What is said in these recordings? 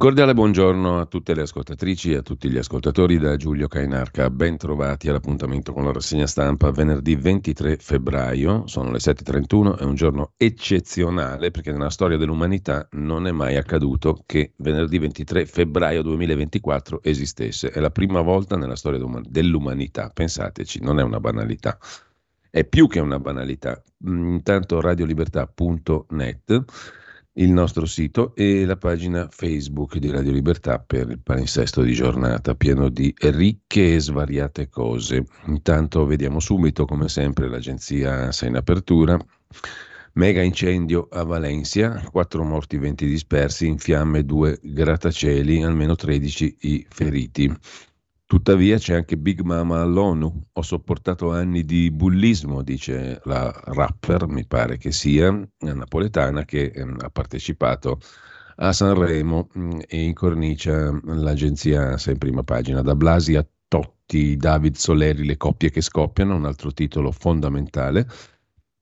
Cordiale buongiorno a tutte le ascoltatrici e a tutti gli ascoltatori da Giulio Cainarca. Ben trovati all'appuntamento con la rassegna stampa venerdì 23 febbraio. Sono le 7.31, è un giorno eccezionale perché nella storia dell'umanità non è mai accaduto che venerdì 23 febbraio 2024 esistesse. È la prima volta nella storia dell'umanità, pensateci, non è una banalità. È più che una banalità. Intanto radiolibertà.net il nostro sito e la pagina Facebook di Radio Libertà per il palinsesto di giornata, pieno di ricche e svariate cose. Intanto vediamo subito, come sempre, l'agenzia ANSA in apertura. Mega incendio a Valencia, 4 morti, 20 dispersi, in fiamme due grattacieli, almeno 13 i feriti. Tuttavia c'è anche Big Mama all'ONU. Ho sopportato anni di bullismo, dice la rapper, mi pare che sia, napoletana, che eh, ha partecipato a Sanremo mm, e incornicia l'agenzia ANSA in prima pagina. Da Blasi a Totti, David Soleri, le coppie che scoppiano, un altro titolo fondamentale.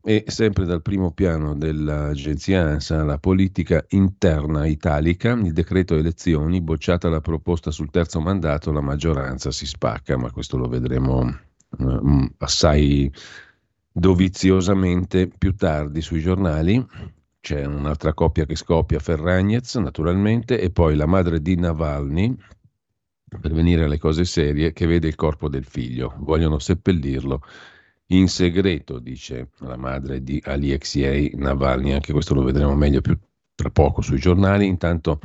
E sempre dal primo piano dell'agenzia ANSA, la politica interna italica, il decreto elezioni, bocciata la proposta sul terzo mandato, la maggioranza si spacca, ma questo lo vedremo uh, assai doviziosamente più tardi sui giornali. C'è un'altra coppia che scoppia, Ferragnez naturalmente, e poi la madre di Navalny, per venire alle cose serie, che vede il corpo del figlio, vogliono seppellirlo in segreto, dice la madre di Alexei Navalny, anche questo lo vedremo meglio più tra poco sui giornali, intanto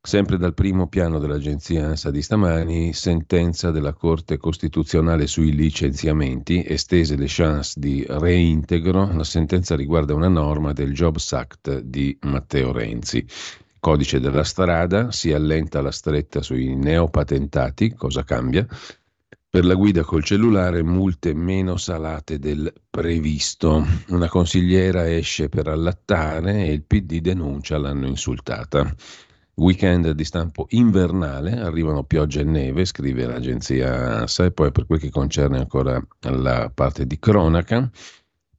sempre dal primo piano dell'agenzia ANSA di stamani, sentenza della Corte Costituzionale sui licenziamenti, estese le chance di reintegro, la sentenza riguarda una norma del Jobs Act di Matteo Renzi. Codice della strada, si allenta la stretta sui neopatentati, cosa cambia? Per la guida col cellulare multe meno salate del previsto. Una consigliera esce per allattare e il PD denuncia l'hanno insultata. Weekend di stampo invernale, arrivano pioggia e neve, scrive l'agenzia ANSA, e poi per quel che concerne ancora la parte di cronaca,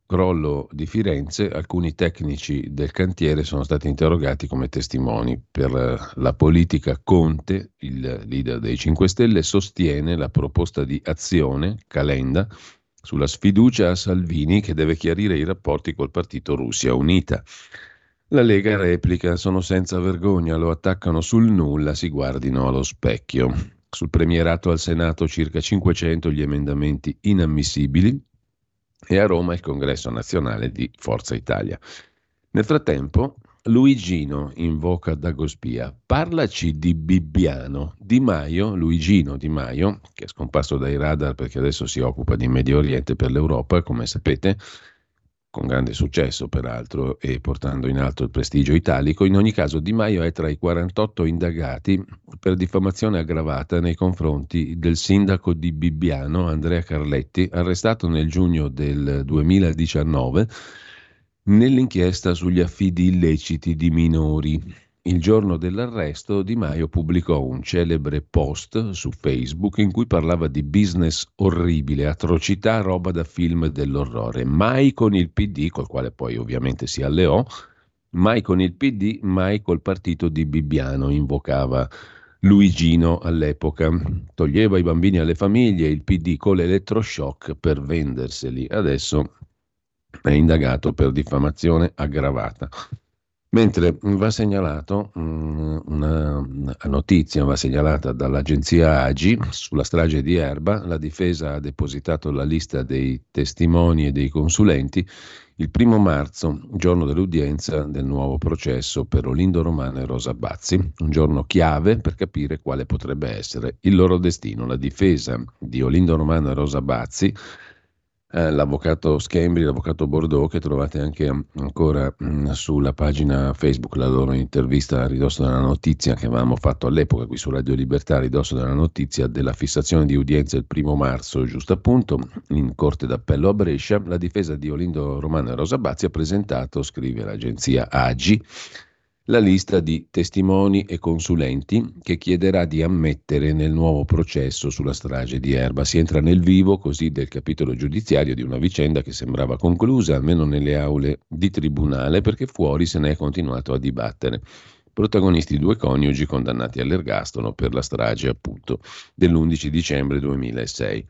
crollo di Firenze, alcuni tecnici del cantiere sono stati interrogati come testimoni. Per la politica Conte, il leader dei 5 Stelle, sostiene la proposta di azione, Calenda, sulla sfiducia a Salvini che deve chiarire i rapporti col partito Russia Unita. La Lega replica, sono senza vergogna, lo attaccano sul nulla, si guardino allo specchio. Sul premierato al Senato circa 500 gli emendamenti inammissibili, e a Roma il congresso nazionale di Forza Italia. Nel frattempo, Luigino invoca Dagospia. Parlaci di Bibbiano. Di Maio, Luigino Di Maio, che è scomparso dai radar perché adesso si occupa di Medio Oriente per l'Europa, come sapete, con grande successo peraltro e portando in alto il prestigio italico. In ogni caso Di Maio è tra i 48 indagati per diffamazione aggravata nei confronti del sindaco di Bibbiano, Andrea Carletti, arrestato nel giugno del 2019 nell'inchiesta sugli affidi illeciti di minori. Il giorno dell'arresto Di Maio pubblicò un celebre post su Facebook in cui parlava di business orribile, atrocità, roba da film dell'orrore. Mai con il PD, col quale poi ovviamente si alleò, mai con il PD, mai col partito di Bibbiano, invocava Luigino all'epoca. Toglieva i bambini alle famiglie, il PD con l'elettroshock per venderseli. Adesso è indagato per diffamazione aggravata. Mentre va segnalato mm, una notizia, va segnalata dall'agenzia AGI sulla strage di Erba, la difesa ha depositato la lista dei testimoni e dei consulenti il primo marzo, giorno dell'udienza del nuovo processo per Olindo Romano e Rosa Bazzi, un giorno chiave per capire quale potrebbe essere il loro destino. La difesa di Olindo Romano e Rosa Bazzi eh, l'avvocato Schembri, l'avvocato Bordeaux, che trovate anche ancora mh, mm, sulla pagina Facebook, la loro intervista a ridosso della notizia che avevamo fatto all'epoca qui su Radio Libertà, a ridosso della notizia della fissazione di udienza il primo marzo, giusto appunto, in Corte d'Appello a Brescia, la difesa di Olindo Romano e Rosa Bazzi ha presentato, scrive l'agenzia AGI, la lista di testimoni e consulenti che chiederà di ammettere nel nuovo processo sulla strage di Erba. Si entra nel vivo così del capitolo giudiziario di una vicenda che sembrava conclusa, almeno nelle aule di tribunale, perché fuori se ne è continuato a dibattere. Protagonisti due coniugi condannati all'ergastolo per la strage appunto dell'11 dicembre 2006.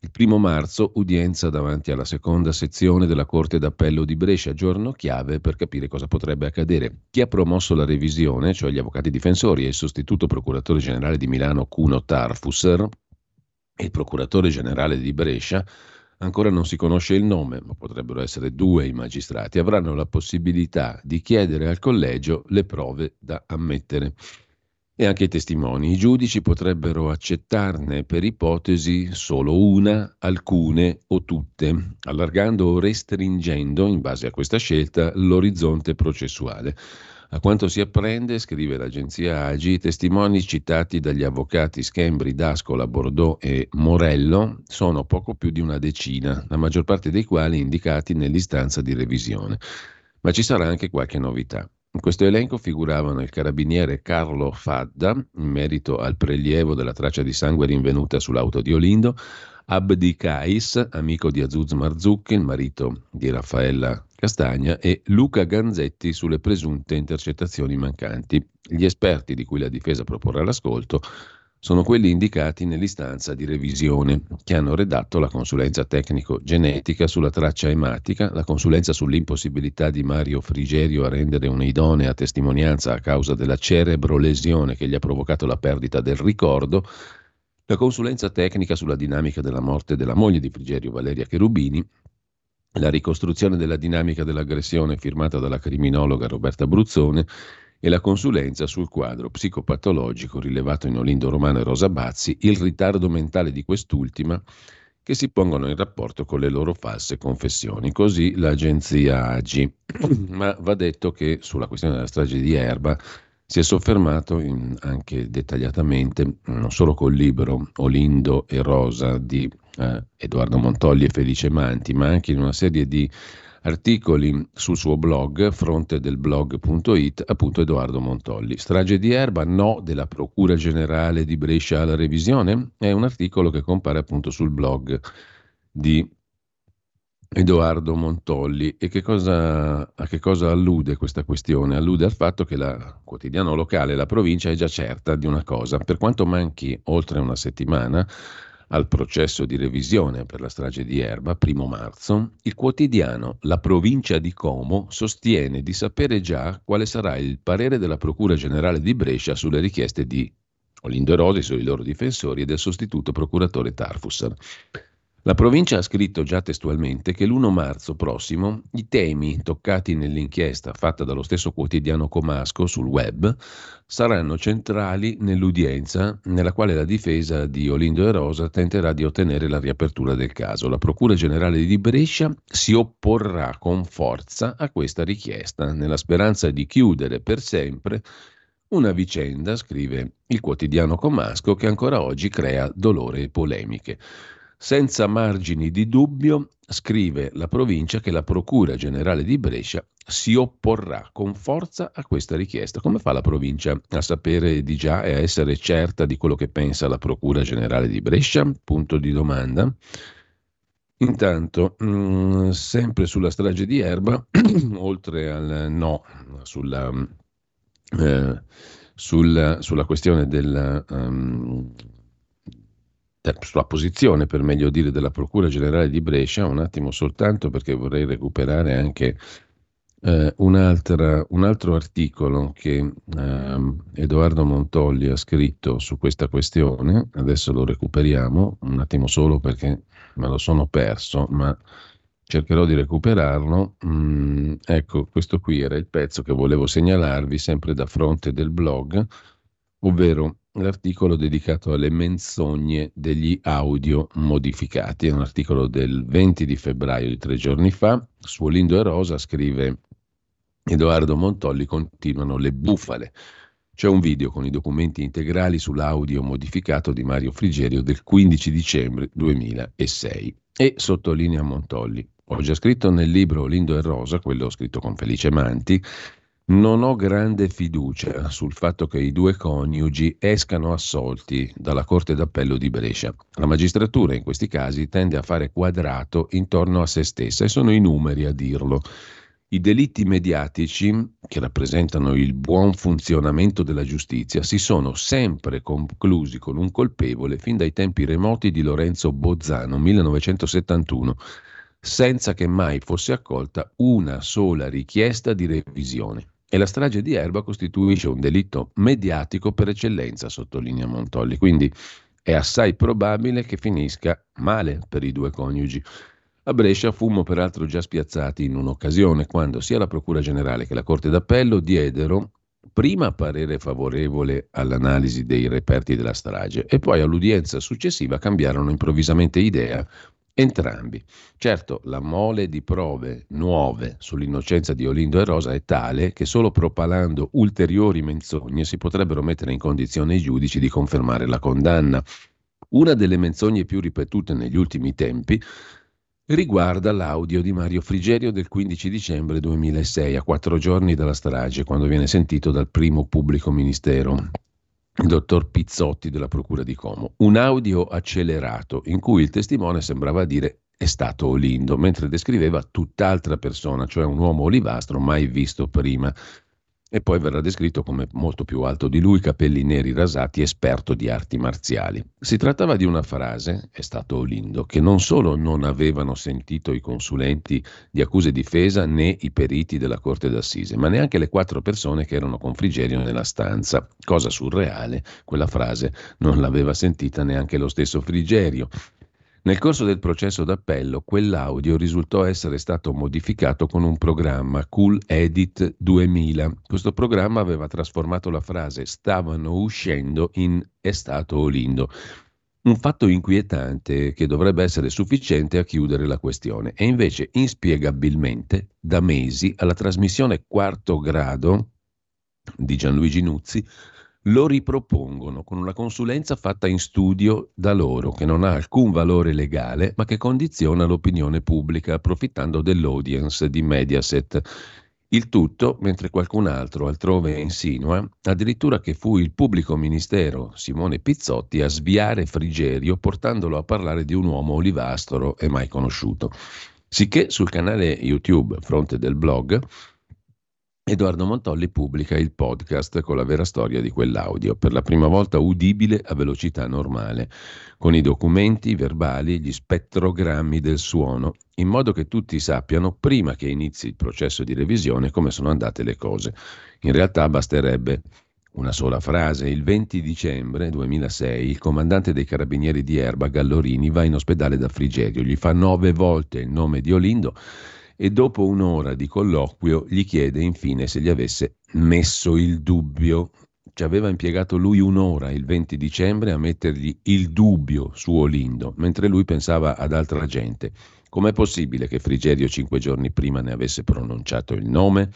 Il primo marzo, udienza davanti alla seconda sezione della Corte d'Appello di Brescia, giorno chiave per capire cosa potrebbe accadere. Chi ha promosso la revisione, cioè gli avvocati difensori e il sostituto procuratore generale di Milano Cuno Tarfusser e il procuratore generale di Brescia, ancora non si conosce il nome, ma potrebbero essere due i magistrati, avranno la possibilità di chiedere al collegio le prove da ammettere e anche i testimoni. I giudici potrebbero accettarne per ipotesi solo una, alcune o tutte, allargando o restringendo, in base a questa scelta, l'orizzonte processuale. A quanto si apprende, scrive l'agenzia AGI, i testimoni citati dagli avvocati Schembri, Dascola, Bordeaux e Morello sono poco più di una decina, la maggior parte dei quali indicati nell'istanza di revisione. Ma ci sarà anche qualche novità. In questo elenco figuravano il carabiniere Carlo Fadda, in merito al prelievo della traccia di sangue rinvenuta sull'auto di Olindo, Abdi Kais, amico di Azuz Marzucchi, il marito di Raffaella Castagna, e Luca Ganzetti sulle presunte intercettazioni mancanti. Gli esperti di cui la difesa proporrà l'ascolto sono quelli indicati nell'istanza di revisione, che hanno redatto la consulenza tecnico-genetica sulla traccia ematica, la consulenza sull'impossibilità di Mario Frigerio a rendere un'idonea testimonianza a causa della cerebrolesione che gli ha provocato la perdita del ricordo, la consulenza tecnica sulla dinamica della morte della moglie di Frigerio Valeria Cherubini, la ricostruzione della dinamica dell'aggressione firmata dalla criminologa Roberta Bruzzone e la consulenza sul quadro psicopatologico rilevato in Olindo Romano e Rosa Bazzi, il ritardo mentale di quest'ultima che si pongono in rapporto con le loro false confessioni. Così l'agenzia AGI. Ma va detto che sulla questione della strage di Erba si è soffermato in, anche dettagliatamente, non solo col libro Olindo e Rosa di eh, Edoardo Montolli e Felice Manti, ma anche in una serie di articoli sul suo blog, frontedelblog.it, appunto Edoardo Montolli. Strage di Erba, no della Procura Generale di Brescia alla revisione? È un articolo che compare appunto sul blog di Edoardo Montolli. E che cosa, a che cosa allude questa questione? Allude al fatto che la quotidiano locale, la provincia, è già certa di una cosa. Per quanto manchi oltre una settimana, al processo di revisione per la strage di Erba, primo marzo, il quotidiano La provincia di Como sostiene di sapere già quale sarà il parere della Procura Generale di Brescia sulle richieste di Olindo Rosi, sui loro difensori e del sostituto procuratore Tarfusser. La provincia ha scritto già testualmente che l'1 marzo prossimo i temi toccati nell'inchiesta fatta dallo stesso quotidiano Comasco sul web saranno centrali nell'udienza nella quale la difesa di Olindo e Rosa tenterà di ottenere la riapertura del caso. La Procura Generale di Brescia si opporrà con forza a questa richiesta nella speranza di chiudere per sempre una vicenda, scrive il quotidiano Comasco, che ancora oggi crea dolore e polemiche. Senza margini di dubbio, scrive la provincia che la Procura Generale di Brescia si opporrà con forza a questa richiesta. Come fa la provincia a sapere di già e a essere certa di quello che pensa la Procura Generale di Brescia? Punto di domanda. Intanto, mh, mm, sempre sulla strage di Erba, oltre al no sulla, eh, sulla, sulla questione del... Um, sulla posizione, per meglio dire, della Procura Generale di Brescia, un attimo soltanto perché vorrei recuperare anche eh, un altro articolo che eh, Edoardo Montolli ha scritto su questa questione, adesso lo recuperiamo un attimo solo perché me lo sono perso, ma cercherò di recuperarlo. Mm, ecco, questo qui era il pezzo che volevo segnalarvi sempre da fronte del blog, ovvero l'articolo dedicato alle menzogne degli audio modificati. È un articolo del 20 di febbraio di tre giorni fa. Su Olindo e Rosa scrive Edoardo Montolli continuano le bufale. C'è un video con i documenti integrali sull'audio modificato di Mario Frigerio del 15 dicembre 2006. E sottolinea Montolli, ho già scritto nel libro Lindo e Rosa, quello scritto con Felice Manti, non ho grande fiducia sul fatto che i due coniugi escano assolti dalla Corte d'Appello di Brescia. La magistratura in questi casi tende a fare quadrato intorno a se stessa e sono i numeri a dirlo. I delitti mediatici, che rappresentano il buon funzionamento della giustizia, si sono sempre conclusi con un colpevole fin dai tempi remoti di Lorenzo Bozzano, 1971 senza che mai fosse accolta una sola richiesta di revisione. E la strage di Erba costituisce un delitto mediatico per eccellenza, sottolinea Montolli, quindi è assai probabile che finisca male per i due coniugi. A Brescia fummo peraltro già spiazzati in un'occasione quando sia la Procura Generale che la Corte d'Appello diedero prima parere favorevole all'analisi dei reperti della strage e poi all'udienza successiva cambiarono improvvisamente idea Entrambi. Certo, la mole di prove nuove sull'innocenza di Olindo e Rosa è tale che solo propalando ulteriori menzogne si potrebbero mettere in condizione i giudici di confermare la condanna. Una delle menzogne più ripetute negli ultimi tempi riguarda l'audio di Mario Frigerio del 15 dicembre 2006, a quattro giorni dalla strage, quando viene sentito dal primo pubblico ministero il dottor Pizzotti della Procura di Como. Un audio accelerato in cui il testimone sembrava dire è stato Olindo, mentre descriveva tutt'altra persona, cioè un uomo olivastro mai visto prima e poi verrà descritto come molto più alto di lui, capelli neri rasati, esperto di arti marziali. Si trattava di una frase, è stato Olindo, che non solo non avevano sentito i consulenti di accuse e difesa né i periti della Corte d'Assise, ma neanche le quattro persone che erano con Frigerio nella stanza. Cosa surreale, quella frase non l'aveva sentita neanche lo stesso Frigerio. Nel corso del processo d'appello, quell'audio risultò essere stato modificato con un programma Cool Edit 2000. Questo programma aveva trasformato la frase stavano uscendo in è stato Olindo. Un fatto inquietante che dovrebbe essere sufficiente a chiudere la questione. E invece, inspiegabilmente, da mesi alla trasmissione quarto grado di Gianluigi Nuzzi lo ripropongono con una consulenza fatta in studio da loro, che non ha alcun valore legale, ma che condiziona l'opinione pubblica, approfittando dell'audience di Mediaset. Il tutto mentre qualcun altro altrove insinua addirittura che fu il pubblico ministero Simone Pizzotti a sviare Frigerio portandolo a parlare di un uomo olivastro e mai conosciuto. Sicché sul canale YouTube Fronte del blog Edoardo Montolli pubblica il podcast con la vera storia di quell'audio, per la prima volta udibile a velocità normale, con i documenti verbali, gli spettrogrammi del suono, in modo che tutti sappiano, prima che inizi il processo di revisione, come sono andate le cose. In realtà basterebbe una sola frase. Il 20 dicembre 2006 il comandante dei carabinieri di Erba, Gallorini, va in ospedale da Frigerio, gli fa nove volte il nome di Olindo e dopo un'ora di colloquio gli chiede infine se gli avesse messo il dubbio. Ci aveva impiegato lui un'ora il 20 dicembre a mettergli il dubbio su Olindo, mentre lui pensava ad altra gente. Com'è possibile che Frigerio cinque giorni prima ne avesse pronunciato il nome?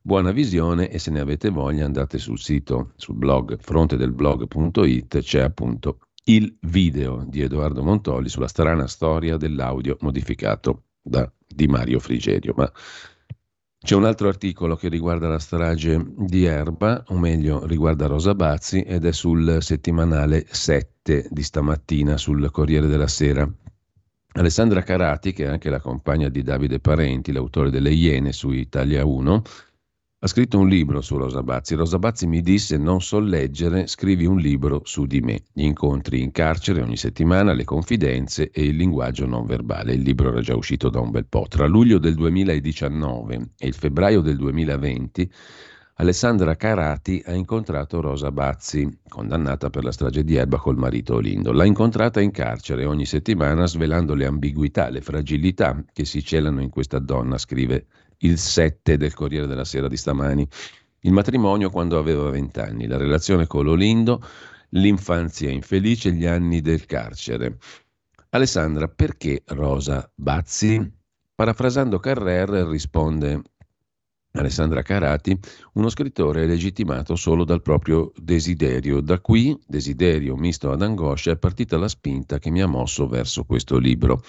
Buona visione e se ne avete voglia andate sul sito, sul blog frontedelblog.it, c'è appunto il video di Edoardo Montoli sulla strana storia dell'audio modificato da di Mario Frigerio. Ma c'è un altro articolo che riguarda la strage di Erba, o meglio riguarda Rosa Bazzi, ed è sul settimanale 7 di stamattina sul Corriere della Sera. Alessandra Carati, che è anche la compagna di Davide Parenti, l'autore delle Iene su Italia 1, ha scritto un libro su Rosa Bazzi. Rosa Bazzi mi disse non so leggere, scrivi un libro su di me. Gli incontri in carcere ogni settimana, le confidenze e il linguaggio non verbale. Il libro era già uscito da un bel po'. Tra luglio del 2019 e il febbraio del 2020 Alessandra Carati ha incontrato Rosa Bazzi, condannata per la strage di Erba col marito Olindo. L'ha incontrata in carcere ogni settimana svelando le ambiguità, le fragilità che si celano in questa donna, scrive il 7 del Corriere della Sera di stamani. Il matrimonio quando aveva 20 anni, la relazione con l'Olindo, l'infanzia infelice, gli anni del carcere. Alessandra, perché Rosa Bazzi? Parafrasando Carrer risponde Alessandra Carati, uno scrittore è legittimato solo dal proprio desiderio. Da qui, desiderio misto ad angoscia, è partita la spinta che mi ha mosso verso questo libro.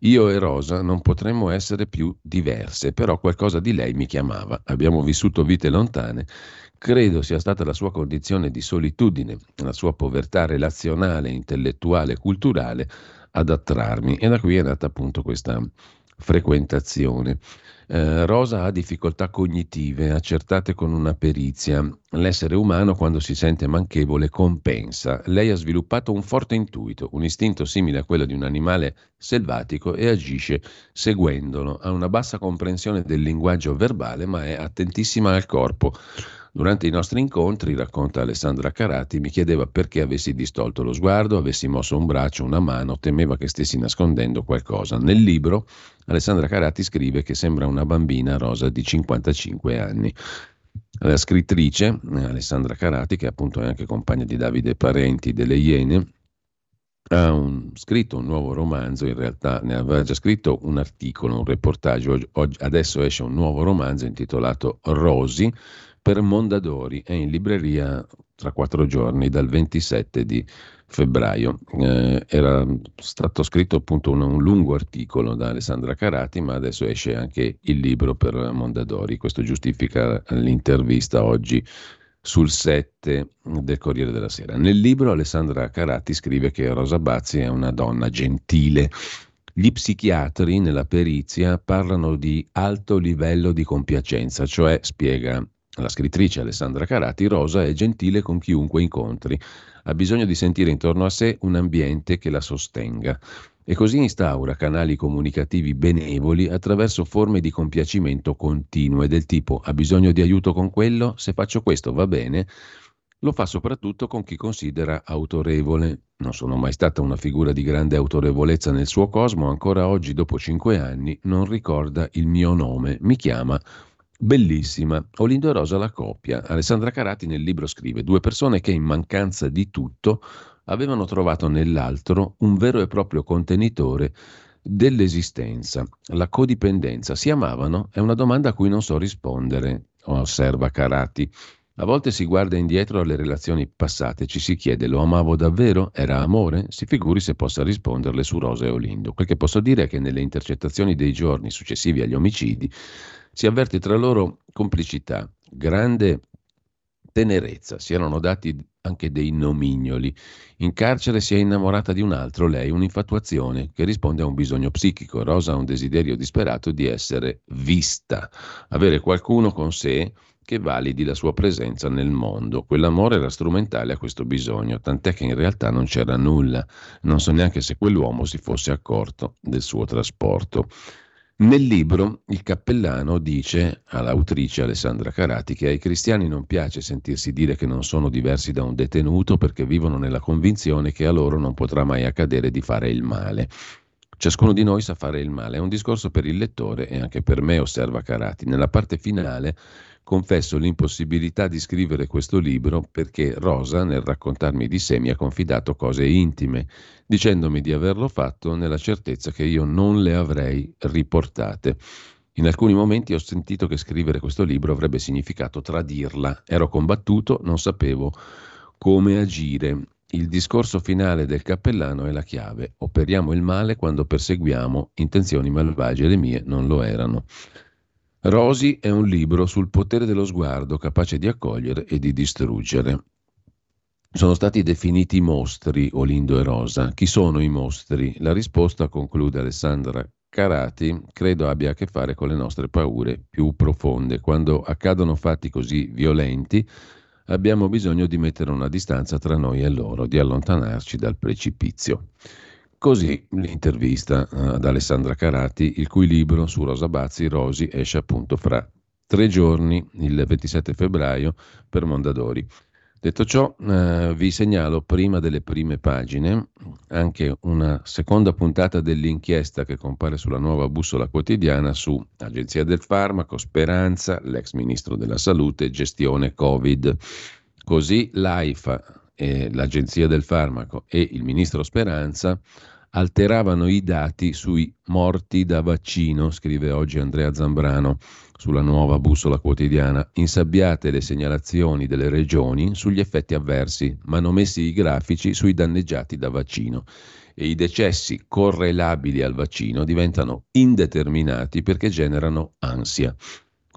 Io e Rosa non potremmo essere più diverse, però qualcosa di lei mi chiamava. Abbiamo vissuto vite lontane. Credo sia stata la sua condizione di solitudine, la sua povertà relazionale, intellettuale culturale ad attrarmi. E da qui è nata appunto questa frequentazione. Eh, Rosa ha difficoltà cognitive accertate con una perizia. L'essere umano quando si sente manchevole compensa. Lei ha sviluppato un forte intuito, un istinto simile a quello di un animale selvatico e agisce seguendolo. Ha una bassa comprensione del linguaggio verbale ma è attentissima al corpo. Durante i nostri incontri, racconta Alessandra Carati, mi chiedeva perché avessi distolto lo sguardo, avessi mosso un braccio, una mano, temeva che stessi nascondendo qualcosa. Nel libro Alessandra Carati scrive che sembra una bambina rosa di 55 anni. La scrittrice Alessandra Carati, che appunto è anche compagna di Davide Parenti delle Iene, ha un, scritto un nuovo romanzo, in realtà ne aveva già scritto un articolo, un reportage, adesso esce un nuovo romanzo intitolato Rosi, per Mondadori, è in libreria tra quattro giorni, dal 27 di febbraio. Eh, era stato scritto appunto un, un, lungo articolo da Alessandra Carati, ma adesso esce anche il libro per Mondadori. Questo giustifica l'intervista oggi sul 7 del Corriere della Sera. Nel libro Alessandra Carati scrive che Rosa Bazzi è una donna gentile. Gli psichiatri nella perizia parlano di alto livello di compiacenza, cioè, spiega la scrittrice Alessandra Carati, Rosa è gentile con chiunque incontri, ha bisogno di sentire intorno a sé un ambiente che la sostenga. E così instaura canali comunicativi benevoli attraverso forme di compiacimento continue del tipo ha bisogno di aiuto con quello, se faccio questo va bene, lo fa soprattutto con chi considera autorevole. Non sono mai stata una figura di grande autorevolezza nel suo cosmo, ancora oggi dopo cinque anni non ricorda il mio nome, mi chiama Bellissima. Olindo e Rosa la coppia. Alessandra Carati nel libro scrive due persone che in mancanza di tutto avevano trovato nell'altro un vero e proprio contenitore dell'esistenza, la codipendenza. Si amavano? È una domanda a cui non so rispondere, osserva Carati. A volte si guarda indietro alle relazioni passate, ci si chiede lo amavo davvero? Era amore? Si figuri se possa risponderle su Rosa e Olindo. Quel che posso dire è che nelle intercettazioni dei giorni successivi agli omicidi si avverte tra loro complicità, grande tenerezza, si erano dati anche dei nomignoli. In carcere si è innamorata di un altro, lei un'infatuazione che risponde a un bisogno psichico. Rosa ha un desiderio disperato di essere vista, avere qualcuno con sé che validi la sua presenza nel mondo. Quell'amore era strumentale a questo bisogno, tant'è che in realtà non c'era nulla. Non so neanche se quell'uomo si fosse accorto del suo trasporto. Nel libro il cappellano dice all'autrice Alessandra Carati che ai cristiani non piace sentirsi dire che non sono diversi da un detenuto perché vivono nella convinzione che a loro non potrà mai accadere di fare il male. Ciascuno di noi sa fare il male, è un discorso per il lettore e anche per me, osserva Carati. Nella parte finale Confesso l'impossibilità di scrivere questo libro perché Rosa, nel raccontarmi di sé, mi ha confidato cose intime, dicendomi di averlo fatto nella certezza che io non le avrei riportate. In alcuni momenti ho sentito che scrivere questo libro avrebbe significato tradirla. Ero combattuto, non sapevo come agire. Il discorso finale del cappellano è la chiave. Operiamo il male quando perseguiamo intenzioni malvagie, le mie non lo erano. Rosi è un libro sul potere dello sguardo capace di accogliere e di distruggere. Sono stati definiti mostri Olindo e Rosa. Chi sono i mostri? La risposta, conclude Alessandra Carati credo abbia a che fare con le nostre paure più profonde. Quando accadono fatti così violenti, abbiamo bisogno di mettere una distanza tra noi e loro, di allontanarci dal precipizio. Così l'intervista eh, ad Alessandra Carati, il cui libro su Rosa Bazzi, Rosi, esce appunto fra tre giorni, il 27 febbraio, per Mondadori. Detto ciò, eh, vi segnalo prima delle prime pagine anche una seconda puntata dell'inchiesta che compare sulla nuova bussola quotidiana su Agenzia del Farmaco, Speranza, l'ex ministro della Salute, gestione Covid. Così l'AIFA, e l'Agenzia del Farmaco e il ministro Speranza alteravano i dati sui morti da vaccino, scrive oggi Andrea Zambrano sulla nuova bussola quotidiana, insabbiate le segnalazioni delle regioni sugli effetti avversi, ma hanno messi i grafici sui danneggiati da vaccino e i decessi correlabili al vaccino diventano indeterminati perché generano ansia.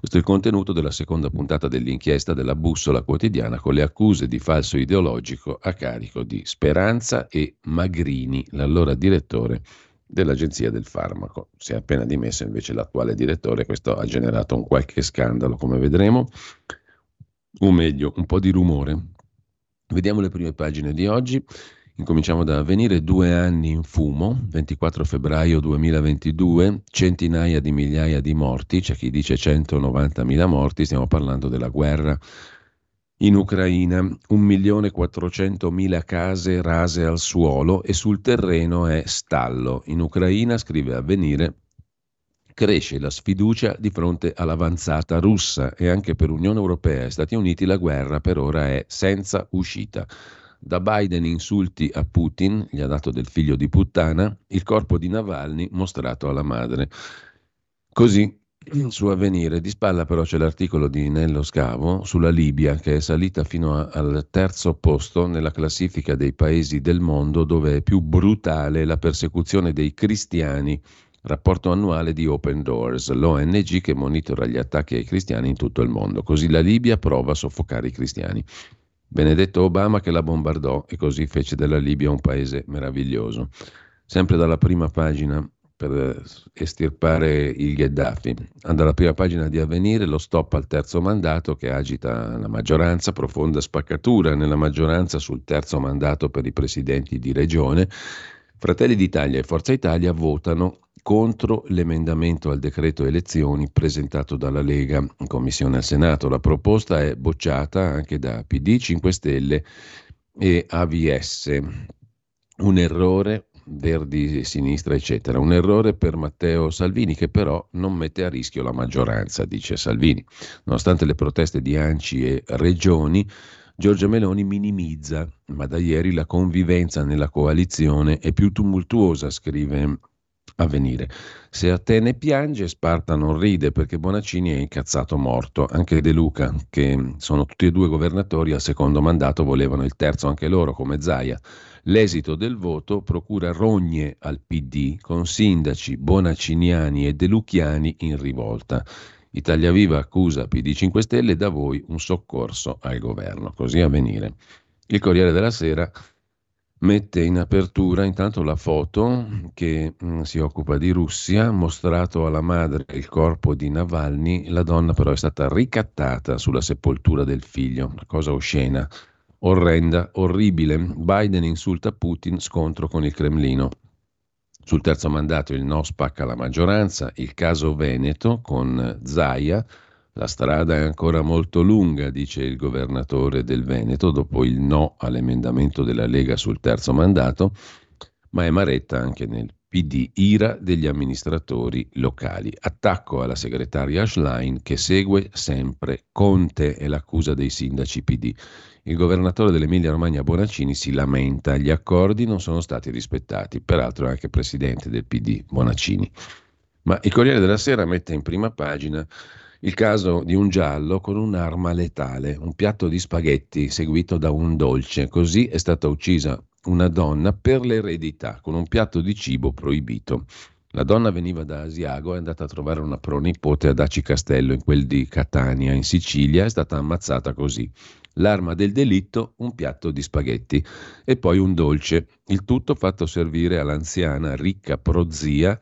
Questo è il contenuto della seconda puntata dell'inchiesta della bussola quotidiana con le accuse di falso ideologico a carico di Speranza e Magrini, l'allora direttore dell'Agenzia del Farmaco. Si è appena dimesso invece l'attuale direttore, questo ha generato un qualche scandalo, come vedremo, o meglio, un po' di rumore. Vediamo le prime pagine di oggi. Incominciamo da avvenire due anni in fumo, 24 febbraio 2022, centinaia di migliaia di morti, c'è chi dice 190.000 morti, stiamo parlando della guerra in Ucraina, 1.400.000 case rase al suolo e sul terreno è stallo. In Ucraina, scrive Avvenire, cresce la sfiducia di fronte all'avanzata russa e anche per Unione Europea e Stati Uniti la guerra per ora è senza uscita. Da Biden insulti a Putin, gli ha dato del figlio di puttana, il corpo di Navalny mostrato alla madre. Così su Avvenire. Di spalla però c'è l'articolo di Nello Scavo sulla Libia che è salita fino a, al terzo posto nella classifica dei paesi del mondo dove è più brutale la persecuzione dei cristiani. Rapporto annuale di Open Doors, l'ONG che monitora gli attacchi ai cristiani in tutto il mondo. Così la Libia prova a soffocare i cristiani. Benedetto Obama che la bombardò e così fece della Libia un paese meraviglioso. Sempre dalla prima pagina per estirpare il Gheddafi. Dalla prima pagina di Avvenire lo stop al terzo mandato che agita la maggioranza, profonda spaccatura nella maggioranza sul terzo mandato per i presidenti di regione. Fratelli d'Italia e Forza Italia votano contro l'emendamento al decreto elezioni presentato dalla Lega in commissione al Senato. La proposta è bocciata anche da PD, 5 Stelle e AVS. Un errore Verdi, sinistra, eccetera. Un errore per Matteo Salvini che però non mette a rischio la maggioranza, dice Salvini. Nonostante le proteste di Anci e Regioni, Giorgia Meloni minimizza, ma da ieri la convivenza nella coalizione è più tumultuosa, scrive Avvenire. Se Atene piange, Sparta non ride perché Bonaccini è incazzato morto. Anche De Luca, che sono tutti e due governatori, al secondo mandato volevano il terzo anche loro, come Zaia. L'esito del voto procura rogne al PD con sindaci bonacciniani e delucchiani in rivolta. Italia Viva accusa PD 5 Stelle da voi un soccorso al governo. Così a venire. Il Corriere della Sera mette in apertura intanto la foto che mm, si occupa di Russia, mostrato alla madre il corpo di Navalny, la donna però è stata ricattata sulla sepoltura del figlio, una cosa oscena orrenda, orribile. Biden insulta Putin, scontro con il Cremlino. Sul terzo mandato il no spacca la maggioranza, il caso Veneto con Zaia. La strada è ancora molto lunga, dice il governatore del Veneto, dopo il no all'emendamento della Lega sul terzo mandato, ma è maretta anche nel PD, ira degli amministratori locali. Attacco alla segretaria Schlein che segue sempre Conte e l'accusa dei sindaci PD. Il governatore dell'Emilia Romagna Bonaccini si lamenta, gli accordi non sono stati rispettati, peraltro è anche presidente del PD Bonaccini. Ma il Corriere della Sera mette in prima pagina il caso di un giallo con un'arma letale, un piatto di spaghetti seguito da un dolce. Così è stata uccisa una donna per l'eredità con un piatto di cibo proibito. La donna veniva da Asiago, è andata a trovare una pronipote ad Aci Castello, in quel di Catania, in Sicilia, è stata ammazzata così. L'arma del delitto, un piatto di spaghetti e poi un dolce, il tutto fatto servire all'anziana ricca prozia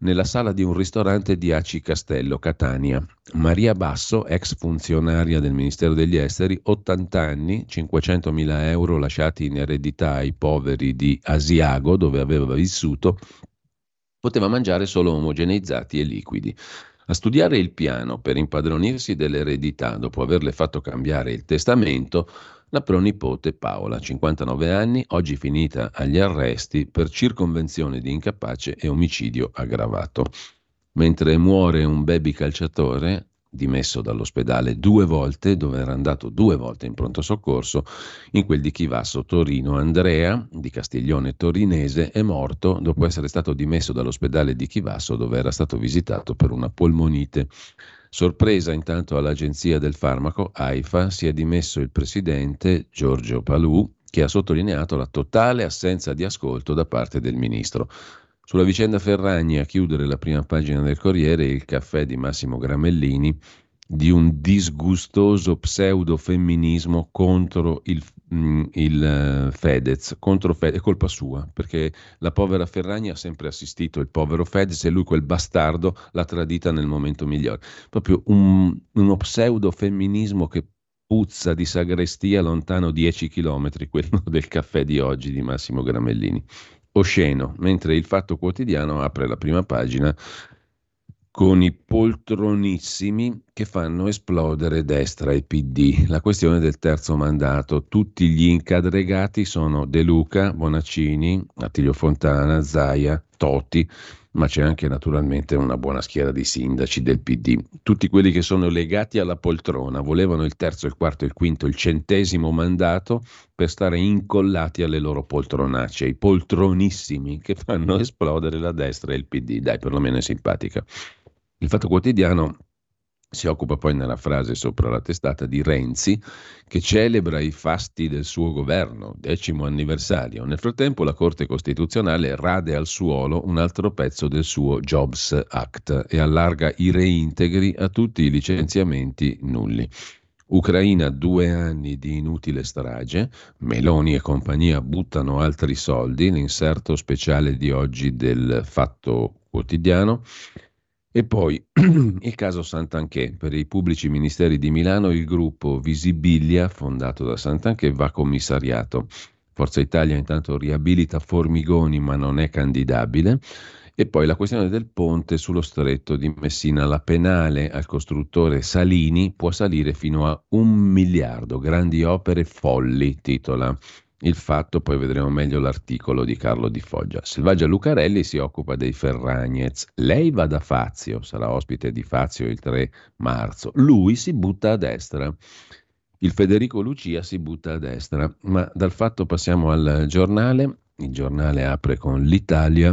nella sala di un ristorante di Aci Castello, Catania. Maria Basso, ex funzionaria del Ministero degli Esteri, 80 anni, 500 mila euro lasciati in eredità ai poveri di Asiago, dove aveva vissuto, poteva mangiare solo omogeneizzati e liquidi. A studiare il piano per impadronirsi dell'eredità dopo averle fatto cambiare il testamento, la pronipote Paola, 59 anni, oggi finita agli arresti per circonvenzione di incapace e omicidio aggravato. Mentre muore un baby calciatore, dimesso dall'ospedale due volte, dove era andato due volte in pronto soccorso, in quel di Chivasso Torino. Andrea, di Castiglione Torinese, è morto dopo essere stato dimesso dall'ospedale di Chivasso, dove era stato visitato per una polmonite. Sorpresa intanto all'agenzia del farmaco, AIFA, si è dimesso il presidente Giorgio Palù, che ha sottolineato la totale assenza di ascolto da parte del ministro. Sulla vicenda Ferragni, a chiudere la prima pagina del Corriere, il caffè di Massimo Gramellini di un disgustoso pseudo-femminismo contro il, mm, il uh, Fedez, contro Fedez, è colpa sua, perché la povera Ferragni ha sempre assistito il povero Fedez e lui quel bastardo l'ha tradita nel momento migliore. Proprio un, uno pseudo-femminismo che puzza di sagrestia lontano 10 chilometri, quello del caffè di oggi di Massimo Gramellini osceno, mentre il Fatto Quotidiano apre la prima pagina con i poltronissimi che fanno esplodere destra e PD. La questione del terzo mandato. Tutti gli incadregati sono De Luca, Bonaccini, Attilio Fontana, Zaia, Toti, ma c'è anche naturalmente una buona schiera di sindaci del PD. Tutti quelli che sono legati alla poltrona, volevano il terzo, il quarto, il quinto, il centesimo mandato per stare incollati alle loro poltronacce, i poltronissimi che fanno esplodere la destra e il PD. Dai, perlomeno è simpatica. Il Fatto Quotidiano si occupa poi nella frase sopra la testata di Renzi che celebra i fasti del suo governo, decimo anniversario. Nel frattempo la Corte Costituzionale rade al suolo un altro pezzo del suo Jobs Act e allarga i reintegri a tutti i licenziamenti nulli. Ucraina due anni di inutile strage, Meloni e compagnia buttano altri soldi, l'inserto speciale di oggi del Fatto Quotidiano e poi il caso Sant'Anché. Per i pubblici ministeri di Milano il gruppo Visibilia, fondato da Sant'Anché, va commissariato. Forza Italia intanto riabilita Formigoni ma non è candidabile. E poi la questione del ponte sullo stretto di Messina. La penale al costruttore Salini può salire fino a un miliardo. Grandi opere folli, titola il fatto, poi vedremo meglio l'articolo di Carlo Di Foggia. Selvaggia Lucarelli si occupa dei Ferragnez. Lei va da Fazio, sarà ospite di Fazio il 3 marzo. Lui si butta a destra. Il Federico Lucia si butta a destra. Ma dal fatto passiamo al giornale. Il giornale apre con l'Italia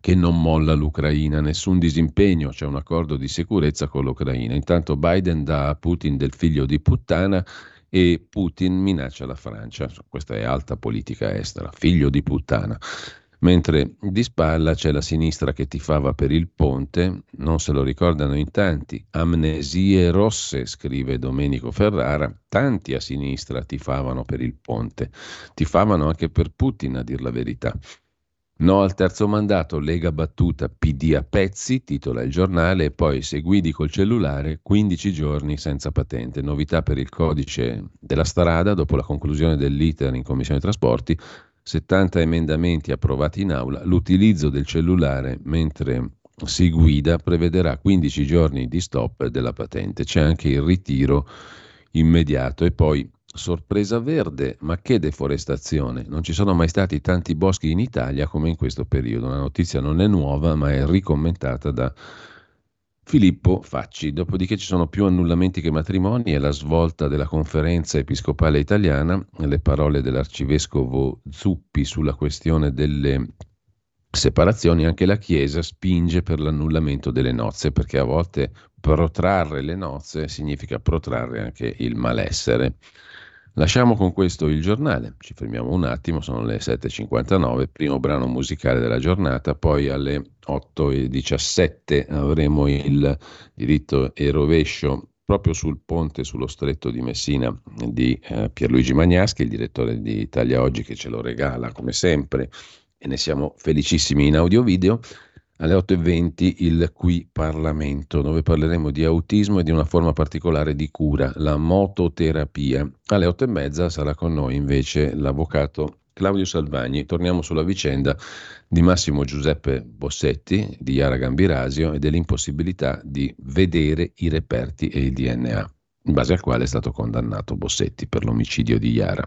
che non molla l'Ucraina, nessun disimpegno, c'è un accordo di sicurezza con l'Ucraina. Intanto Biden dà a Putin del figlio di puttana e Putin minaccia la Francia. Questa è alta politica estera, figlio di puttana. Mentre di spalla c'è la sinistra che tifava per il ponte, non se lo ricordano in tanti. Amnesie rosse, scrive Domenico Ferrara, tanti a sinistra tifavano per il ponte, tifavano anche per Putin a dir la verità. No al terzo mandato, Lega battuta, PD a pezzi, titola il giornale, e poi se guidi col cellulare 15 giorni senza patente. Novità per il codice della strada, dopo la conclusione dell'iter in Commissione Trasporti, 70 emendamenti approvati in aula, l'utilizzo del cellulare mentre si guida prevederà 15 giorni di stop della patente. C'è anche il ritiro immediato e poi sorpresa verde, ma che deforestazione? Non ci sono mai stati tanti boschi in Italia come in questo periodo. La notizia non è nuova, ma è ricommentata da Filippo Facci. Dopodiché ci sono più annullamenti che matrimoni e la svolta della conferenza episcopale italiana, le parole dell'arcivescovo Zuppi sulla questione delle separazioni, anche la Chiesa spinge per l'annullamento delle nozze, perché a volte protrarre le nozze significa protrarre anche il malessere. Lasciamo con questo il giornale, ci fermiamo un attimo, sono le 7.59, primo brano musicale della giornata, poi alle 8.17 avremo il diritto e rovescio proprio sul ponte sullo stretto di Messina di eh, Pierluigi Magnaschi, il direttore di Italia Oggi che ce lo regala come sempre e ne siamo felicissimi in audio video. Alle 8.20 il Qui Parlamento, dove parleremo di autismo e di una forma particolare di cura, la mototerapia. Alle 8.30 sarà con noi invece l'avvocato Claudio Salvagni. Torniamo sulla vicenda di Massimo Giuseppe Bossetti, di Iara Gambirasio e dell'impossibilità di vedere i reperti e il DNA, in base al quale è stato condannato Bossetti per l'omicidio di Iara.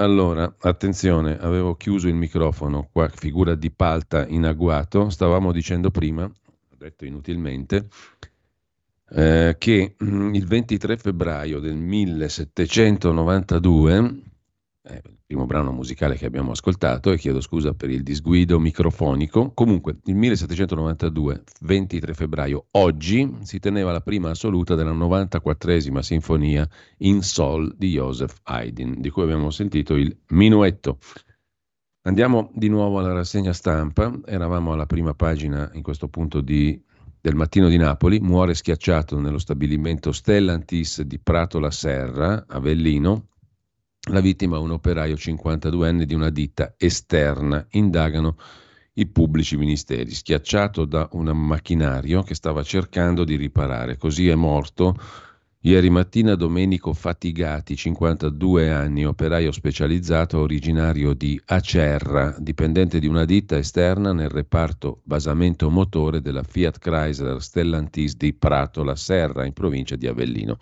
Allora, attenzione, avevo chiuso il microfono, qua figura di palta in agguato, stavamo dicendo prima, ho detto inutilmente, eh, che mm, il 23 febbraio del 1792 eh, primo brano musicale che abbiamo ascoltato, e chiedo scusa per il disguido microfonico. Comunque, il 1792, 23 febbraio, oggi si teneva la prima assoluta della 94esima sinfonia in Sol di Joseph Haydn, di cui abbiamo sentito il minuetto. Andiamo di nuovo alla rassegna stampa, eravamo alla prima pagina in questo punto di, del mattino di Napoli, muore schiacciato nello stabilimento Stellantis di Prato la Serra, Avellino, la vittima è un operaio 52enne di una ditta esterna. Indagano i pubblici ministeri, schiacciato da un macchinario che stava cercando di riparare. Così è morto Ieri mattina Domenico Fatigati, 52 anni, operaio specializzato originario di Acerra, dipendente di una ditta esterna nel reparto basamento motore della Fiat Chrysler Stellantis di Prato la Serra, in provincia di Avellino.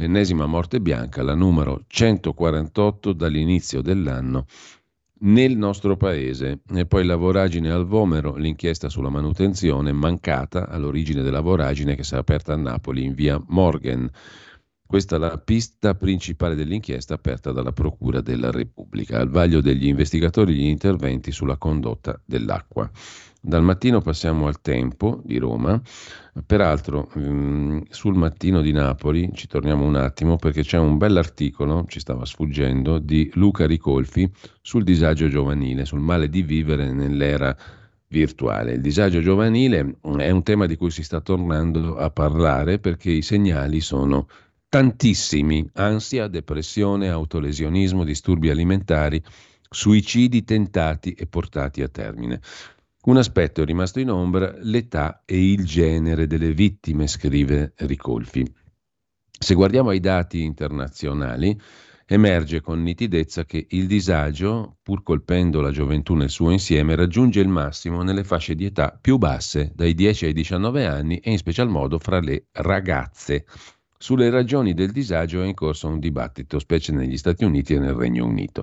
L'ennesima morte bianca, la numero 148 dall'inizio dell'anno nel nostro paese. E poi la voragine al Vomero, l'inchiesta sulla manutenzione mancata all'origine della voragine che si è aperta a Napoli in via Morgan. Questa è la pista principale dell'inchiesta aperta dalla Procura della Repubblica. Al vaglio degli investigatori gli interventi sulla condotta dell'acqua. Dal mattino passiamo al tempo di Roma. Peraltro, mm, sul mattino di Napoli ci torniamo un attimo perché c'è un bell'articolo, ci stava sfuggendo, di Luca Ricolfi sul disagio giovanile, sul male di vivere nell'era virtuale. Il disagio giovanile è un tema di cui si sta tornando a parlare perché i segnali sono tantissimi: ansia, depressione, autolesionismo, disturbi alimentari, suicidi tentati e portati a termine. Un aspetto è rimasto in ombra, l'età e il genere delle vittime, scrive Ricolfi. Se guardiamo ai dati internazionali, emerge con nitidezza che il disagio, pur colpendo la gioventù nel suo insieme, raggiunge il massimo nelle fasce di età più basse, dai 10 ai 19 anni e in special modo fra le ragazze. Sulle ragioni del disagio è in corso un dibattito, specie negli Stati Uniti e nel Regno Unito.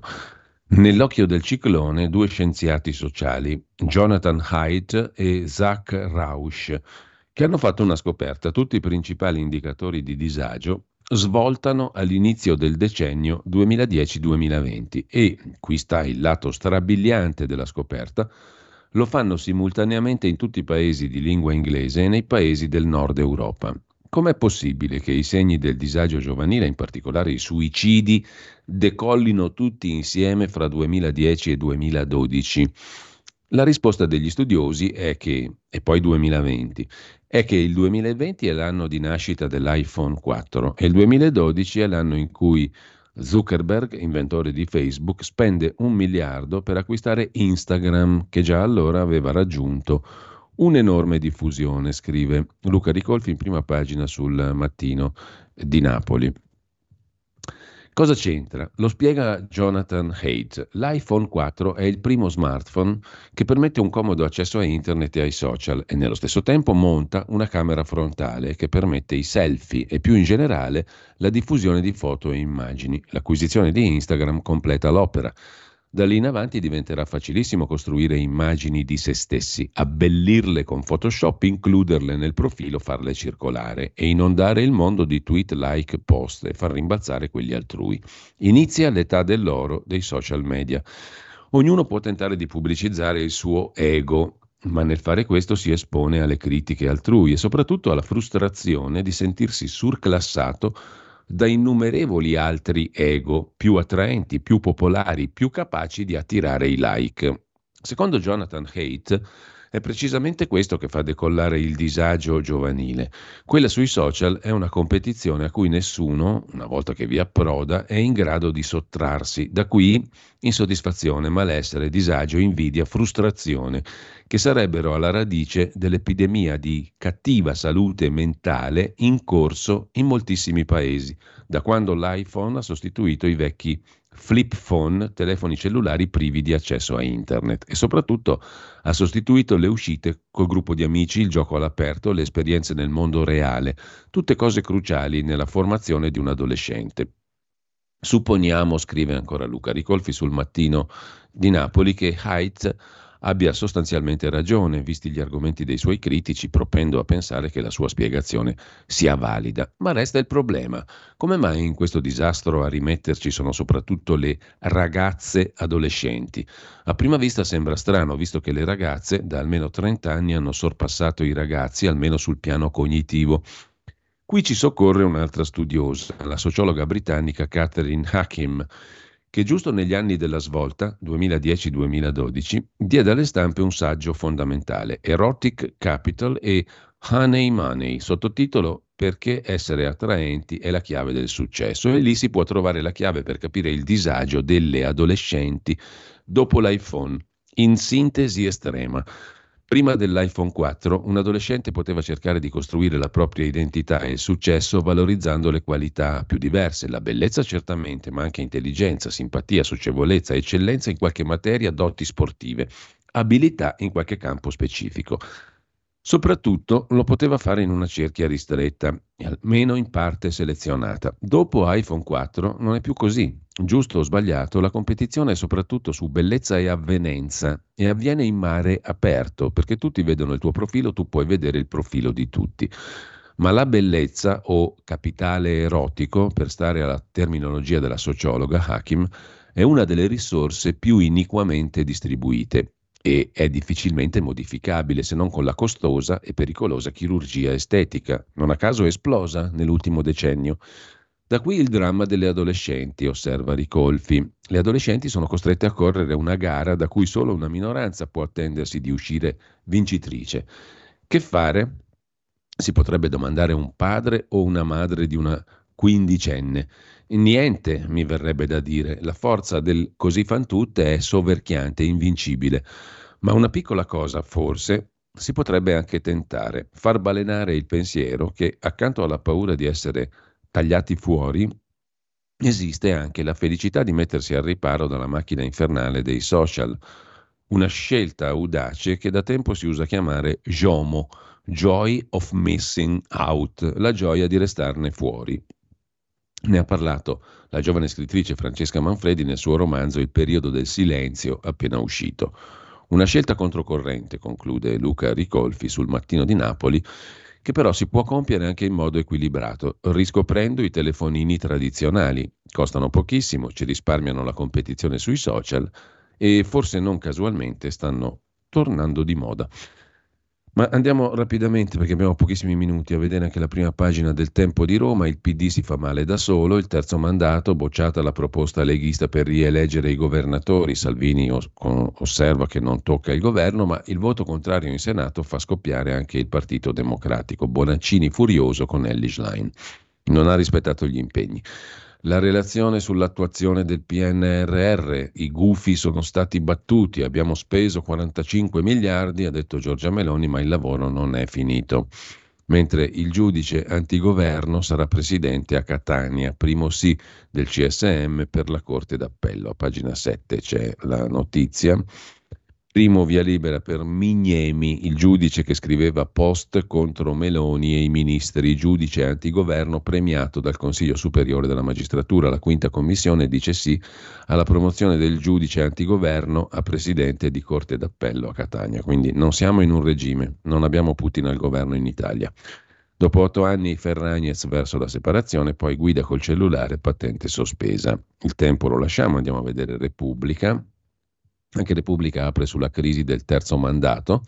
Nell'occhio del ciclone due scienziati sociali, Jonathan Haidt e Zach Rausch, che hanno fatto una scoperta. Tutti i principali indicatori di disagio svoltano all'inizio del decennio 2010-2020 e, qui sta il lato strabiliante della scoperta, lo fanno simultaneamente in tutti i paesi di lingua inglese e nei paesi del nord Europa. Com'è possibile che i segni del disagio giovanile, in particolare i suicidi, decollino tutti insieme fra 2010 e 2012? La risposta degli studiosi è che, e poi 2020, è che il 2020 è l'anno di nascita dell'iPhone 4 e il 2012 è l'anno in cui Zuckerberg, inventore di Facebook, spende un miliardo per acquistare Instagram, che già allora aveva raggiunto un'enorme diffusione, scrive Luca Ricolfi in prima pagina sul mattino di Napoli. Cosa c'entra? Lo spiega Jonathan Haidt. L'iPhone 4 è il primo smartphone che permette un comodo accesso a internet e ai social e nello stesso tempo monta una camera frontale che permette i selfie e più in generale la diffusione di foto e immagini. L'acquisizione di Instagram completa l'opera. Da lì in avanti diventerà facilissimo costruire immagini di se stessi, abbellirle con Photoshop, includerle nel profilo, farle circolare e inondare il mondo di tweet, like, post e far rimbalzare quelli altrui. Inizia l'età dell'oro dei social media. Ognuno può tentare di pubblicizzare il suo ego, ma nel fare questo si espone alle critiche altrui e soprattutto alla frustrazione di sentirsi surclassato da innumerevoli altri ego più attraenti, più popolari, più capaci di attirare i like. Secondo Jonathan Haidt, è precisamente questo che fa decollare il disagio giovanile. Quella sui social è una competizione a cui nessuno, una volta che vi approda, è in grado di sottrarsi. Da qui insoddisfazione, malessere, disagio, invidia, frustrazione, che sarebbero alla radice dell'epidemia di cattiva salute mentale in corso in moltissimi paesi, da quando l'iPhone ha sostituito i vecchi flip phone, telefoni cellulari privi di accesso a internet e soprattutto ha sostituito le uscite col gruppo di amici, il gioco all'aperto, le esperienze nel mondo reale, tutte cose cruciali nella formazione di un adolescente. Supponiamo, scrive ancora Luca Ricolfi sul mattino di Napoli, che Haidt abbia sostanzialmente ragione, visti gli argomenti dei suoi critici, propendo a pensare che la sua spiegazione sia valida. Ma resta il problema. Come mai in questo disastro a rimetterci sono soprattutto le ragazze adolescenti? A prima vista sembra strano, visto che le ragazze da almeno 30 anni hanno sorpassato i ragazzi, almeno sul piano cognitivo. Qui ci soccorre un'altra studiosa, la sociologa britannica Catherine Hakim, che giusto negli anni della svolta, 2010-2012, diede alle stampe un saggio fondamentale, Erotic Capital e Honey Money, sottotitolo Perché essere attraenti è la chiave del successo. E lì si può trovare la chiave per capire il disagio delle adolescenti dopo l'iPhone, in sintesi estrema. Prima dell'iPhone 4, un adolescente poteva cercare di costruire la propria identità e il successo valorizzando le qualità più diverse, la bellezza certamente, ma anche intelligenza, simpatia, socievolezza, eccellenza in qualche materia, doti sportive, abilità in qualche campo specifico. Soprattutto lo poteva fare in una cerchia ristretta, almeno in parte selezionata. Dopo iPhone 4 non è più così. Giusto o sbagliato, la competizione è soprattutto su bellezza e avvenenza e avviene in mare aperto, perché tutti vedono il tuo profilo, tu puoi vedere il profilo di tutti. Ma la bellezza o capitale erotico, per stare alla terminologia della sociologa Hakim, è una delle risorse più iniquamente distribuite e è difficilmente modificabile se non con la costosa e pericolosa chirurgia estetica, non a caso esplosa nell'ultimo decennio. Da qui il dramma delle adolescenti, osserva Ricolfi. Le adolescenti sono costrette a correre una gara da cui solo una minoranza può attendersi di uscire vincitrice. Che fare? Si potrebbe domandare un padre o una madre di una quindicenne. Niente, mi verrebbe da dire. La forza del così fan tutte è soverchiante, invincibile. Ma una piccola cosa, forse, si potrebbe anche tentare, far balenare il pensiero che accanto alla paura di essere tagliati fuori, esiste anche la felicità di mettersi al riparo dalla macchina infernale dei social. Una scelta audace che da tempo si usa chiamare JOMO, Joy of Missing Out, la gioia di restarne fuori. Ne ha parlato la giovane scrittrice Francesca Manfredi nel suo romanzo Il periodo del silenzio, appena uscito. Una scelta controcorrente, conclude Luca Ricolfi sul Mattino di Napoli, che però si può compiere anche in modo equilibrato, riscoprendo i telefonini tradizionali. Costano pochissimo, ci risparmiano la competizione sui social e forse non casualmente stanno tornando di moda. Ma andiamo rapidamente, perché abbiamo pochissimi minuti, a vedere anche la prima pagina del Tempo di Roma. Il PD si fa male da solo, il terzo mandato, bocciata la proposta leghista per rieleggere i governatori. Salvini osserva che non tocca il governo, ma il voto contrario in Senato fa scoppiare anche il Partito Democratico. Bonaccini furioso con Ellie Schlein. Non ha rispettato gli impegni la relazione sull'attuazione del PNRR, i gufi sono stati battuti, abbiamo speso 45 miliardi, ha detto Giorgia Meloni, ma il lavoro non è finito. Mentre il giudice antigoverno sarà presidente a Catania, primo sì del CSM per la Corte d'Appello. A pagina 7 c'è la notizia. Primo via libera per Mignemi, il giudice che scriveva post contro Meloni e i ministri, giudice antigoverno premiato dal Consiglio Superiore della Magistratura. La quinta commissione dice sì alla promozione del giudice antigoverno a presidente di Corte d'Appello a Catania. Quindi non siamo in un regime, non abbiamo Putin al governo in Italia. Dopo otto anni Ferragnez verso la separazione, poi guida col cellulare, patente sospesa. Il tempo lo lasciamo, andiamo a vedere Repubblica. Anche Repubblica apre sulla crisi del terzo mandato,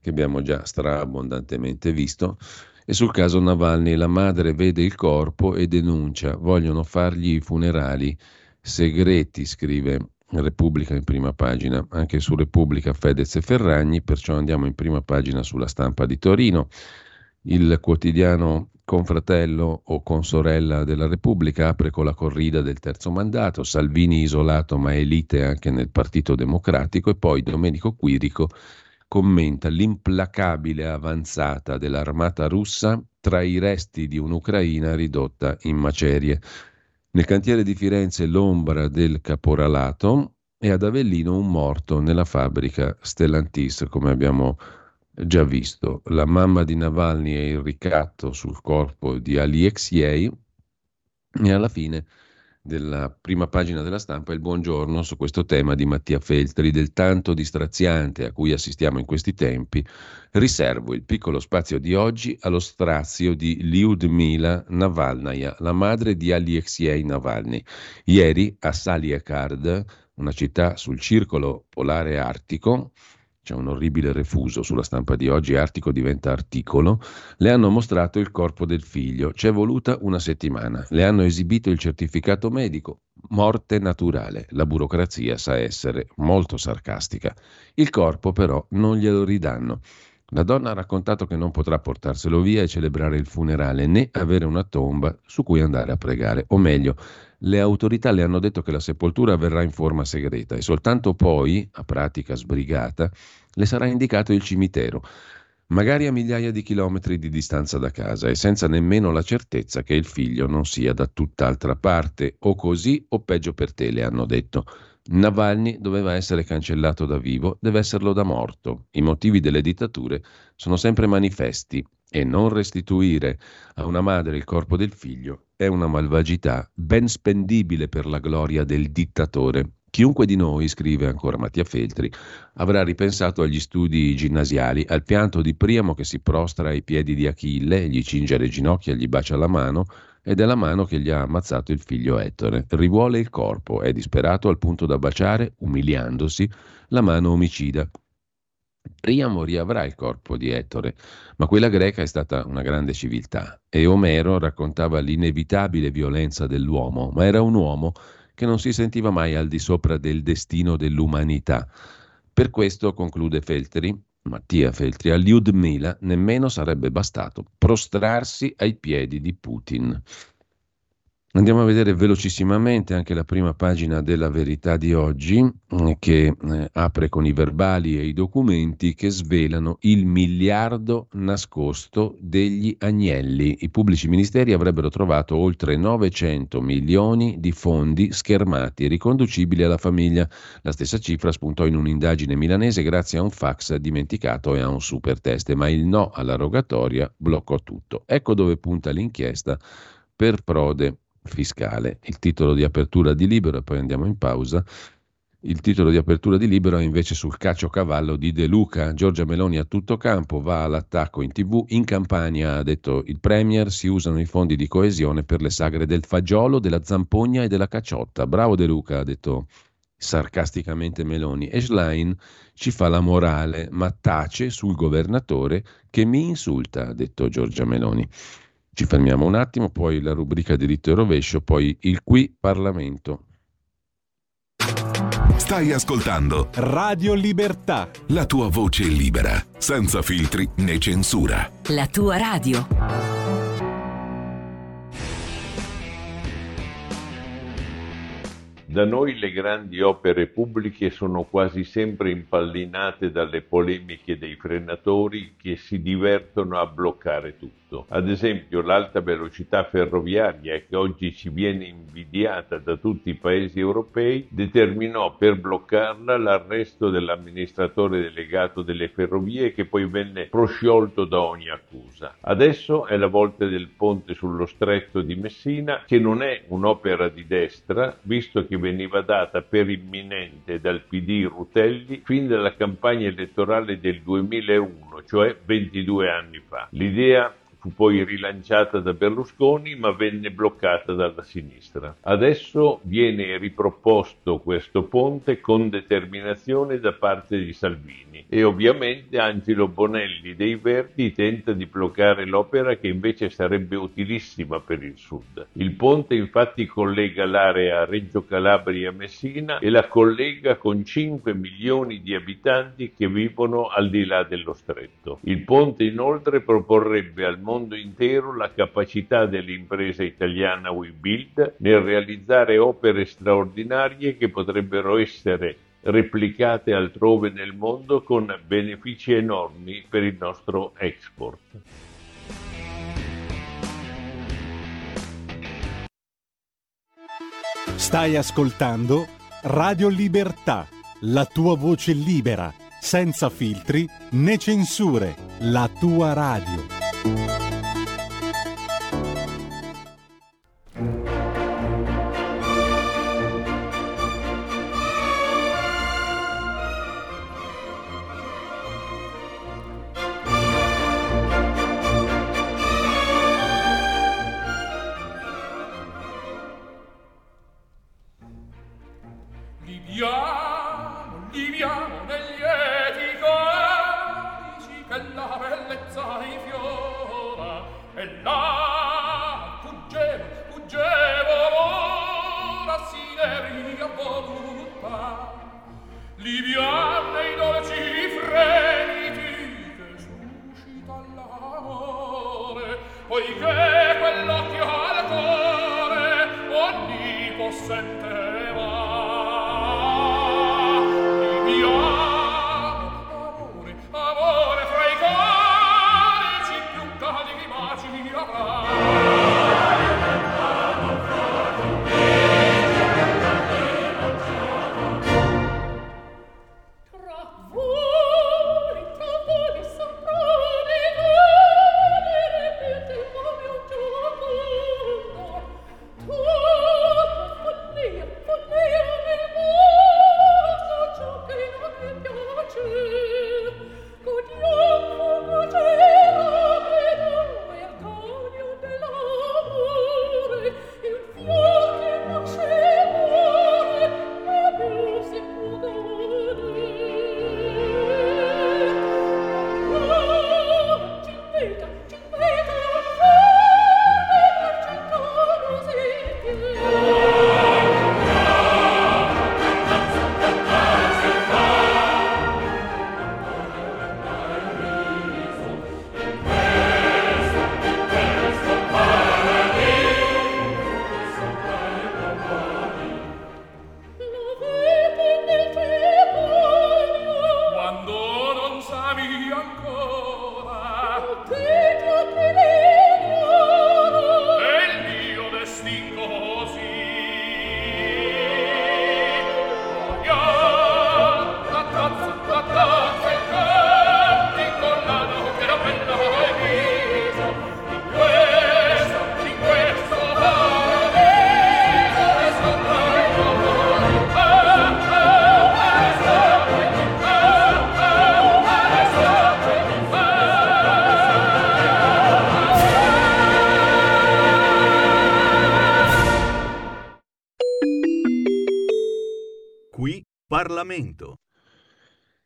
che abbiamo già straabbondantemente visto, e sul caso Navalny la madre vede il corpo e denuncia, vogliono fargli i funerali segreti, scrive Repubblica in prima pagina, anche su Repubblica Fedez e Ferragni, perciò andiamo in prima pagina sulla stampa di Torino. Il quotidiano confratello o consorella della Repubblica apre con la corrida del terzo mandato, Salvini isolato ma elite anche nel Partito Democratico e poi Domenico Quirico commenta l'implacabile avanzata dell'armata russa tra i resti di un'Ucraina ridotta in macerie. Nel cantiere di Firenze l'ombra del caporalato e ad Avellino un morto nella fabbrica Stellantis, come abbiamo visto già visto. La mamma di Navalny e il ricatto sul corpo di Aliexiei e alla fine della prima pagina della stampa il buongiorno su questo tema di Mattia Feltri del tanto distraziante a cui assistiamo in questi tempi, riservo il piccolo spazio di oggi allo strazio di Lyudmila Navalnaya, la madre di Aliexiei Navalny. Ieri a Saliakard, una città sul circolo polare artico, c'è un orribile refuso sulla stampa di oggi, Artico diventa articolo, le hanno mostrato il corpo del figlio, c'è voluta una settimana, le hanno esibito il certificato medico, morte naturale, la burocrazia sa essere molto sarcastica, il corpo però non glielo ridanno. La donna ha raccontato che non potrà portarselo via e celebrare il funerale né avere una tomba su cui andare a pregare, o meglio, le autorità le hanno detto che la sepoltura avverrà in forma segreta e soltanto poi, a pratica sbrigata, le sarà indicato il cimitero, magari a migliaia di chilometri di distanza da casa e senza nemmeno la certezza che il figlio non sia da tutt'altra parte, o così o peggio per te, le hanno detto. Navalny doveva essere cancellato da vivo, deve esserlo da morto. I motivi delle dittature sono sempre manifesti e non restituire a una madre il corpo del figlio è una malvagità ben spendibile per la gloria del dittatore. Chiunque di noi, scrive ancora Mattia Feltri, avrà ripensato agli studi ginnasiali, al pianto di Priamo che si prostra ai piedi di Achille, gli cinge le ginocchia, gli bacia la mano, ed è la mano che gli ha ammazzato il figlio Ettore. Rivuole il corpo, è disperato al punto da baciare, umiliandosi, la mano omicida. Priamo riavrà il corpo di Ettore, ma quella greca è stata una grande civiltà e Omero raccontava l'inevitabile violenza dell'uomo, ma era un uomo che non si sentiva mai al di sopra del destino dell'umanità. Per questo, conclude Feltri, Mattia Feltri, a Lyudmila nemmeno sarebbe bastato prostrarsi ai piedi di Putin. Andiamo a vedere velocissimamente anche la prima pagina della verità di oggi, eh, che eh, apre con i verbali e i documenti che svelano il miliardo nascosto degli agnelli. I pubblici ministeri avrebbero trovato oltre 900 milioni di fondi schermati riconducibili alla famiglia. La stessa cifra spuntò in un'indagine milanese grazie a un fax dimenticato e a un super test, ma il no alla rogatoria bloccò tutto. Ecco dove punta l'inchiesta per Prode fiscale. Il titolo di apertura di Libero, e poi andiamo in pausa. Il titolo di apertura di Libero è invece sul caciocavallo di De Luca. Giorgia Meloni a tutto campo, va all'attacco in tv. In campagna, ha detto il Premier, si usano i fondi di coesione per le sagre del fagiolo, della zampogna e della cacciotta. Bravo De Luca, ha detto sarcasticamente Meloni. E Schlein ci fa la morale, ma tace sul governatore che mi insulta, ha detto Giorgia Meloni. Ci fermiamo un attimo, poi la rubrica diritto e rovescio, poi il qui Parlamento. Stai ascoltando Radio Libertà. la tua voce libera, senza filtri né censura. La tua radio. Da noi le grandi opere pubbliche sono quasi sempre impallinate dalle polemiche dei frenatori che si divertono a bloccare tutto. Ad esempio l'alta velocità ferroviaria che oggi ci viene invidiata da tutti i paesi europei determinò per bloccarla l'arresto dell'amministratore delegato delle ferrovie che poi venne prosciolto da ogni accusa. Adesso è la volta del ponte sullo stretto di Messina che non è un'opera di destra visto che veniva data per imminente dal PD Rutelli fin dalla campagna elettorale del 2001, cioè 22 anni fa. L'idea fu poi rilanciata da Berlusconi ma venne bloccata dalla sinistra. Adesso viene riproposto questo ponte con determinazione da parte di Salvini e ovviamente Angelo Bonelli dei Verdi tenta di bloccare l'opera che invece sarebbe utilissima per il sud. Il ponte infatti collega l'area Reggio Calabria-Messina e la collega con 5 milioni di abitanti che vivono al di là dello stretto. Il ponte inoltre proporrebbe al mondo intero la capacità dell'impresa italiana WeBuild nel realizzare opere straordinarie che potrebbero essere replicate altrove nel mondo con benefici enormi per il nostro export. Stai ascoltando Radio Libertà, la tua voce libera, senza filtri né censure, la tua radio. di Parlamento.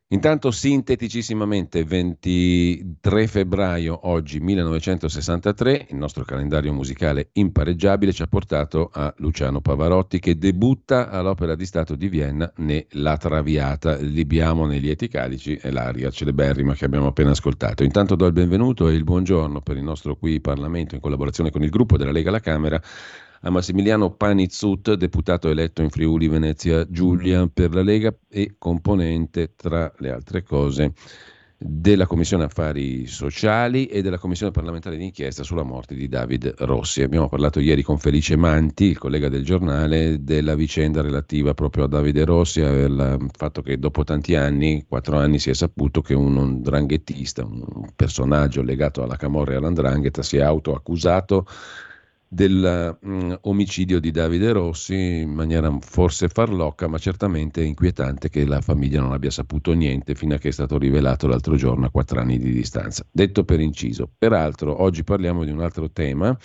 Intanto sinteticisssimamente 23 febbraio oggi 1963 il nostro calendario musicale impareggiabile ci ha portato a Luciano Pavarotti che debutta all'Opera di Stato di Vienna ne La Traviata, Libiamo nei lieti calici e l'aria celeberrima che abbiamo appena ascoltato. Intanto do il benvenuto e il buongiorno per il nostro qui Parlamento in collaborazione con il gruppo della Lega alla Camera a Massimiliano Panizzut, deputato eletto in Friuli Venezia Giulia per la Lega e componente, tra le altre cose, della Commissione Affari Sociali e della Commissione parlamentare d'inchiesta sulla morte di David Rossi. Abbiamo parlato ieri con Felice Manti, il collega del giornale, della vicenda relativa proprio a Davide Rossi, al fatto che dopo tanti anni, quattro anni, si è saputo che un dranghettista, un personaggio legato alla Camorra e all'Andrangheta, si è autoaccusato dell'omicidio mm, di Davide Rossi in maniera forse farlocca, ma certamente inquietante che la famiglia non abbia saputo niente fino a che è stato rivelato l'altro giorno a quattro anni di distanza. Detto per inciso. Peraltro, oggi parliamo di un altro tema.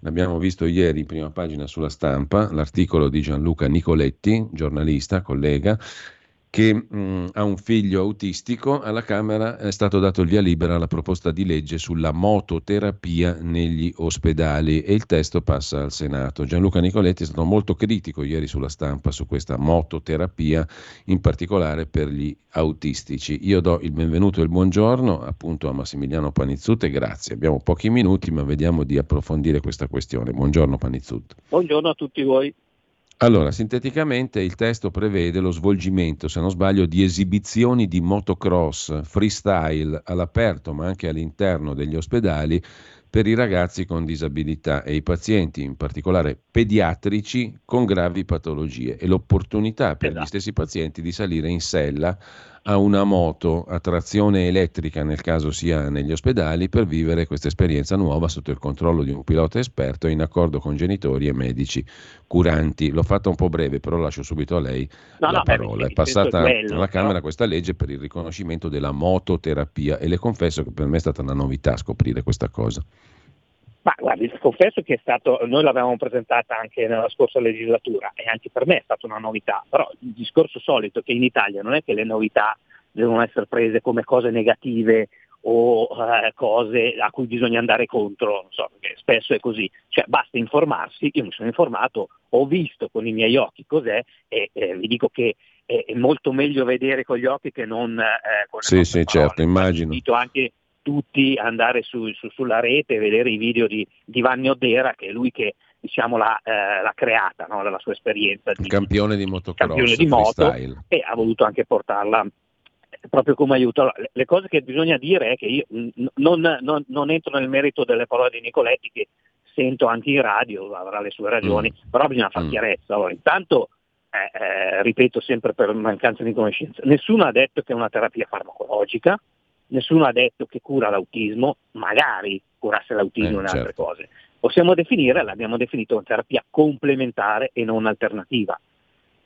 L'abbiamo visto ieri in prima pagina sulla stampa, l'articolo di Gianluca Nicoletti, giornalista, collega, che mh, ha un figlio autistico, alla Camera è stato dato il via libera alla proposta di legge sulla mototerapia negli ospedali e il testo passa al Senato. Gianluca Nicoletti è stato molto critico ieri sulla stampa su questa mototerapia, in particolare per gli autistici. Io do il benvenuto e il buongiorno appunto a Massimiliano Panizzut e grazie. Abbiamo pochi minuti ma vediamo di approfondire questa questione. Buongiorno Panizzut. Buongiorno a tutti voi. Allora, sinteticamente il testo prevede lo svolgimento, se non sbaglio, di esibizioni di motocross freestyle all'aperto ma anche all'interno degli ospedali per i ragazzi con disabilità e i pazienti, in particolare pediatrici, con gravi patologie e l'opportunità per esatto. gli stessi pazienti di salire in sella a una moto a trazione elettrica, nel caso sia negli ospedali, per vivere questa esperienza nuova sotto il controllo di un pilota esperto in accordo con genitori e medici curanti. L'ho fatta un po' breve, però lascio subito a lei no, la no, parola. È passata quello, alla Camera no? questa legge per il riconoscimento della mototerapia e le confesso che per me è stata una novità scoprire questa cosa. Ma guardi, confesso che è stato, noi l'avevamo presentata anche nella scorsa legislatura e anche per me è stata una novità, però il discorso solito è che in Italia non è che le novità devono essere prese come cose negative o eh, cose a cui bisogna andare contro, non so, perché spesso è così, cioè basta informarsi, io mi sono informato, ho visto con i miei occhi cos'è e eh, vi dico che è, è, molto meglio vedere con gli occhi che non eh, con le Sì, sì, parole. certo, immagino. Invito anche tutti andare su, su, sulla rete e vedere i video di, di Vanni Oddera, che è lui che diciamo, l'ha, eh, l'ha creata no? dalla sua esperienza di campione di motocross, campione di moto e ha voluto anche portarla proprio come aiuto. Le, cose che bisogna dire è che io non, non- non entro nel merito delle parole di Nicoletti che sento anche in radio, avrà le sue ragioni, però bisogna fare Mm. chiarezza. Allora, intanto, eh, eh, ripeto sempre per mancanza di conoscenza, nessuno ha detto che è una terapia farmacologica, nessuno ha detto che cura l'autismo, magari curasse l'autismo Eh, e altre certo. cose. Possiamo definire, l'abbiamo definito una terapia complementare e non alternativa.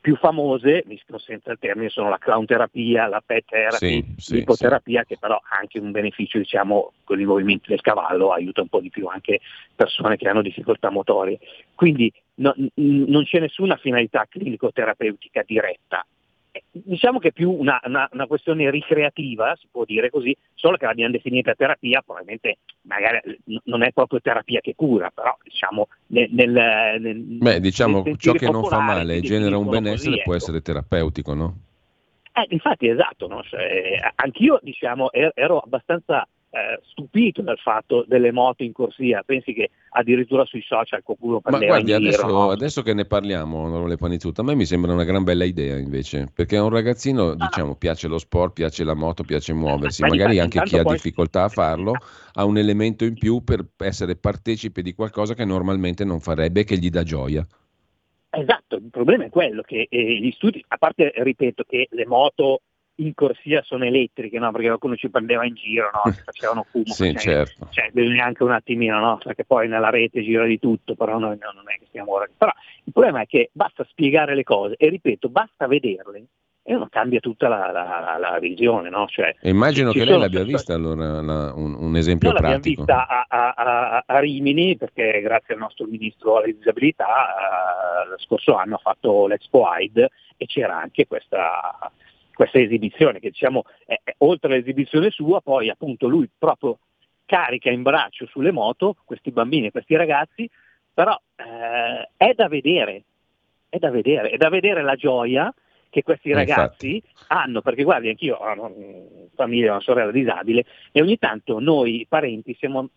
Più famose, mi consente il termine, sono la clown terapia, la pet therapy, Sì, sì, l'ipoterapia, che però ha anche un beneficio, diciamo, con i movimenti del cavallo, aiuta un po' di più anche persone che hanno difficoltà motorie. Quindi no- n- non c'è nessuna finalità clinico-terapeutica diretta. Eh, Diciamo che è più una, una- una questione ricreativa, si può dire così, solo che l'abbiamo definita terapia, probabilmente magari n- non è proprio terapia che cura, però diciamo nel, nel- Beh, diciamo, nel ciò che non fa male e genera un benessere così, può ecco. essere terapeutico, no? Eh, infatti esatto, no? Cioè, anch'io diciamo, er- ero abbastanza eh, stupito dal fatto delle moto in corsia, pensi che addirittura sui social qualcuno Ma prendeva guardi, in giro, adesso, no? adesso che ne parliamo, onorevole Panizzuta, a me mi sembra una gran bella idea invece, perché a un ragazzino, diciamo, piace lo sport, piace la moto, piace muoversi, ma magari infatti, anche chi ha poi- difficoltà a farlo ha un elemento in più per essere partecipe di qualcosa che normalmente non farebbe e che gli dà gioia. Esatto, il problema è quello che eh, gli studi, a parte ripeto che le moto in corsia sono elettriche, no? perché qualcuno ci prendeva in giro, no? facevano fumo, Sì, cioè, certo. cioè, bisogna anche un attimino, no? perché poi nella rete gira di tutto, però noi no, non è che stiamo ora. Però il problema è che basta spiegare le cose e ripeto, basta vederle e uno cambia tutta la, la- la- la visione, no? Cioè, immagino che lei l'abbia vista allora la- un, un esempio l'abbiamo pratico. vista a, a- a- Rimini perché grazie al nostro ministro alle disabilità eh, lo scorso anno ha fatto l'Expo AID e c'era anche questa, questa esibizione che diciamo è- è oltre all'esibizione sua poi appunto lui proprio carica in braccio sulle moto questi bambini e questi ragazzi però eh, è da vedere è da vedere è da vedere la gioia che questi Eh, ragazzi hanno, perché guardi, anch'io ho una famiglia, una sorella disabile, e ogni tanto noi parenti siamo,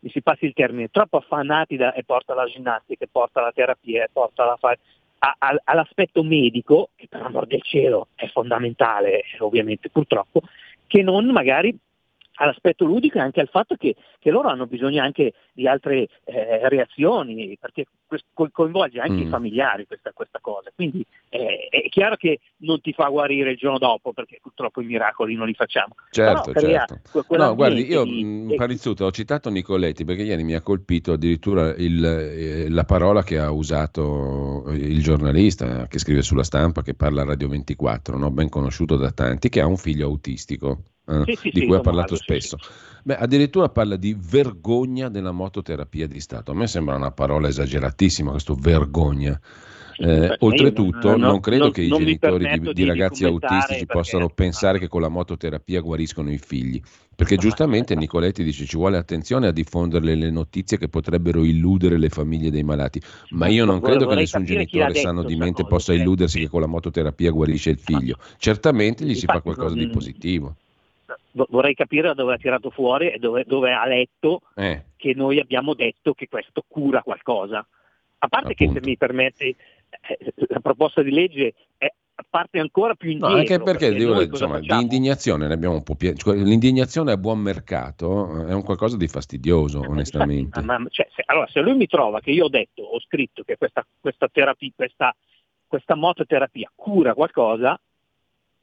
mi si passi il termine, troppo affannati da, e porta la ginnastica, e porta la terapia, e porta la fa- a- a- all'aspetto medico, che per amor del cielo è fondamentale, ovviamente purtroppo, che non magari all'aspetto ludico e anche al fatto che, che loro hanno bisogno anche di altre eh, reazioni, perché coinvolge anche Mm. i familiari questa, questa cosa. Quindi eh, è chiaro che non ti fa guarire il giorno dopo, perché purtroppo i miracoli non li facciamo. Certo, Però certo. que- No, guardi, io di- Parizzuto ho citato Nicoletti perché ieri mi ha colpito addirittura il, eh, la parola che ha usato il giornalista che scrive sulla stampa, che parla a Radio 24, no? ben conosciuto da tanti, che ha un figlio autistico, eh, Sì, sì, di cui ha parlato sì, spesso. Beh, addirittura parla di vergogna della mototerapia di Stato. A me sembra una parola esageratissima, questo vergogna. Eh, oltretutto, non- non, credo non- che i non mi genitori di, di ragazzi autistici possano pensare che con la mototerapia guariscono i figli. Perché giustamente Nicoletti dice ci vuole attenzione a diffondere le notizie che potrebbero illudere le famiglie dei malati. Ma io non credo che nessun genitore sano di sta mente possa cioè- illudersi che con la mototerapia guarisce il figlio. Certamente gli si fa qualcosa di positivo. Vo- Vorrei capire da dove ha tirato fuori e dove, dove ha letto Eh, che noi abbiamo detto che questo cura qualcosa. A parte che Appunto. se mi permetti, eh, la proposta di legge è, parte ancora più No, indietro. anche perché, dico, noi cosa insomma, di indignazione ne abbiamo un po' pie- cioè, L'indignazione a buon mercato è un qualcosa di fastidioso, Eh, onestamente. infatti, ma- ma- cioè, se, allora, se lui mi trova che io ho detto, ho scritto che questa, questa terapia, questa, questa mototerapia cura qualcosa,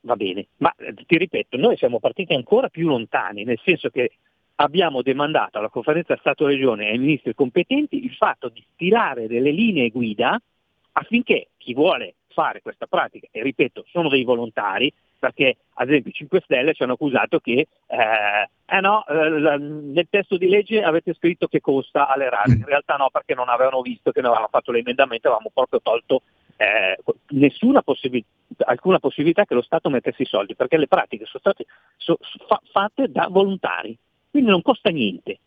va bene. Ma eh, ti ripeto, noi siamo partiti ancora più lontani, nel senso che abbiamo demandato alla conferenza Stato-Regione e ai ministri competenti il fatto di stilare delle linee guida affinché chi vuole fare questa pratica, e ripeto, sono dei volontari, perché ad esempio i 5 Stelle ci hanno accusato che eh, eh no, eh, nel testo di legge avete scritto che costa alle radio, in realtà no perché non avevano visto che noi avevamo fatto l'emendamento, avevamo proprio tolto eh, nessuna possibil- alcuna possibilità che lo Stato mettesse i soldi, perché le pratiche sono state so- fa- fatte da volontari, quindi non costa niente.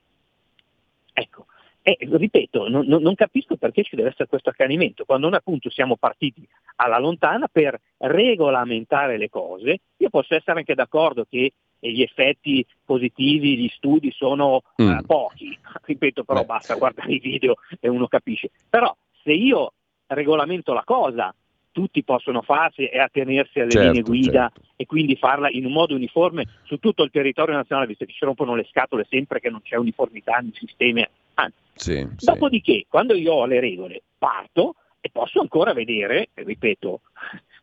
Ecco, e ripeto, non, non- capisco perché ci deve essere questo accanimento, quando noi appunto siamo partiti alla lontana per regolamentare le cose. Io posso essere anche d'accordo che gli effetti positivi, gli studi sono mm. uh, pochi, ripeto però Beh. basta guardare i video e uno capisce. Però se io regolamento la cosa, tutti possono farsi e attenersi alle certo, linee guida certo. e quindi farla in un modo uniforme su tutto il territorio nazionale, visto che ci rompono le scatole sempre che non c'è uniformità nei sistemi. Anzi, sì, dopodiché, sì. quando io ho le regole, parto e posso ancora vedere, ripeto,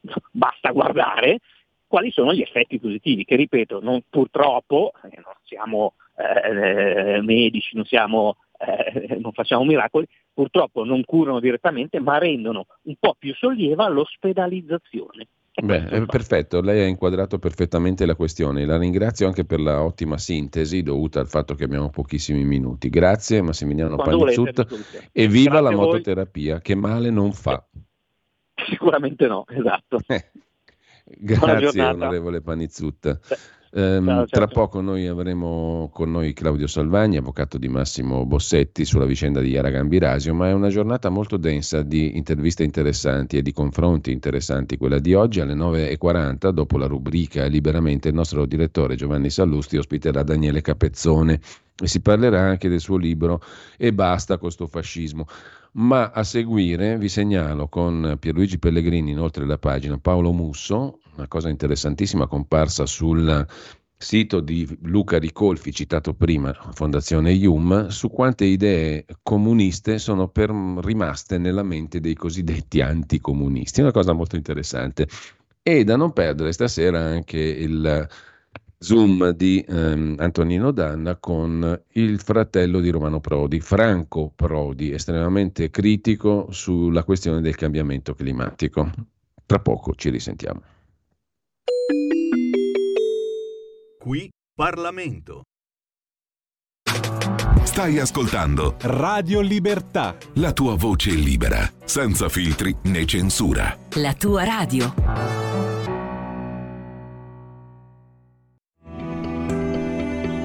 basta guardare quali sono gli effetti positivi, che ripeto, non, purtroppo eh, non siamo eh, medici, non, siamo, eh, non facciamo miracoli, purtroppo non curano direttamente, ma rendono un po' più sollieva l'ospedalizzazione. Beh, è perfetto, lei ha inquadrato perfettamente la questione. La ringrazio anche per la ottima sintesi dovuta al fatto che abbiamo pochissimi minuti. Grazie Massimiliano Panizzut e viva la mototerapia, che male non fa. Sicuramente no, esatto. Grazie onorevole Panizzut. Eh, ciao, tra poco noi avremo con noi Claudio Salvagni, avvocato di Massimo Bossetti, sulla vicenda di Yara Gambirasio, ma è una giornata molto densa di interviste interessanti e di confronti interessanti. Quella di oggi alle 9.40, dopo la rubrica Liberamente, il nostro direttore Giovanni Sallusti ospiterà Daniele Capezzone e si parlerà anche del suo libro E basta con sto fascismo. Ma a seguire vi segnalo con Pierluigi Pellegrini, inoltre la pagina Paolo Musso, una cosa interessantissima comparsa sul sito di Luca Ricolfi, citato prima, Fondazione IUM, su quante idee comuniste sono per, rimaste nella mente dei cosiddetti anticomunisti. Una cosa molto interessante. E da non perdere stasera anche il Zoom di ehm, Antonino Danna con il fratello di Romano Prodi, Franco Prodi, estremamente critico sulla questione del cambiamento climatico. Tra poco ci risentiamo. Qui Parlamento. Stai ascoltando Radio Libertà. La tua voce libera, senza filtri né censura. La tua radio.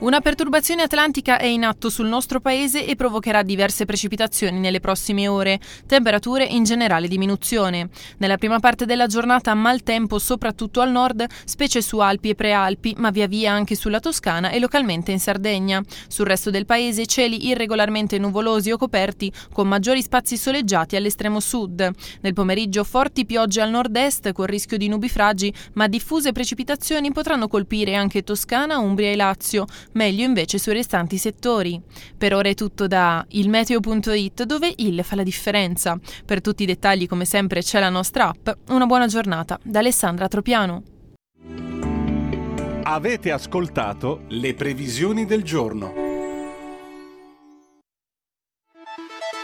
Una perturbazione atlantica è in atto sul nostro paese e provocherà diverse precipitazioni nelle prossime ore, temperature in generale diminuzione. Nella prima parte della giornata maltempo soprattutto al nord, specie su Alpi e Prealpi, ma via via anche sulla Toscana e localmente in Sardegna. Sul resto del paese cieli irregolarmente nuvolosi o coperti, con maggiori spazi soleggiati all'estremo sud. Nel pomeriggio forti piogge al nord-est con rischio di nubifragi, ma diffuse precipitazioni potranno colpire anche Toscana, Umbria e Lazio meglio invece sui restanti settori. Per ora è tutto da ilmeteo.it dove il fa la differenza. Per tutti i dettagli come sempre c'è la nostra app. Una buona giornata da Alessandra Tropiano. Avete ascoltato le previsioni del giorno.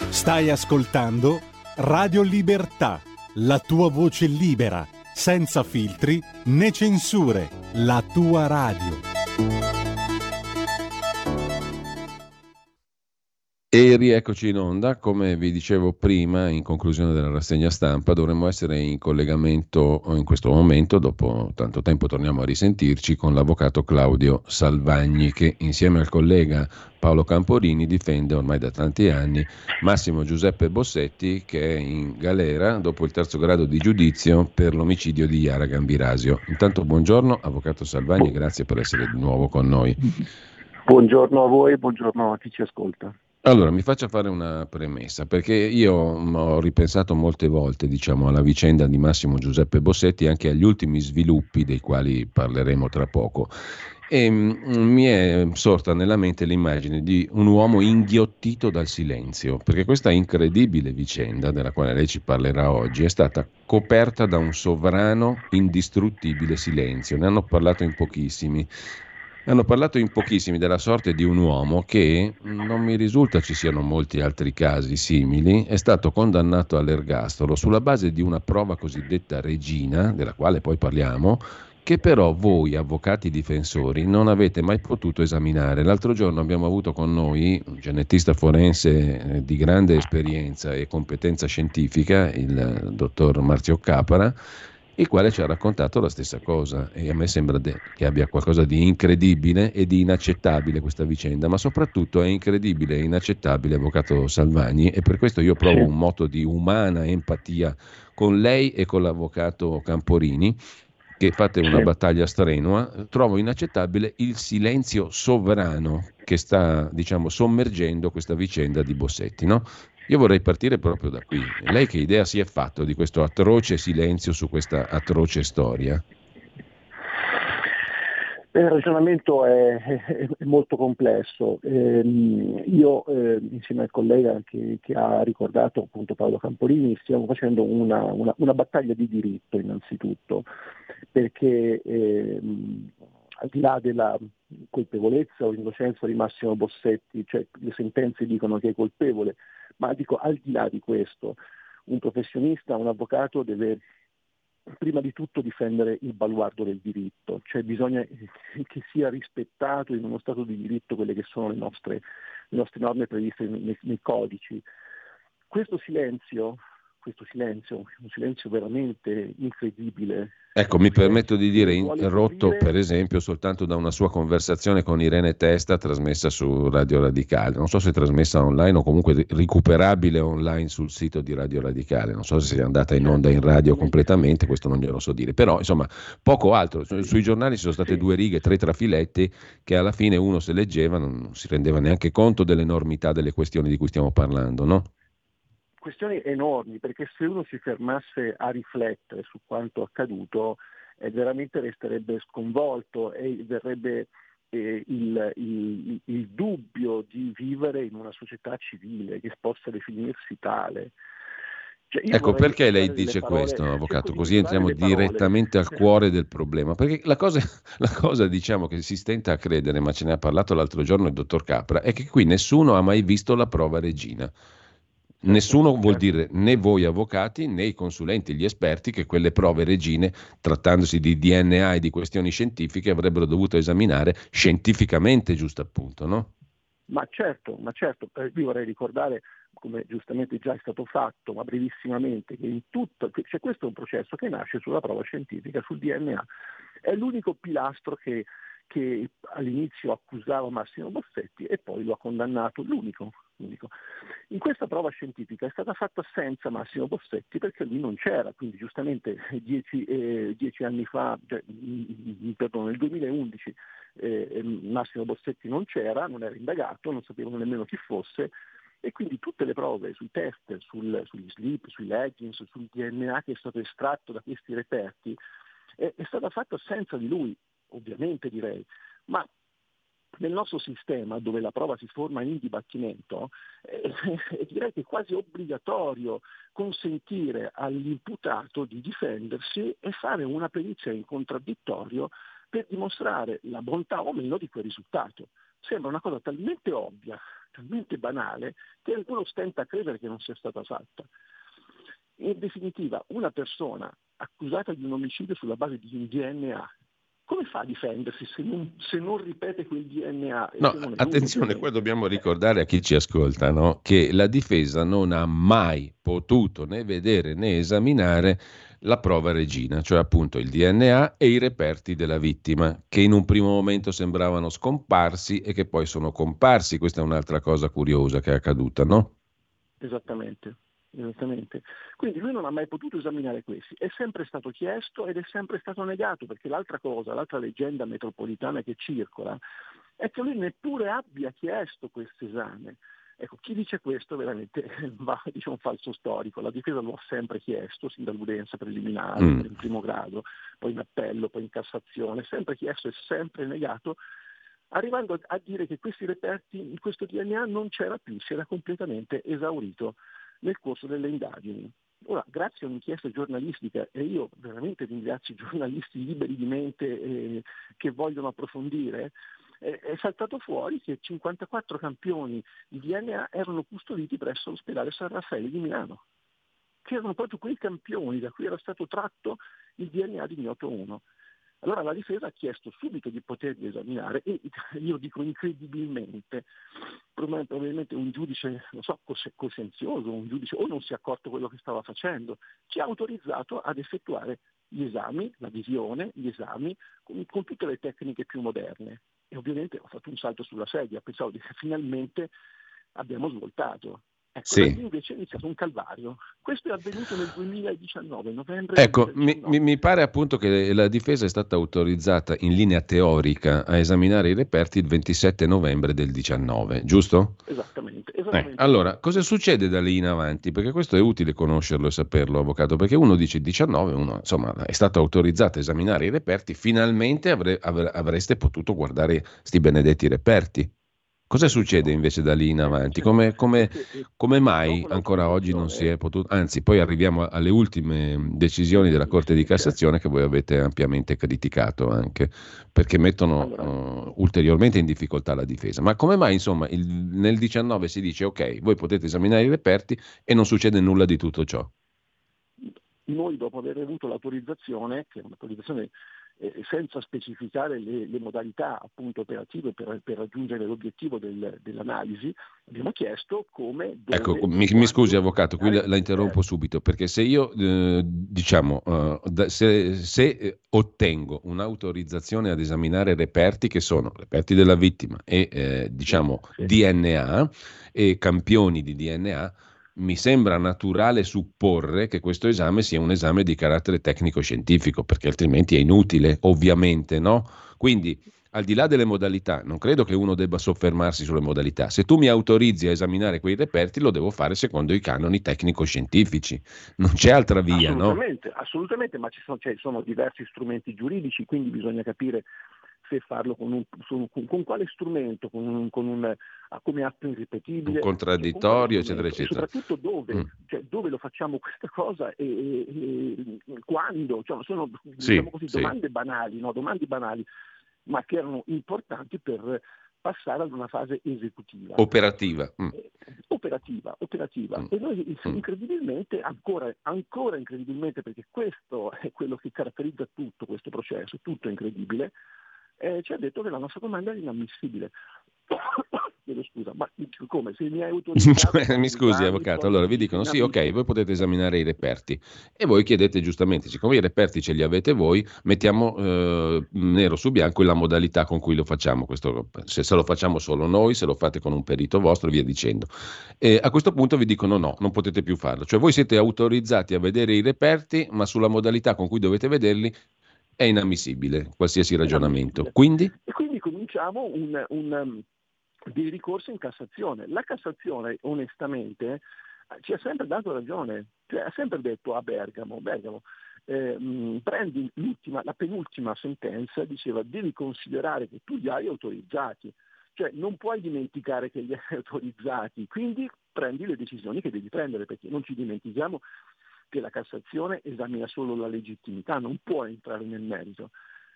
Stai ascoltando Radio Libertà, la tua voce libera, senza filtri né censure, la tua radio. E rieccoci in onda, come vi dicevo prima in conclusione della rassegna stampa, dovremmo essere in collegamento in questo momento, dopo tanto tempo torniamo a risentirci con l'avvocato Claudio Salvagni che insieme al collega Paolo Camporini difende ormai da tanti anni Massimo Giuseppe Bossetti che è in galera dopo il terzo grado di giudizio per l'omicidio di Iara Gambirasio. Intanto buongiorno avvocato Salvagni, grazie per essere di nuovo con noi. Buongiorno a voi, buongiorno a chi ci ascolta. Allora, mi faccia fare una premessa, perché io ho ripensato molte volte, diciamo, alla vicenda di Massimo Giuseppe Bossetti e anche agli ultimi sviluppi dei quali parleremo tra poco. E mm, mi è sorta nella mente l'immagine di un uomo inghiottito dal silenzio, perché questa incredibile vicenda della quale lei ci parlerà oggi è stata coperta da un sovrano indistruttibile silenzio. Ne hanno parlato in pochissimi hanno parlato in pochissimi della sorte di un uomo che, non mi risulta ci siano molti altri casi simili, è stato condannato all'ergastolo sulla base di una prova cosiddetta regina, della quale poi parliamo, che però voi, avvocati difensori, non avete mai potuto esaminare. L'altro giorno abbiamo avuto con noi un genetista forense eh, di grande esperienza e competenza scientifica, il dottor Marzio Capara, il quale ci ha raccontato la stessa cosa. E a me sembra de- che abbia qualcosa di incredibile e di inaccettabile questa vicenda, ma soprattutto è incredibile e inaccettabile, avvocato Salvagni, e per questo io provo un moto di umana empatia con lei e con l'avvocato Camporini, che fate una battaglia strenua, trovo inaccettabile il silenzio sovrano che sta, diciamo, sommergendo questa vicenda di Bossetti, no? Io vorrei partire proprio da qui. Lei che idea si è fatto di questo atroce silenzio su questa atroce storia? Il ragionamento è, è, è molto complesso. Eh, io, eh, insieme al collega che, che, ha ricordato appunto Paolo Campolini, stiamo facendo una, una, una battaglia di diritto innanzitutto, perché eh, al di là della colpevolezza o innocenza di Massimo Bossetti, cioè le sentenze dicono che è colpevole, ma dico al di là di questo, un professionista, un avvocato deve prima di tutto difendere il baluardo del diritto, cioè bisogna che sia rispettato in uno Stato di diritto quelle che sono le nostre, le nostre norme previste nei, nei codici. Questo silenzio questo silenzio, un silenzio veramente incredibile. Ecco, mi permetto di dire, interrotto per esempio soltanto da una sua conversazione con Irene Testa trasmessa su Radio Radicale, non so se trasmessa online o comunque recuperabile online sul sito di Radio Radicale, non so se sia andata in onda in radio completamente, questo non glielo so dire, però insomma poco altro, sui giornali ci sono state due righe, tre trafiletti che alla fine uno se leggeva, non si rendeva neanche conto dell'enormità delle questioni di cui stiamo parlando, no? Questioni enormi, perché se uno si fermasse a riflettere su quanto accaduto, eh, veramente resterebbe sconvolto e verrebbe eh, il, il, il, dubbio di vivere in una società civile che possa definirsi tale. Cioè, ecco perché lei dice questo, avvocato, così entriamo direttamente al cuore del problema, perché la cosa, la cosa, diciamo, che si stenta a credere, ma ce ne ha parlato l'altro giorno il dottor Capra, è che qui nessuno ha mai visto la prova regina. Nessuno vuol dire né voi avvocati né i consulenti, gli esperti che quelle prove regine, trattandosi di DNA e di questioni scientifiche, avrebbero dovuto esaminare scientificamente, giusto appunto, no? Ma certo, ma certo, eh, io vorrei ricordare, come giustamente già è stato fatto, ma brevissimamente, che in tutto, cioè questo è un processo che nasce sulla prova scientifica, sul DNA. È l'unico pilastro che che all'inizio accusava Massimo Bossetti e poi lo ha condannato, l'unico, l'unico. In questa prova scientifica è stata fatta senza Massimo Bossetti perché lui non c'era, quindi giustamente dieci, eh, dieci anni fa, cioè, mm, perdono, nel 2011 eh, Massimo Bossetti non c'era, non era indagato, non sapevano nemmeno chi fosse e quindi tutte le prove sui test, sul, sugli slip, sui leggings, sul DNA che è stato estratto da questi reperti è, è stata fatta senza di lui ovviamente direi, ma nel nostro sistema dove la prova si forma in dibattimento, eh, direi che è quasi obbligatorio consentire all'imputato di difendersi e fare una perizia in contraddittorio per dimostrare la bontà o meno di quel risultato. Sembra una cosa talmente ovvia, talmente banale, che qualcuno stenta a credere che non sia stata fatta. In definitiva, una persona accusata di un omicidio sulla base di un DNA come fa a difendersi se non, se non ripete quel DNA? No, attenzione, qua dobbiamo ricordare a chi ci ascolta no? che la difesa non ha mai potuto né vedere né esaminare la prova regina, cioè appunto il DNA e i reperti della vittima, che in un primo momento sembravano scomparsi e che poi sono comparsi. Questa è un'altra cosa curiosa che è accaduta, no? Esattamente. Esattamente. Quindi lui non ha mai potuto esaminare questi, è sempre stato chiesto ed è sempre stato negato, perché l'altra cosa, l'altra leggenda metropolitana che circola, è che lui neppure abbia chiesto questo esame. Ecco, chi dice questo veramente va, dice un falso storico, la difesa lo ha sempre chiesto, sin dall'udienza preliminare, mm. in primo grado, poi in appello, poi in Cassazione, sempre chiesto e sempre negato, arrivando a dire che questi reperti, in questo DNA non c'era più, si era completamente esaurito nel corso delle indagini. Ora, grazie a un'inchiesta giornalistica, e io veramente ringrazio i giornalisti liberi di mente eh, che vogliono approfondire, eh, è saltato fuori che 54 campioni di DNA erano custoditi presso l'ospedale San Raffaele di Milano, che erano proprio quei campioni da cui era stato tratto il DNA di Mioto 1. Allora la difesa ha chiesto subito di poterli esaminare e io dico incredibilmente, probabilmente un giudice, non so, coscienzioso, un giudice o non si è accorto quello che stava facendo, ci ha autorizzato ad effettuare gli esami, la visione, gli esami, con, con tutte le tecniche più moderne. E ovviamente ho fatto un salto sulla sedia, pensavo che finalmente abbiamo svoltato. Ecco, Sì. invece è iniziato un calvario. Questo è avvenuto nel 2019, novembre Ecco, mi, 2019. mi- mi pare appunto che la difesa è stata autorizzata in linea teorica a esaminare i reperti il 27 novembre del 19, giusto? Esattamente, Eh, esattamente. allora, cosa succede da lì in avanti? Perché questo è utile conoscerlo e saperlo, avvocato, perché uno dice 19, uno insomma è stato autorizzato a esaminare i reperti, finalmente avre- avre- avreste potuto guardare sti benedetti reperti. Cosa succede invece da lì in avanti? Come, come- eh, come mai ancora oggi non si è potuto, anzi poi arriviamo alle ultime decisioni della Corte di Cassazione che voi avete ampiamente criticato anche, perché mettono eh, ulteriormente in difficoltà la difesa. Ma come mai insomma il- nel 19 si dice ok, voi potete esaminare i reperti e non succede nulla di tutto ciò? noi dopo aver avuto l'autorizzazione, che è un'autorizzazione eh, senza specificare le, le modalità appunto operative per, per raggiungere l'obiettivo del- dell'analisi, abbiamo chiesto come... Ecco, mi, mi scusi avvocato, qui la, la i interrompo subito, perché se io, eh, diciamo, eh, se, se, eh, ottengo un'autorizzazione ad esaminare reperti che sono reperti della vittima e, eh, diciamo, Sì. DNA e campioni di DNA, mi sembra naturale supporre che questo esame sia un esame di carattere tecnico-scientifico, perché altrimenti è inutile, ovviamente, no? Quindi al di là delle modalità, non credo che uno debba soffermarsi sulle modalità. Se tu mi autorizzi a esaminare quei reperti, lo devo fare secondo i canoni tecnico-scientifici. Non c'è altra via, no? assolutamente, assolutamente, ma ci sono, cioè, sono diversi strumenti giuridici, quindi bisogna capire se farlo con, un, su- con- con quale strumento, con un, con un- ah, come atto irripetibile, Un contraddittorio, eccetera, eccetera. E soprattutto dove, Mm. cioè, dove lo facciamo questa cosa e, e- e quando, cioè, sono Sì, diciamo così, sì. domande banali, no? domande banali, ma che erano importanti per passare ad una fase esecutiva. Operativa. mm. Eh, operativa, operativa. Mm. E noi Mm. incredibilmente, ancora, ancora incredibilmente, perché questo è quello che caratterizza tutto questo processo, tutto è incredibile, eh, ci ha detto che la nostra domanda è inammissibile. Chiedo scusa, ma come? Se mi hai autorizzato... mi scusi, avvocato. Allora vi dicono: sì, ok, voi potete esaminare i reperti. E voi chiedete giustamente: siccome i reperti ce li avete voi, mettiamo eh, nero su bianco la modalità con cui lo facciamo. Questo, se, se lo facciamo solo noi, se lo fate con un perito vostro, e via dicendo. E a questo punto vi dicono: no, non potete più farlo. Cioè, voi siete autorizzati a vedere i reperti, ma sulla modalità con cui dovete vederli è inammissibile qualsiasi ragionamento. Quindi, E quindi cominciamo un, un, um, dei ricorsi in Cassazione. La Cassazione, onestamente, ci ha sempre dato ragione, cioè ha sempre detto a Bergamo, Bergamo eh, mh, prendi l'ultima, la penultima sentenza, diceva devi considerare che tu li hai autorizzati, cioè non puoi dimenticare che li hai autorizzati, quindi prendi le decisioni che devi prendere, perché non ci dimentichiamo che la Cassazione esamina solo la legittimità, non può entrare nel merito.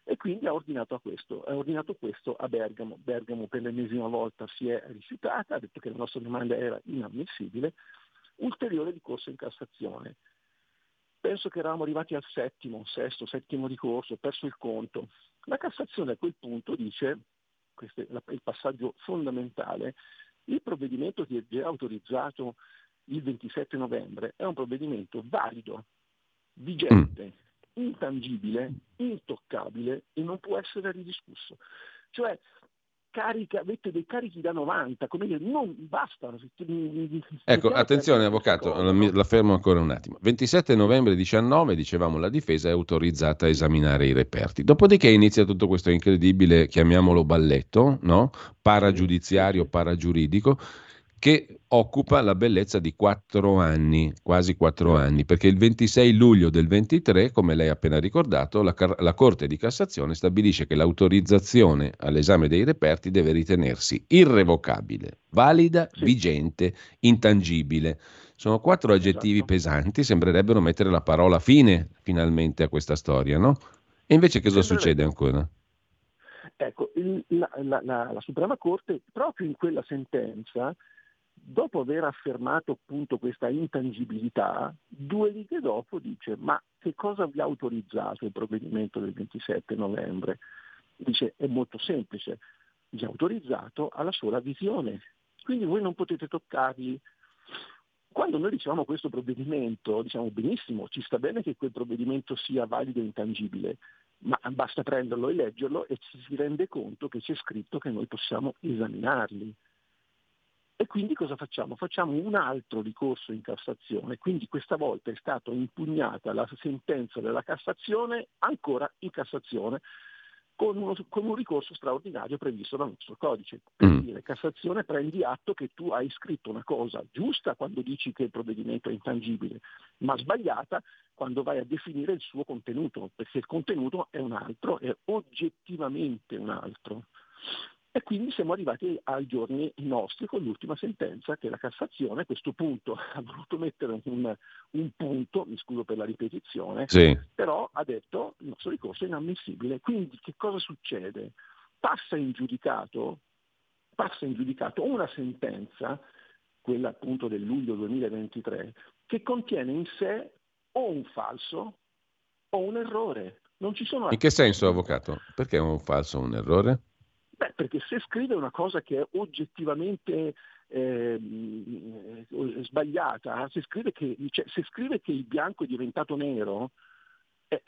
E quindi ha ordinato, questo, ha ordinato questo a Bergamo. Bergamo per l'ennesima volta si è rifiutata, ha detto che la nostra domanda era inammissibile. Ulteriore ricorso in Cassazione. Penso che eravamo arrivati al settimo, sesto, settimo ricorso, perso il conto. La Cassazione a quel punto dice, questo è il passaggio fondamentale, il provvedimento che è già autorizzato il 27 novembre è un provvedimento valido, vigente, intangibile, intoccabile e non può essere ridiscusso. Cioè, carica, avete dei carichi da 90, come dire, non basta. Ecco, attenzione avvocato, la fermo ancora un attimo. 27 novembre 19, dicevamo, la difesa è autorizzata a esaminare i reperti. Dopodiché inizia tutto questo incredibile, chiamiamolo balletto, no? Paragiudiziario, paragiuridico, che occupa la bellezza di quattro anni, quasi quattro anni, perché il 26 luglio del 23, come lei ha appena ricordato, la, la Corte di Cassazione stabilisce che l'autorizzazione all'esame dei reperti deve ritenersi irrevocabile, valida, vigente, intangibile. Sono quattro aggettivi Esatto. pesanti, sembrerebbero mettere la parola fine finalmente a questa storia, no? E invece cosa succede ancora? Ecco, il- la, la- la- la Suprema Corte, proprio in quella sentenza, dopo aver affermato appunto questa intangibilità, due righe dopo dice ma che cosa vi ha autorizzato il provvedimento del 27 novembre? Dice è molto semplice, vi ha autorizzato alla sola visione, quindi voi non potete toccarli. Quando noi diciamo questo provvedimento, diciamo benissimo, ci sta bene che quel provvedimento sia valido e intangibile, ma basta prenderlo e leggerlo e ci si rende conto che c'è scritto che noi possiamo esaminarli. E quindi cosa facciamo? Facciamo un altro ricorso in Cassazione, quindi questa volta è stata impugnata la sentenza della Cassazione ancora in Cassazione con, uno, con un ricorso straordinario previsto dal nostro codice. Per mm. dire, Cassazione prendi atto che tu hai scritto una cosa giusta quando dici che il provvedimento è intangibile, ma sbagliata quando vai a definire il suo contenuto, perché il contenuto è un altro, è oggettivamente un altro. E quindi siamo arrivati ai giorni nostri con l'ultima sentenza che la Cassazione a questo punto ha voluto mettere un, un punto, mi scuso per la ripetizione, sì. però ha detto il nostro ricorso è inammissibile. Quindi che cosa succede? Passa in giudicato, passa in giudicato una sentenza, quella appunto del luglio 2023, che contiene in sé o un falso o un errore. Non ci sono in che senso, avvocato? Perché è un falso o un errore? Beh, perché se scrive una cosa che è oggettivamente eh, sbagliata, se scrive, che, cioè, se scrive, che, il bianco è diventato nero, eh,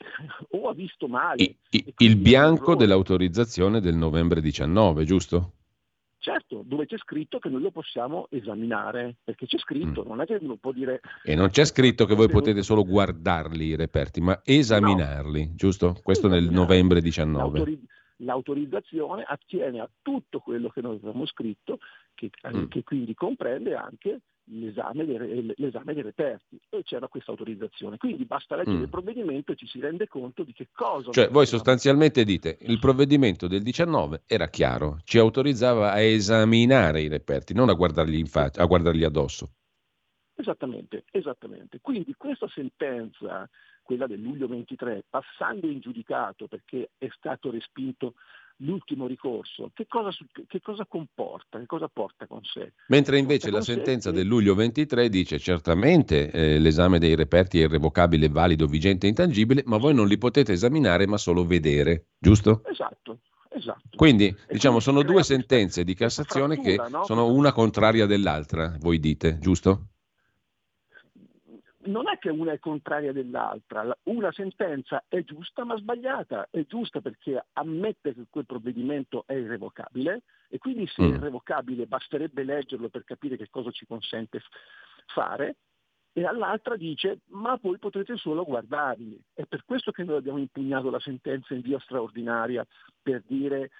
o ha visto male. I, i, il bianco dell'autorizzazione del novembre 19, giusto? Certo, dove c'è scritto che noi lo possiamo esaminare, perché c'è scritto, mm. non è che uno può dire... E non c'è scritto che voi potete solo guardarli i reperti, ma esaminarli, no. giusto? Questo nel novembre 19. L'autorizzazione L'autorizzazione attiene a tutto quello che noi abbiamo scritto, che, mm. che quindi comprende anche l'esame dei, l'esame dei, reperti e c'era questa autorizzazione. Quindi basta leggere mm. il provvedimento e ci si rende conto di che cosa... Cioè voi sostanzialmente dite il provvedimento del 19 era chiaro, ci autorizzava a esaminare i reperti, non a guardarli in faccia, a guardarli addosso. Esattamente, esattamente. Quindi questa sentenza quella del luglio 23, passando in giudicato perché è stato respinto l'ultimo ricorso, che cosa, che cosa, comporta, che cosa porta con sé? Mentre invece la sentenza che... del luglio 23 dice certamente eh, l'esame dei reperti è irrevocabile, valido, vigente e intangibile, ma voi non li potete esaminare ma solo vedere, giusto? Esatto. Esatto. Quindi, diciamo, sono due sentenze di Cassazione che no? sono una contraria dell'altra, voi dite, giusto? Non è che una è contraria dell'altra, una sentenza è giusta ma sbagliata, è giusta perché ammette che quel provvedimento è irrevocabile e quindi se è mm. irrevocabile basterebbe leggerlo per capire che cosa ci consente fare e all'altra dice ma voi potrete solo guardarli. È per questo che noi abbiamo impugnato la sentenza in via straordinaria per dire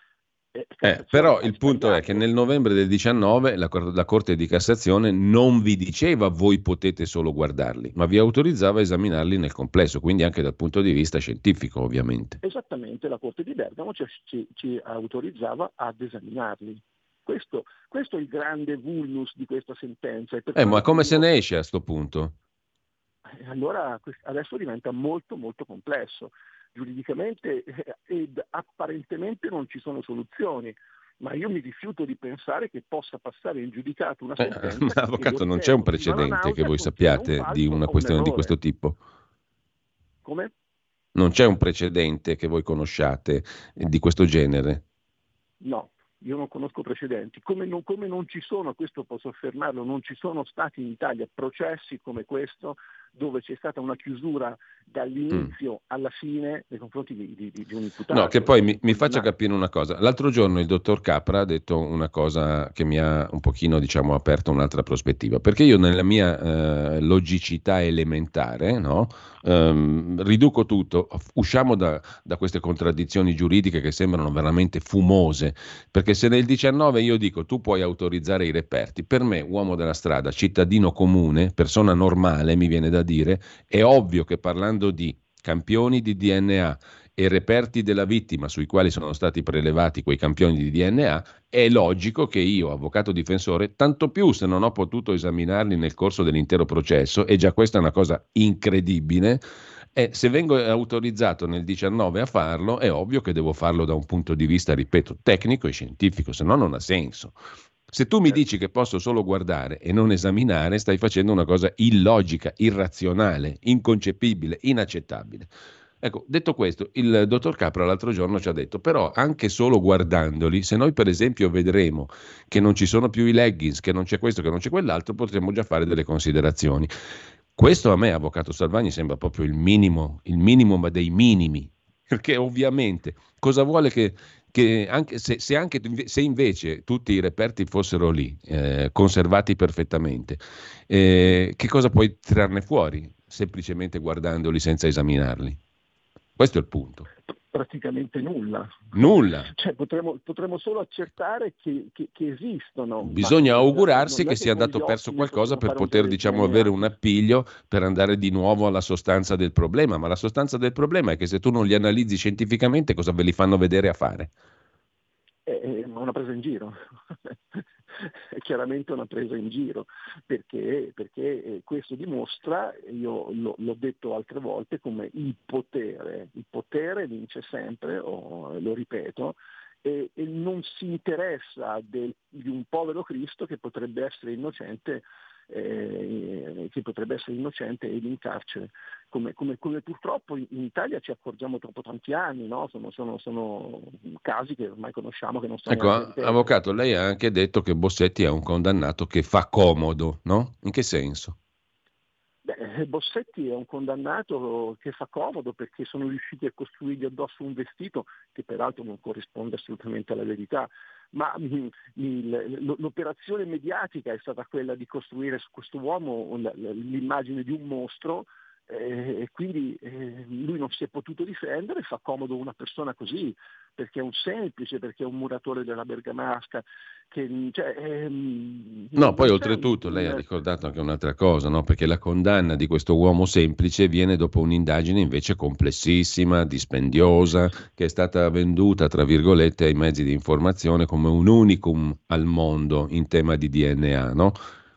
eh, però il punto è che nel novembre del 19 la, la, Corte di Cassazione non vi diceva voi potete solo guardarli, ma vi autorizzava a esaminarli nel complesso, quindi anche dal punto di vista scientifico ovviamente. Esattamente, la Corte di Bergamo ci, ci, ci autorizzava ad esaminarli. Questo, questo, è il grande vulnus di questa sentenza. Eh, ma come se ne esce a questo punto? Eh, allora adesso diventa molto molto complesso giuridicamente eh, ed apparentemente non ci sono soluzioni ma io mi rifiuto di pensare che possa passare in giudicato una sentenza. Eh, avvocato, non c'è un precedente che voi sappiate un di una questione un di questo tipo? Come? Non c'è un precedente che voi conosciate di questo genere? No, io non conosco precedenti. Come non, come non ci sono, questo posso affermarlo, non ci sono stati in Italia processi come questo dove c'è stata una chiusura dall'inizio mm. alla fine nei confronti di, di, di, un imputato. No, che poi mi, mi faccia capire una cosa. L'altro giorno il dottor Capra ha detto una cosa che mi ha un pochino, diciamo, aperto un'altra prospettiva, perché io nella mia eh, logicità elementare, no, ehm, riduco tutto, usciamo da, da queste contraddizioni giuridiche che sembrano veramente fumose, perché se nel 19 io dico tu puoi autorizzare i reperti, per me, uomo della strada, cittadino comune, persona normale, mi viene da dire, è ovvio che parlando di campioni di DNA e reperti della vittima sui quali sono stati prelevati quei campioni di DNA, è logico che io, avvocato difensore, tanto più se non ho potuto esaminarli nel corso dell'intero processo, e già questa è una cosa incredibile, e se vengo autorizzato nel 19 a farlo, è ovvio che devo farlo da un punto di vista, ripeto, tecnico e scientifico, se no non ha senso. Se tu mi certo. dici che posso solo guardare e non esaminare, stai facendo una cosa illogica, irrazionale, inconcepibile, inaccettabile. Ecco, detto questo, il dottor Capra l'altro giorno ci ha detto, però anche solo guardandoli, se noi per esempio vedremo che non ci sono più i leggings, che non c'è questo, che non c'è quell'altro, potremmo già fare delle considerazioni. Questo a me, Avvocato Salvani, sembra proprio il minimo, il minimo ma dei minimi, perché ovviamente cosa vuole che, che anche se, se, anche, se, invece tutti i reperti fossero lì, eh, conservati perfettamente, eh, che cosa puoi trarne fuori semplicemente guardandoli senza esaminarli? Questo è il punto. Praticamente nulla. Nulla. Cioè, potremmo, potremmo, solo accertare che, che, che esistono. Bisogna augurarsi che sia andato perso qualcosa per poter diciamo, avere un appiglio per andare di nuovo alla sostanza del problema. Ma la sostanza del problema è che se tu non li analizzi scientificamente, cosa ve li fanno vedere a fare? È una presa in giro. È chiaramente una presa in giro, perché, perché eh, questo dimostra, io lo, l'ho detto altre volte, come il potere, il potere vince sempre, oh, lo ripeto, e, e, non si interessa del, di un povero Cristo che potrebbe essere innocente eh, che potrebbe essere innocente ed in carcere, come, come, come, purtroppo in Italia ci accorgiamo dopo tanti anni, no? sono, sono, sono, casi che ormai conosciamo che non sono... Ecco, avvocato, lei ha anche detto che Bossetti è un condannato che fa comodo, no? In che senso? Beh, Bossetti è un condannato che fa comodo perché sono riusciti a costruirgli addosso un vestito che peraltro non corrisponde assolutamente alla verità, ma mm, il, l'operazione mediatica è stata quella di costruire su questo uomo l'immagine di un mostro e quindi eh, lui non si è potuto difendere, fa comodo una persona così, perché è un semplice, perché è un muratore della Bergamasca. Che, cioè, ehm, no, poi oltretutto lei ha ricordato anche un'altra cosa, no? perché la condanna di questo uomo semplice viene dopo un'indagine invece complessissima, dispendiosa, che è stata venduta, tra virgolette, ai mezzi di informazione come un unicum al mondo in tema di DNA. No?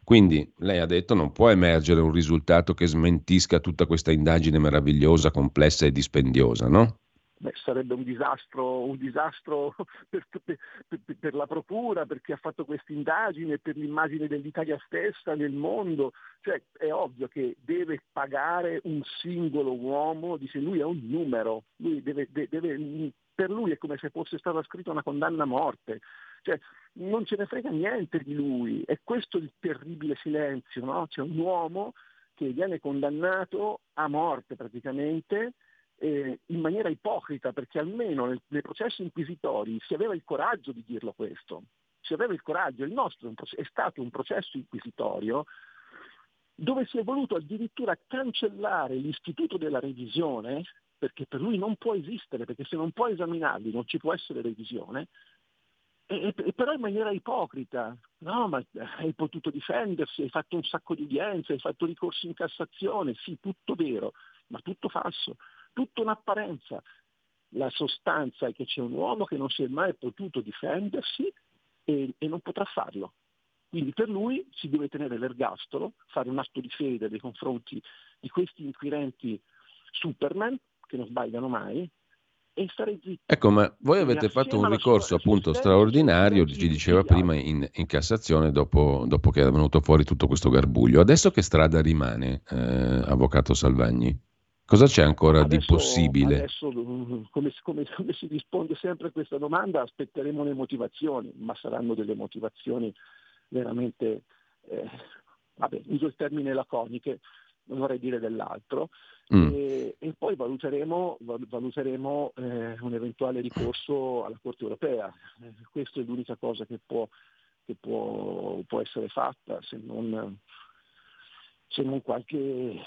Quindi lei ha detto non può emergere un risultato che smentisca tutta questa indagine meravigliosa, complessa e dispendiosa, no? Beh, sarebbe un disastro, un disastro per, per, per, la Procura, per chi ha fatto questa indagine, per l'immagine dell'Italia stessa nel mondo. Cioè, è ovvio che deve pagare un singolo uomo, dice lui è un numero, lui deve, deve, per lui è come se fosse stata scritta una condanna a morte. Cioè, non ce ne frega niente di lui. È questo il terribile silenzio, no? C'è un uomo che viene condannato a morte praticamente eh, in maniera ipocrita, perché almeno nel, nei processi inquisitori si aveva il coraggio di dirlo questo. Si aveva il coraggio, il nostro è stato un processo inquisitorio dove si è voluto addirittura cancellare l'istituto della revisione, perché per lui non può esistere, perché se non può esaminarli non ci può essere revisione, e, e, però in maniera ipocrita, no, ma hai potuto difendersi, hai fatto un sacco di udienze, hai fatto ricorsi in Cassazione, sì, tutto vero, ma tutto falso, tutto un'apparenza. La sostanza è che c'è un uomo che non si è mai potuto difendersi e, e non potrà farlo. Quindi per lui si deve tenere l'ergastolo, fare un atto di fede nei confronti di questi inquirenti Superman, che non sbagliano mai, e stare zitti. Ecco, ma voi avete fatto un ricorso appunto straordinario, ci diceva prima, in, in Cassazione dopo, dopo, che era venuto fuori tutto questo garbuglio. Adesso che strada rimane, eh, Avvocato Salvagni? Cosa c'è ancora adesso, di possibile? Adesso, come, come, come, si risponde sempre a questa domanda, aspetteremo le motivazioni, ma saranno delle motivazioni veramente, eh, vabbè, uso il termine laconiche, non vorrei dire dell'altro, mm. e, e, poi valuteremo, valuteremo eh, un eventuale ricorso alla Corte europea. Eh, questa è l'unica cosa che può, che può, può essere fatta, se non, se non qualche,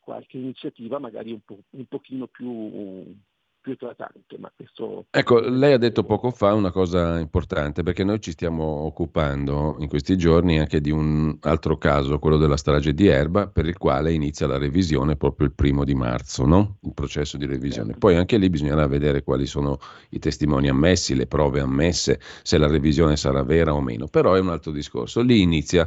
qualche, iniziativa magari un, po', un pochino più più eclatante. Ma questo... Ecco, lei ha detto poco fa una cosa importante, perché noi ci stiamo occupando in questi giorni anche di un altro caso, quello della strage di Erba, per il quale inizia la revisione proprio il primo di marzo, no? il processo di revisione. Poi anche lì bisognerà vedere quali sono i testimoni ammessi, le prove ammesse, se la revisione sarà vera o meno, però è un altro discorso. Lì inizia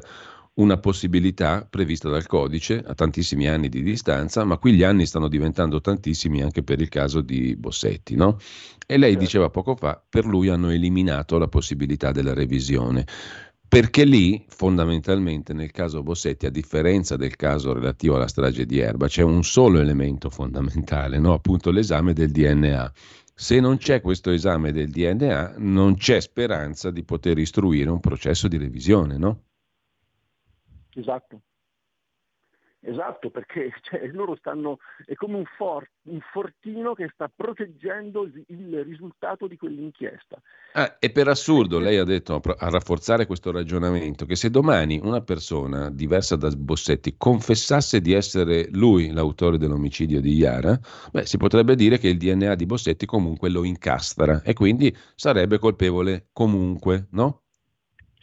una possibilità prevista dal codice a tantissimi anni di distanza, ma qui gli anni stanno diventando tantissimi anche per il caso di Bossetti, no? E lei certo. diceva poco fa, per lui hanno eliminato la possibilità della revisione. perché lì fondamentalmente nel caso Bossetti, a differenza del caso relativo alla strage di Erba, c'è un solo elemento fondamentale, no? appunto l'esame del DNA. Se non c'è questo esame del DNA, non c'è speranza di poter istruire un processo di revisione, no? Esatto. Esatto, perché cioè, loro stanno, è come un, for, un, fortino che sta proteggendo il, risultato di quell'inchiesta. Ah, e per assurdo, lei ha detto, a rafforzare questo ragionamento, che se domani una persona diversa da Bossetti confessasse di essere lui l'autore dell'omicidio di Iara, beh, si potrebbe dire che il DNA di Bossetti comunque lo incastra e quindi sarebbe colpevole comunque, no?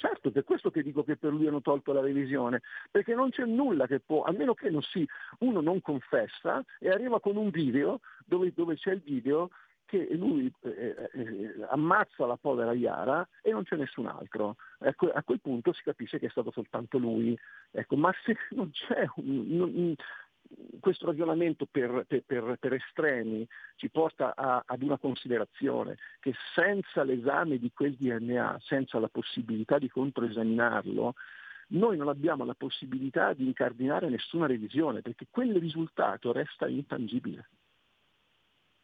Certo, per questo che dico che per lui hanno tolto la revisione, perché non c'è nulla che può, a meno che non si, uno non confessa e arriva con un video dove, dove c'è il video che lui eh, eh, ammazza la povera Iara e non c'è nessun altro. Ecco, a quel punto si capisce che è stato soltanto lui. Ecco, ma se non c'è un, un, questo ragionamento per, per, per, estremi ci porta a, ad una considerazione che senza l'esame di quel DNA, senza la possibilità di controesaminarlo, noi non abbiamo la possibilità di incardinare nessuna revisione perché quel risultato resta intangibile.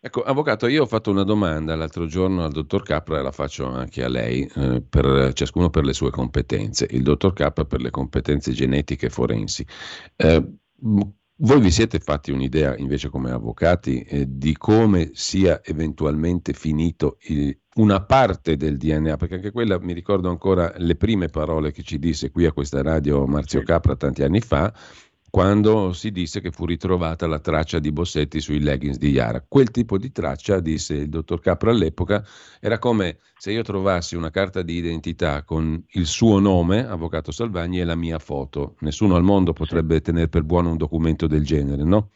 Ecco, avvocato, io ho fatto una domanda l'altro giorno al dottor Capra e la faccio anche a lei, eh, per, ciascuno per le sue competenze. Il dottor Capra per le competenze genetiche forensi. Eh, voi vi siete fatti un'idea invece come avvocati eh, di come sia eventualmente finito il, una parte del DNA? Perché anche quella mi ricordo ancora le prime parole che ci disse qui a questa radio Marzio Capra tanti anni fa, quando si disse che fu ritrovata la traccia di Bossetti sui leggings di Yara. Quel tipo di traccia, disse il dottor Capra all'epoca, era come se io trovassi una carta di identità con il suo nome, Avvocato Salvagni, e la mia foto. Nessuno al mondo potrebbe tenere per buono un documento del genere, no?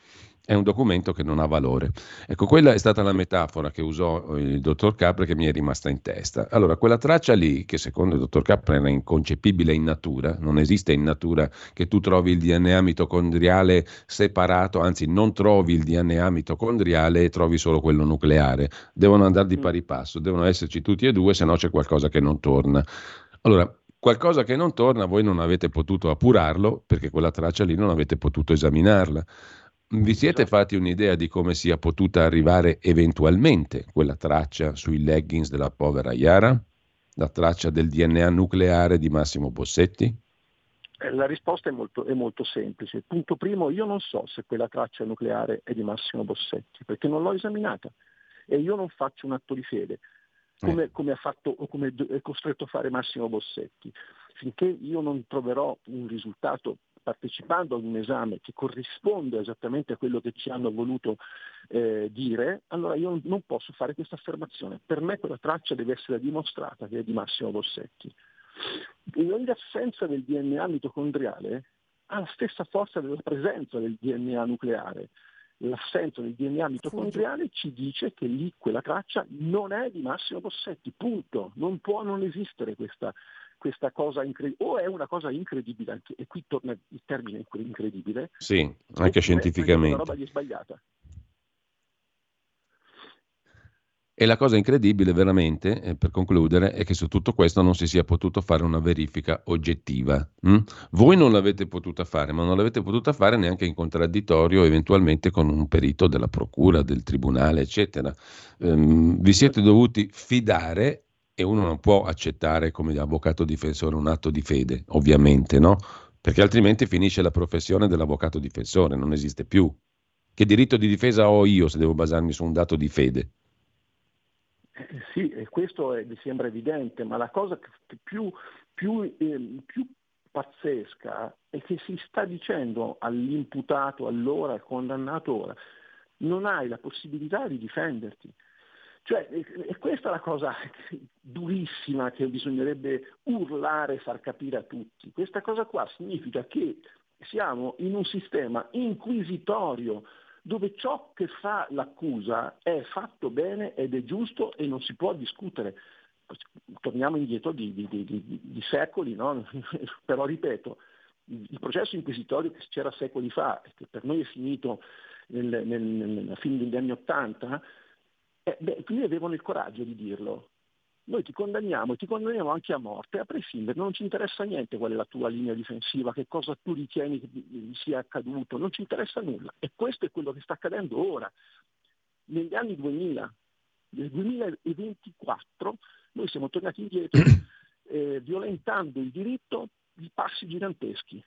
È un documento che non ha valore. Ecco, quella è stata la metafora che usò il dottor Capra che mi è rimasta in testa. Allora, quella traccia lì, che secondo il dottor Capra era inconcepibile in natura, non esiste in natura che tu trovi il DNA mitocondriale separato, anzi non trovi il DNA mitocondriale e trovi solo quello nucleare. Devono andare di mm. pari passo, devono esserci tutti e due, se no c'è qualcosa che non torna. Allora, qualcosa che non torna, voi non avete potuto appurarlo perché quella traccia lì non avete potuto esaminarla. Vi siete fatti un'idea di come sia potuta arrivare eventualmente quella traccia sui leggings della povera Iara? La traccia del DNA nucleare di Massimo Bossetti? Eh, la risposta è molto, è molto, semplice. Punto primo, io non so se quella traccia nucleare è di Massimo Bossetti, perché non l'ho esaminata e io non faccio un atto di fede, come, eh. come ha fatto o come è costretto a fare Massimo Bossetti. Finché io non troverò un risultato partecipando ad un esame che corrisponde esattamente a quello che ci hanno voluto eh, dire, allora io non posso fare questa affermazione. Per me quella traccia deve essere dimostrata che è di Massimo Bossetti. In assenza del DNA mitocondriale ha la stessa forza della presenza del DNA nucleare. L'assenza del DNA mitocondriale ci dice che lì quella traccia non è di Massimo Bossetti, punto. Non può non esistere questa, questa cosa incredibile, o è una cosa incredibile, e qui torna il termine incredibile, sì, anche scientificamente. Una roba sbagliata. E la cosa incredibile veramente, eh, per concludere, è che su tutto questo non si sia potuto fare una verifica oggettiva. Hm? Voi non l'avete potuta fare, ma non l'avete potuta fare neanche in contraddittorio, eventualmente con un perito della procura, del tribunale, eccetera. Ehm, vi siete dovuti fidare e uno non può accettare come avvocato difensore un atto di fede, ovviamente, no? Perché altrimenti finisce la professione dell'avvocato difensore, non esiste più. Che diritto di difesa ho io se devo basarmi su un dato di fede? Eh, sì, questo è, mi sembra evidente, ma la cosa più, più, eh, più pazzesca è che si sta dicendo all'imputato allora, al condannato ora, non hai la possibilità di difenderti. Cioè, e questa è la cosa durissima che bisognerebbe urlare e far capire a tutti. Questa cosa qua significa che siamo in un sistema inquisitorio dove ciò che fa l'accusa è fatto bene ed è giusto e non si può discutere. Torniamo indietro di, di, di, di secoli, no? però ripeto, il processo inquisitorio che c'era secoli fa e che per noi è finito nel, nel, nella fine degli anni Ottanta, eh, beh, quindi avevano il coraggio di dirlo. noi ti condanniamo e ti condanniamo anche a morte, a prescindere, non ci interessa niente qual è la tua linea difensiva, che cosa tu ritieni che sia accaduto, non ci interessa nulla. E questo è quello che sta accadendo ora. Negli anni 2000, nel 2024, noi siamo tornati indietro eh, violentando il diritto di passi giganteschi.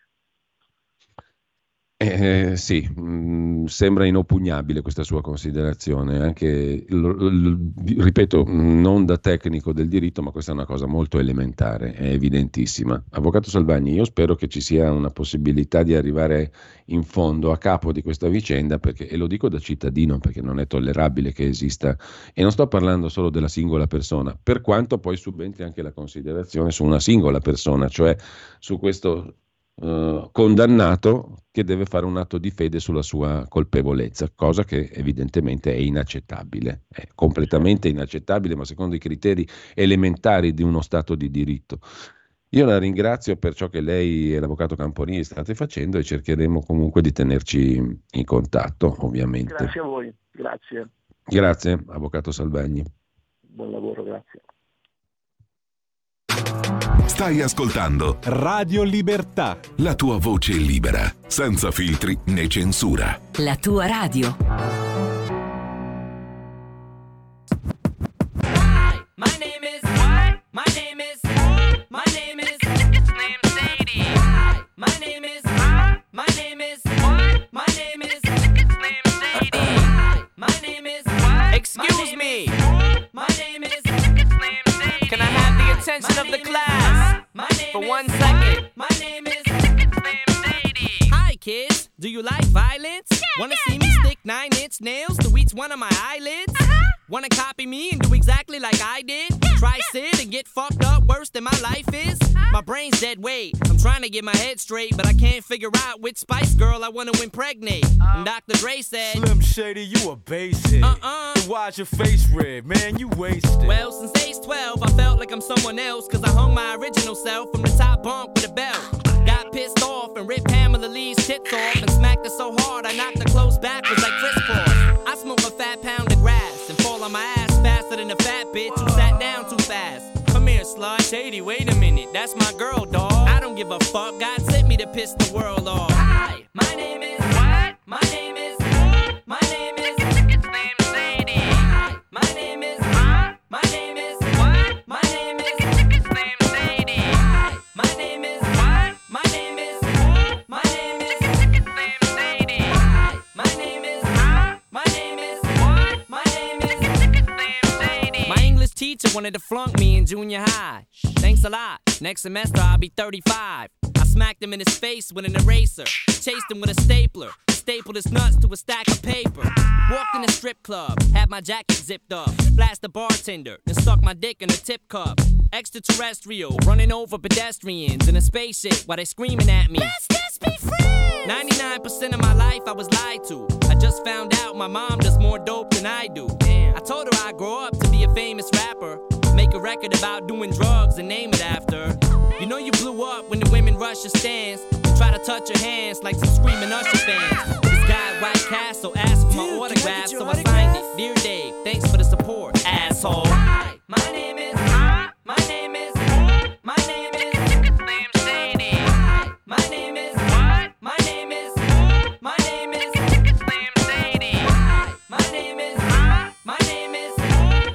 Eh, sì, mh, mm, sembra inoppugnabile questa sua considerazione, anche, l, l, ripeto, non da tecnico del diritto, ma questa è una cosa molto elementare, è evidentissima. Avvocato Salvagni, io spero che ci sia una possibilità di arrivare in fondo a capo di questa vicenda, perché, e lo dico da cittadino, perché non è tollerabile che esista, e non sto parlando solo della singola persona, per quanto poi subentri anche la considerazione su una singola persona, cioè su questo eh, condannato che deve fare un atto di fede sulla sua colpevolezza, cosa che evidentemente è inaccettabile, è completamente inaccettabile, ma secondo i criteri elementari di uno Stato di diritto. Io la ringrazio per ciò che lei e l'avvocato Camponini state facendo e cercheremo comunque di tenerci in contatto, ovviamente. Grazie a voi, grazie. Grazie, avvocato Salvagni. Buon lavoro, grazie. Stai ascoltando Radio Libertà. La tua voce libera, senza filtri né censura. La tua radio. My name is what? My name is for one second? My name is. Hi kids, do you like violence? Wanna see me stick nine inch nails to each one of my eyelids? Uh-huh. Wanna copy me and do exactly like I did? Try sit than my life is? My brain's dead weight. I'm trying to get my head straight, but I can't figure out which Spice Girl I wanna impregnate. Uh. And Dr. Dre said, Slim Shady, you a basic. Uh-uh. Then why's your face red? Man, you wasted. Well, since age 12, I felt like I'm someone else, cause I hung my original self from the top bunk with a belt. Got pissed off and ripped Pamela Lee's tits off and smacked her so hard I knocked her clothes backwards like crisscross. I smoke a fat pound of grass and fall on my ass faster than a fat bitch who sat down too fast. Come here. Shady, wait a minute. That's my girl, dog. I don't give a fuck. God sent me to piss the world off. Hi, my name is what? My name is wanted to flunk me in junior high. Thanks a lot. Next semester I'll be 35. I smacked him in his face with an eraser. Chased him with a stapler. Stapled his nuts to a stack of paper. Walked in a strip club. Had my jacket zipped up. Flashed the bartender. Then stuck my dick in a tip cup. Extraterrestrial. Running over pedestrians in a spaceship while they screaming at me. Let's just be friends. 99% of my life I was lied to. I just found out my mom does more dope than I do. I told her I'd grow up to be a famous rapper. Make a record about doing drugs and name it after. You know you blew up when the women rush your stands. and Try to touch your hands like some screaming Usher fans. This guy White Castle asked for my autograph, so I signed it. Dear Dave, thanks for the support, asshole. Hi, my name is. My name is. My name is. Name Sadie. Hi, my name is. What? My name is. My name is. Name Sadie. Hi, my name is. My name is.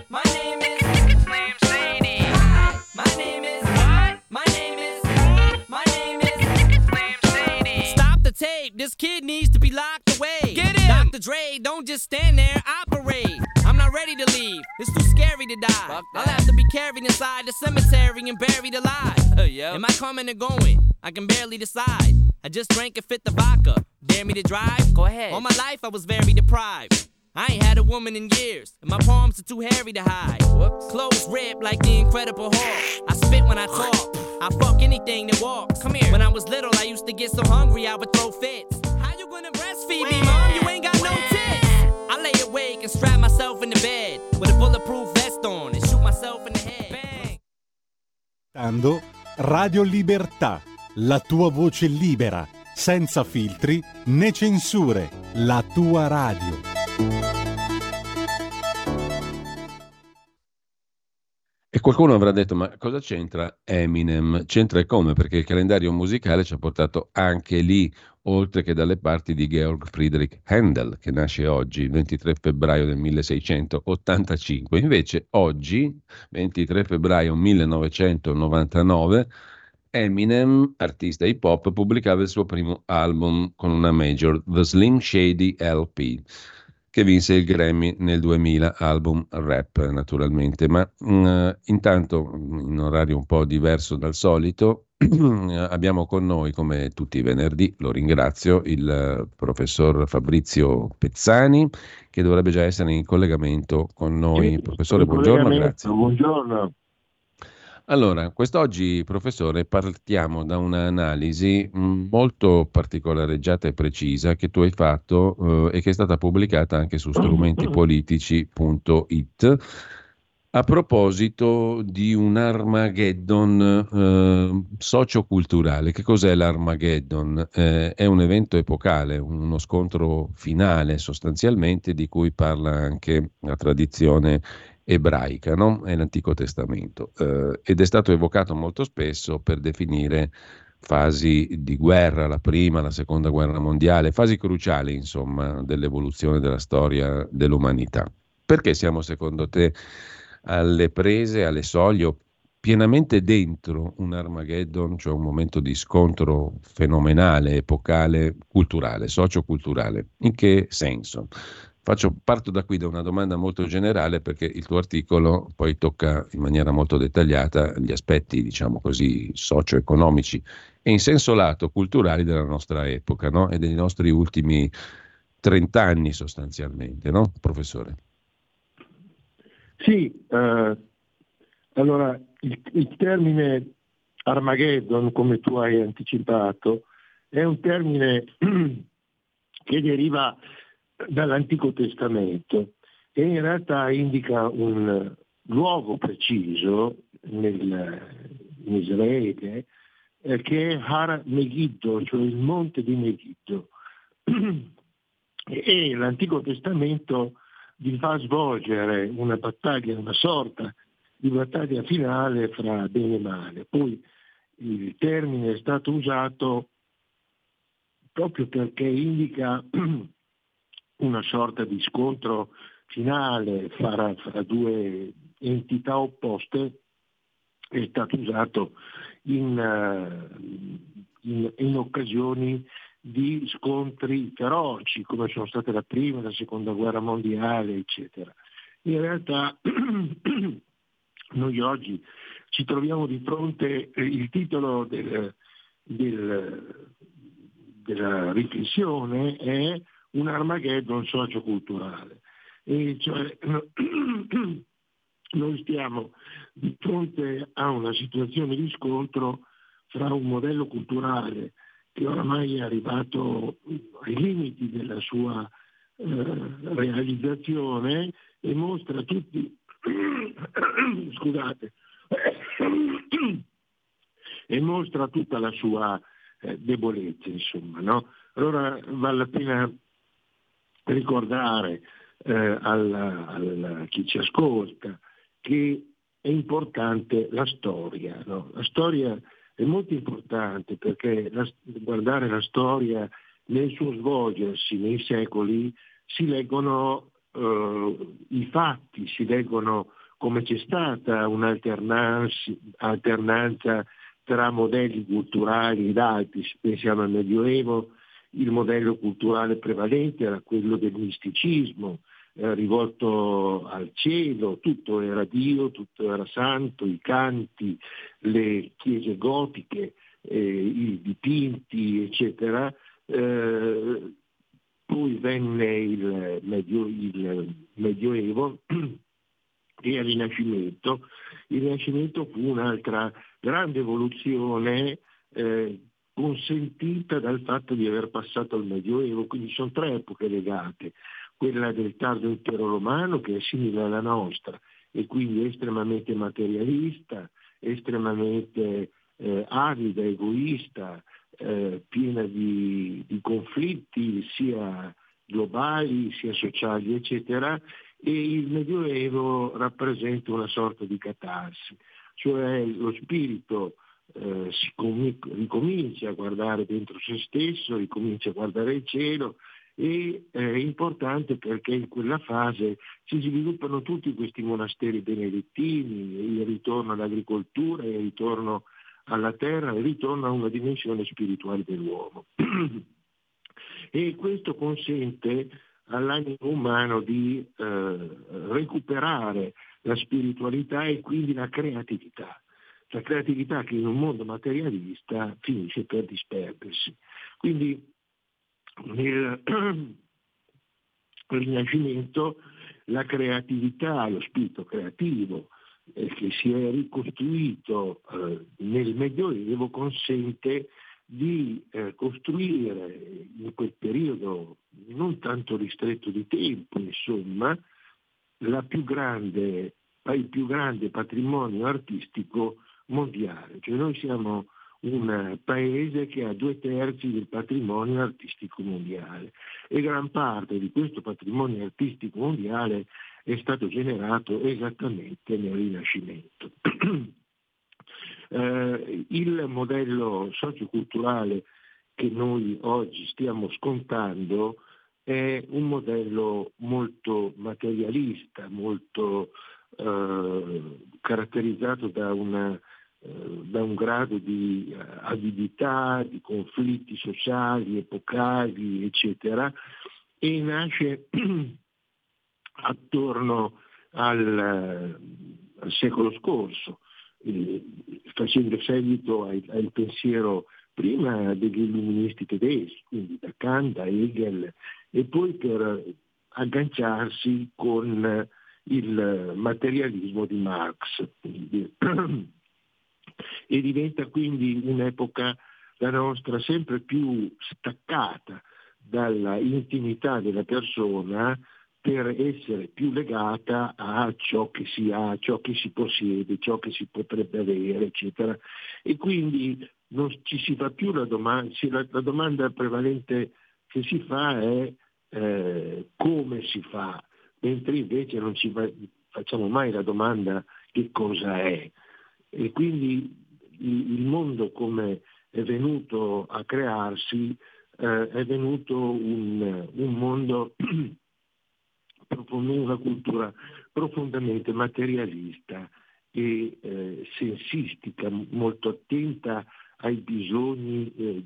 My name is. Name Sadie. Hi, my name is. What? My name is. My name is. Name Sadie. Stop the tape. This kid needs to be locked away. Get him. Dr. Dre, don't just stand there. Operate. Not ready to leave. It's too scary to die. I'll have to be carried inside the cemetery and buried alive. yeah. Am I coming or going? I can barely decide. I just drank a fifth of vodka. Dare me to drive? Go ahead. All my life I was very deprived. I ain't had a woman in years, and my palms are too hairy to hide. Clothes ripped like the Incredible Hulk. I spit when I talk. I fuck anything that walks. Come here. When I was little, I used to get so hungry I would throw fits. How you gonna breastfeed me, mom? And strap myself in the bed with a bulletproof vest on and shoot myself in the head. Bang. Radio Libertà, la tua voce libera, senza filtri né censure, la tua radio. E Qualcuno avrà detto, ma cosa c'entra Eminem? C'entra e come? Perché il calendario musicale ci ha portato anche lì, oltre che dalle parti di Georg Friedrich Handel, che nasce oggi, il 23 febbraio del 1685. Invece oggi, 23 febbraio 1999, Eminem, artista hip hop, pubblicava il suo primo album con una major, The Slim Shady LP che vinse il Grammy nel 2000, album rap naturalmente, ma mh, mm, intanto in orario un po' diverso dal solito abbiamo con noi come tutti i venerdì, lo ringrazio, il professor Fabrizio Pezzani che dovrebbe già essere in collegamento con noi. Professore, buongiorno, grazie. Buongiorno. Allora, quest'oggi, professore, partiamo da un'analisi mm, molto particolareggiata e precisa che tu hai fatto eh, e che è stata pubblicata anche su strumentipolitici.it a proposito di un Armageddon eh, socioculturale. Che cos'è l'Armageddon? Eh, è un evento epocale, uno scontro finale sostanzialmente di cui parla anche la tradizione ebraica, no? è l'Antico Testamento, eh, ed è stato evocato molto spesso per definire fasi di guerra, la prima, la seconda guerra mondiale, fasi cruciali insomma dell'evoluzione della storia dell'umanità. Perché siamo secondo te alle prese, alle soglie, pienamente dentro un Armageddon, cioè un momento di scontro fenomenale, epocale, culturale, socioculturale? In che senso? Faccio, parto da qui da una domanda molto generale perché il tuo articolo poi tocca in maniera molto dettagliata gli aspetti, diciamo così, socio-economici e in senso lato culturali della nostra epoca no? e dei nostri ultimi 30 anni sostanzialmente, no, professore? Sì, eh, allora il, il termine Armageddon, come tu hai anticipato, è un termine che deriva dall'Antico Testamento e in realtà indica un luogo preciso nel, in Israele eh, che è Har Megiddo, cioè il monte di Megiddo. e l'Antico Testamento vi fa svolgere una battaglia, una sorta di battaglia finale fra bene e male. Poi il termine è stato usato proprio perché indica una sorta di scontro finale fra, fra due entità opposte è stato usato in, eh, in, in, occasioni di scontri feroci come sono state la prima e la seconda guerra mondiale, eccetera. In realtà noi oggi ci troviamo di fronte, eh, il titolo del, del, della riflessione è un Armageddon socioculturale. E cioè, noi stiamo di fronte a una situazione di scontro fra un modello culturale che oramai è arrivato ai limiti della sua eh, realizzazione e mostra tutti, scusate, e mostra tutta la sua eh, debolezza, insomma. No? Allora vale la pena ricordare eh, a chi ci ascolta che è importante la storia. No? La storia è molto importante perché la, guardare la storia nel suo svolgersi nei secoli si leggono eh, i fatti, si leggono come c'è stata un'alternanza tra modelli culturali ed altri, pensiamo al Medioevo, il modello culturale prevalente era quello del misticismo, eh, rivolto al cielo, tutto era Dio, tutto era santo, i canti, le chiese gotiche, eh, i dipinti, eccetera. Eh, poi venne il, medio, il Medioevo e il Rinascimento. Il Rinascimento fu un'altra grande evoluzione eh, consentita dal fatto di aver passato al Medioevo, quindi sono tre epoche legate, quella del tardo impero romano che è simile alla nostra e quindi estremamente materialista, estremamente eh, arida, egoista, eh, piena di, di conflitti sia globali sia sociali, eccetera, e il Medioevo rappresenta una sorta di catarsi, cioè lo spirito eh, si com- ricomincia a guardare dentro se stesso, ricomincia a guardare il cielo e è importante perché in quella fase si sviluppano tutti questi monasteri benedettini, il ritorno all'agricoltura, il ritorno alla terra, il ritorno a una dimensione spirituale dell'uomo. e questo consente all'animo umano di eh, recuperare la spiritualità e quindi la creatività. La creatività che in un mondo materialista finisce per disperdersi. Quindi nel Rinascimento la creatività, lo spirito creativo eh, che si è ricostruito eh, nel Medioevo consente di eh, costruire in quel periodo non tanto ristretto di tempo, insomma, più grande, il più grande patrimonio artistico mondiale. Cioè noi siamo un paese che ha due terzi del patrimonio artistico mondiale e gran parte di questo patrimonio artistico mondiale è stato generato esattamente nel Rinascimento. eh, il modello socioculturale che noi oggi stiamo scontando è un modello molto materialista, molto eh, caratterizzato da una eh, da un grado di eh, avidità, di conflitti sociali, epocali, eccetera, e nasce attorno al, eh, al secolo scorso, eh, facendo seguito al, al, pensiero prima degli illuministi tedeschi, quindi da Kant a Hegel, e poi per agganciarsi con il materialismo di Marx. Quindi, e diventa quindi un'epoca la nostra sempre più staccata dalla intimità della persona per essere più legata a ciò che si ha, ciò che si possiede, ciò che si potrebbe avere, eccetera. E quindi non ci si fa più la domanda, la, domanda prevalente che si fa è eh, come si fa, mentre invece non ci fa, facciamo mai la domanda che cosa è. E quindi il mondo come è venuto a crearsi eh, è venuto un, un mondo, una cultura profondamente materialista e eh, sensistica, molto attenta ai bisogni eh,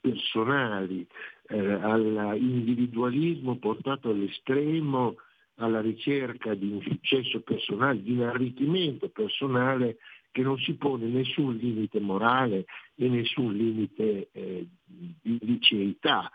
personali, eh, all'individualismo portato all'estremo, alla ricerca di un successo personale, di un arricchimento personale che non si pone nessun limite morale e nessun limite eh, di liceità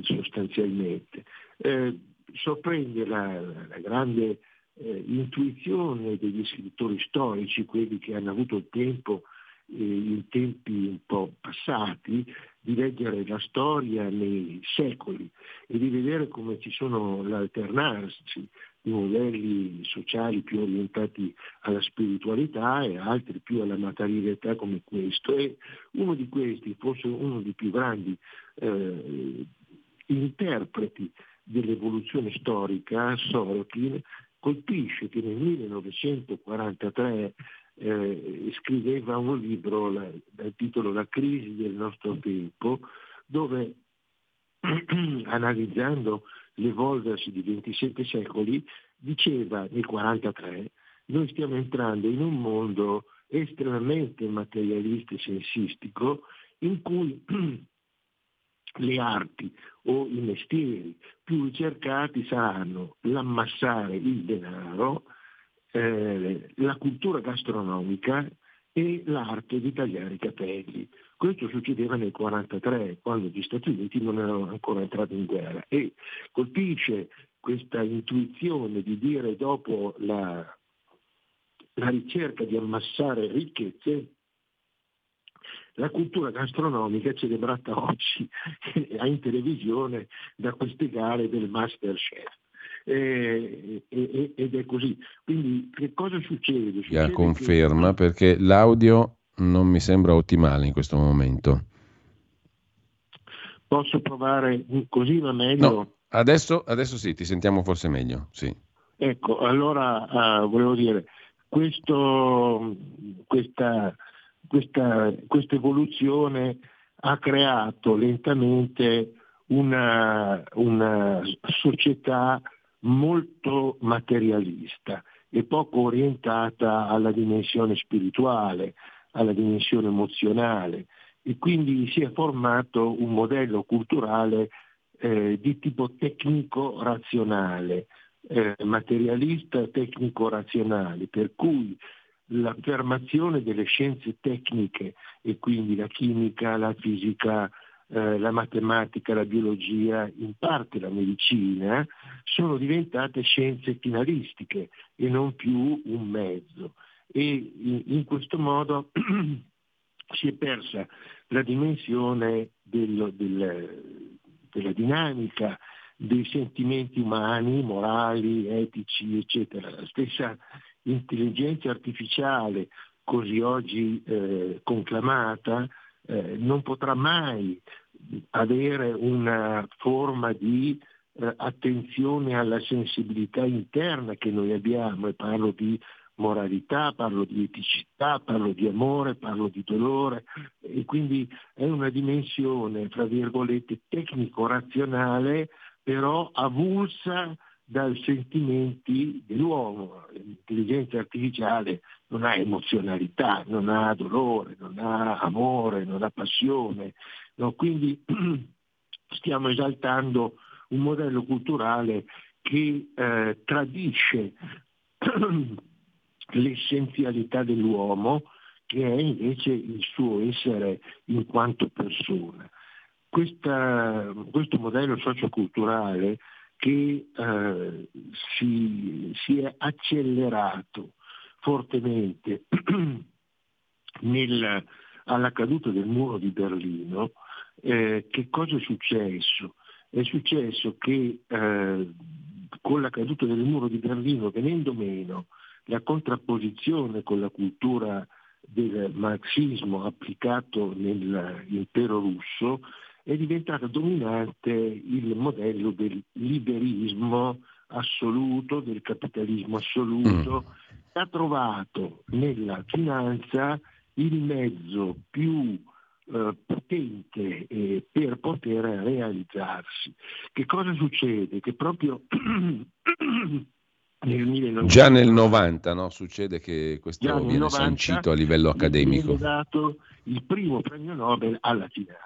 sostanzialmente. Eh, sorprende la, la grande eh, intuizione degli scrittori storici, quelli che hanno avuto il tempo eh, in tempi un po' passati, di leggere la storia nei secoli e di vedere come ci sono l'alternarsi modelli sociali più orientati alla spiritualità e altri più alla materialità come questo. E uno di questi, forse uno dei più grandi eh, interpreti dell'evoluzione storica, Sorokin, colpisce che nel 1943 eh, scriveva un libro la, dal titolo La crisi del nostro tempo, dove analizzando l'evolversi di 27 secoli, diceva nel 1943, noi stiamo entrando in un mondo estremamente materialista e sensistico in cui le arti o i mestieri più ricercati saranno l'ammassare il denaro, eh, la cultura gastronomica e l'arte di tagliare i capelli. Questo succedeva nel 1943, quando gli Stati Uniti non erano ancora entrati in guerra e colpisce questa intuizione di dire dopo la, la ricerca di ammassare ricchezze, la cultura gastronomica è celebrata oggi in televisione da queste gare del Masterchef. Eh, ed è così. Quindi che cosa succede? succede La conferma che... perché l'audio non mi sembra ottimale in questo momento. Posso provare così va meglio? No, adesso, adesso sì, ti sentiamo forse meglio, sì. Ecco, allora uh, volevo dire, questo, questa, questa, questa evoluzione ha creato lentamente una, una società molto materialista e poco orientata alla dimensione spirituale, alla dimensione emozionale e quindi si è formato un modello culturale eh, di tipo tecnico-razionale, eh, materialista tecnico-razionale, per cui l'affermazione delle scienze tecniche e quindi la chimica, la fisica, eh, la matematica, la biologia, in parte la medicina, sono diventate scienze finalistiche e non più un mezzo. E in, questo modo si è persa la dimensione dello, del, della dinamica, dei sentimenti umani, morali, etici, eccetera. La stessa intelligenza artificiale, così oggi eh, conclamata, eh, non potrà mai avere una forma di eh, attenzione alla sensibilità interna che noi abbiamo, e parlo di moralità, parlo di eticità, parlo di amore, parlo di dolore e quindi è una dimensione, fra virgolette, tecnico-razionale, però avulsa dai sentimenti dell'uomo. L'intelligenza artificiale non ha emozionalità, non ha dolore, non ha amore, non ha passione. No? Quindi stiamo esaltando un modello culturale che eh, tradisce l'essenzialità dell'uomo che è invece il suo essere in quanto persona. Questa, questo modello socioculturale che eh, si, si, è accelerato fortemente nel, alla caduta del muro di Berlino, eh, che cosa è successo? È successo che eh, con la caduta del muro di Berlino, venendo meno la contrapposizione con la cultura del marxismo applicato nell'impero russo, è diventato dominante il modello del liberismo assoluto, del capitalismo assoluto, mm. ha trovato nella finanza il mezzo più eh, potente eh, per poter realizzarsi. Che cosa succede? Che proprio nel 1990, Già nel 90 no? succede che questo viene 90, sancito a livello accademico. Viene dato il primo premio Nobel alla finanza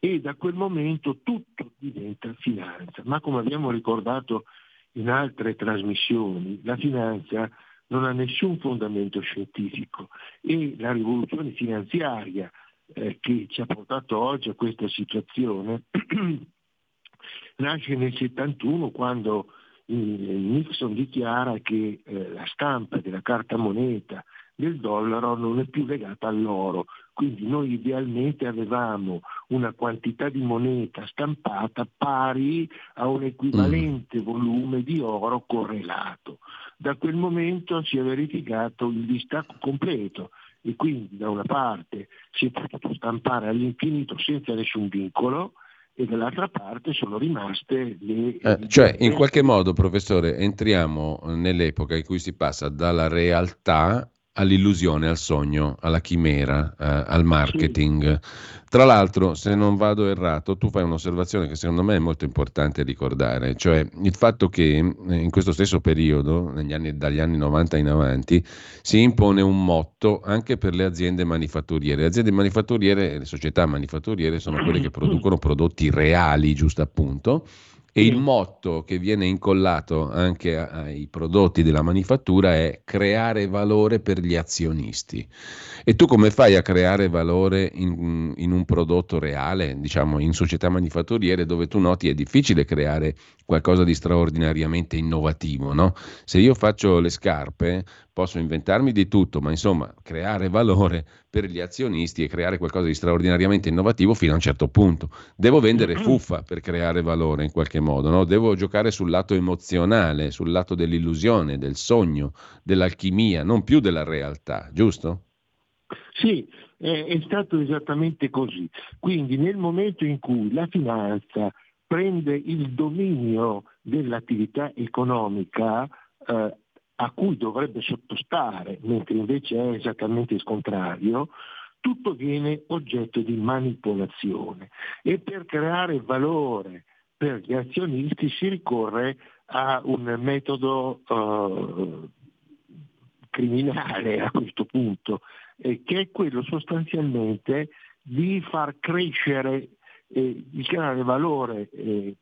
e da quel momento tutto diventa finanza. Ma come abbiamo ricordato in altre trasmissioni, la finanza non ha nessun fondamento scientifico e la rivoluzione finanziaria eh, che ci ha portato oggi a questa situazione nasce nel 71 quando Nixon dichiara che eh, la stampa della carta moneta del dollaro non è più legata all'oro, quindi noi idealmente avevamo una quantità di moneta stampata pari a un equivalente mm. volume di oro correlato. Da quel momento si è verificato il distacco completo e quindi da una parte si è potuto stampare all'infinito senza nessun vincolo, e dall'altra parte sono rimaste le... Eh, cioè, in qualche modo, professore, entriamo nell'epoca in cui si passa dalla realtà all'illusione, al sogno, alla chimera, eh, al marketing. Tra l'altro, se non vado errato, tu fai un'osservazione che secondo me è molto importante ricordare, cioè il fatto che eh, in questo stesso periodo, anni, dagli anni 90 in avanti, si impone un motto anche per le aziende manifatturiere. Le aziende manifatturiere, le società manifatturiere sono quelle che producono prodotti reali, giusto appunto, e il motto che viene incollato anche ai prodotti della manifattura è creare valore per gli azionisti. E tu come fai a creare valore in, in un prodotto reale, diciamo in società manifatturiere dove tu noti è difficile creare qualcosa di straordinariamente innovativo, no? Se io faccio le scarpe posso inventarmi di tutto, ma insomma creare valore per gli azionisti e creare qualcosa di straordinariamente innovativo fino a un certo punto. Devo vendere fuffa per creare valore in qualche modo, no? devo giocare sul lato emozionale, sul lato dell'illusione, del sogno, dell'alchimia, non più della realtà, giusto? Sì, è, stato esattamente così. Quindi nel momento in cui la finanza prende il dominio dell'attività economica, eh, a cui dovrebbe sottostare, mentre invece è esattamente il contrario, tutto viene oggetto di manipolazione. E per creare valore per gli azionisti si ricorre a un metodo uh, criminale a questo punto, eh, che è quello sostanzialmente di far crescere, eh, di creare valore, eh,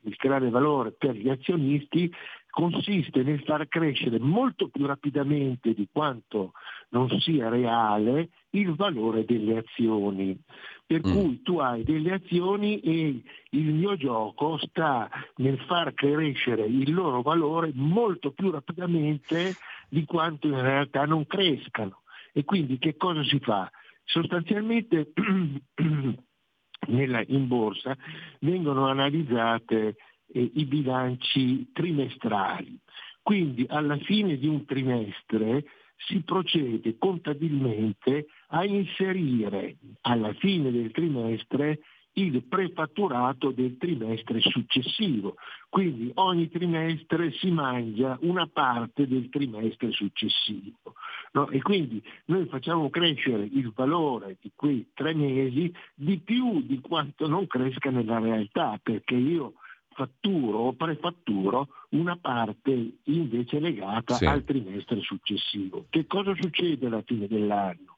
di creare valore per gli azionisti consiste nel far crescere molto più rapidamente di quanto non sia reale il valore delle azioni. Per mm. cui tu hai delle azioni e il mio gioco sta nel far crescere il loro valore molto più rapidamente di quanto in realtà non crescano. E quindi che cosa si fa? Sostanzialmente nella, in borsa vengono analizzate eh, i bilanci trimestrali. Quindi alla fine di un trimestre si procede contabilmente a inserire alla fine del trimestre il prefatturato del trimestre successivo. Quindi ogni trimestre si mangia una parte del trimestre successivo. No? E quindi noi facciamo crescere il valore di quei tre mesi di più di quanto non cresca nella realtà, perché io fatturo o prefatturo una parte invece legata sì. al trimestre successivo. Che cosa succede alla fine dell'anno?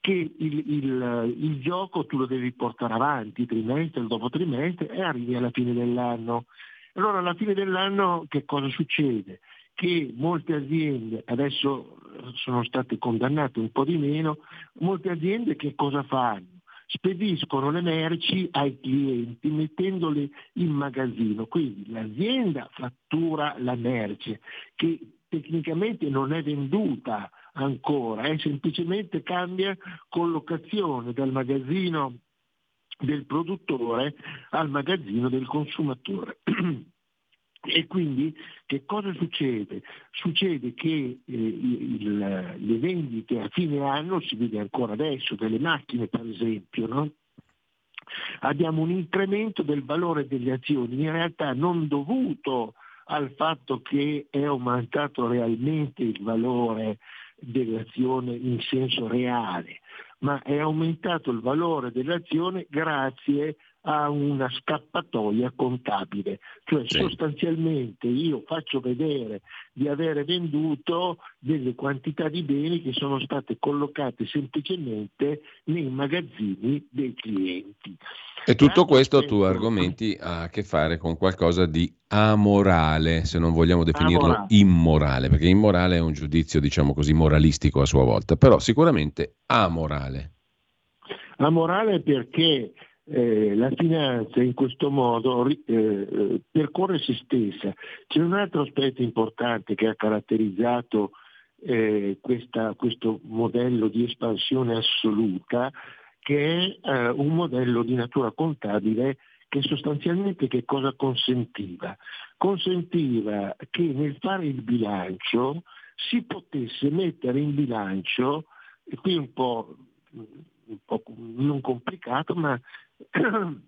Che il, il, il, gioco tu lo devi portare avanti trimestre dopo trimestre e arrivi alla fine dell'anno. Allora alla fine dell'anno che cosa succede? Che molte aziende, adesso sono state condannate un po' di meno, molte aziende che cosa fanno? Spediscono le merci ai clienti mettendole in magazzino. Quindi l'azienda fattura la merce che tecnicamente non è venduta ancora, è semplicemente cambia collocazione dal magazzino del produttore al magazzino del consumatore. E quindi che cosa succede? Succede che eh, il, le vendite a fine anno, si vede ancora adesso, delle macchine per esempio, no? abbiamo un incremento del valore delle azioni, in realtà non dovuto al fatto che è aumentato realmente il valore dell'azione in senso reale, ma è aumentato il valore dell'azione grazie a una scappatoia contabile, cioè sì. sostanzialmente io faccio vedere di avere venduto delle quantità di beni che sono state collocate semplicemente nei magazzini dei clienti. E tutto questo tu argomenti ha a che fare con qualcosa di amorale, se non vogliamo definirlo amorale. immorale, perché immorale è un giudizio, diciamo così, moralistico a sua volta, però sicuramente amorale. Amorale perché eh, la finanza in questo modo eh, percorre se stessa. C'è un altro aspetto importante che ha caratterizzato eh, questa, questo modello di espansione assoluta, che è eh, un modello di natura contabile che sostanzialmente che cosa consentiva? Consentiva che nel fare il bilancio si potesse mettere in bilancio, e qui un po' un po' non complicato, ma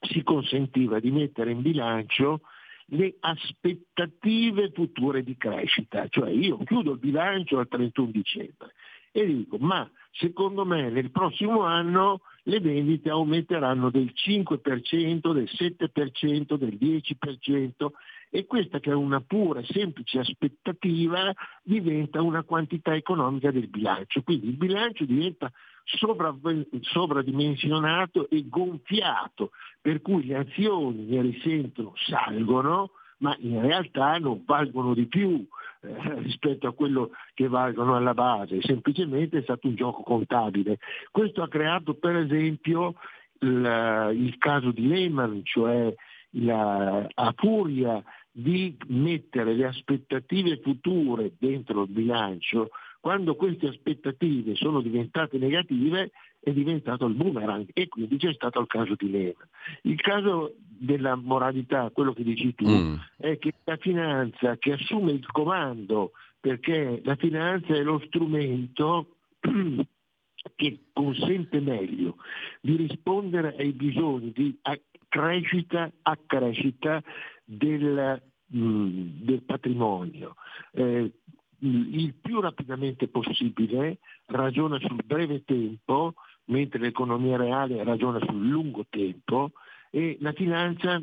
si consentiva di mettere in bilancio le aspettative future di crescita, cioè io chiudo il bilancio al 31 dicembre e dico ma secondo me nel prossimo anno le vendite aumenteranno del 5%, del 7%, del 10% e questa che è una pura semplice aspettativa diventa una quantità economica del bilancio. Quindi il bilancio diventa sovra, sovradimensionato e gonfiato, per cui le azioni ne risentono, salgono, ma in realtà non valgono di più eh, rispetto a quello che valgono alla base, semplicemente è stato un gioco contabile. Questo ha creato per esempio il, il caso di Lehman, cioè la, a furia di mettere le aspettative future dentro il bilancio, quando queste aspettative sono diventate negative è diventato il boomerang e quindi c'è stato il caso di Lehman. Il caso della moralità, quello che dici tu, mm. è che la finanza che assume il comando, perché la finanza è lo strumento che consente meglio di rispondere ai bisogni di crescita a crescita del, mh, del patrimonio eh, il più rapidamente possibile, ragiona sul breve tempo, mentre l'economia reale ragiona sul lungo tempo e la finanza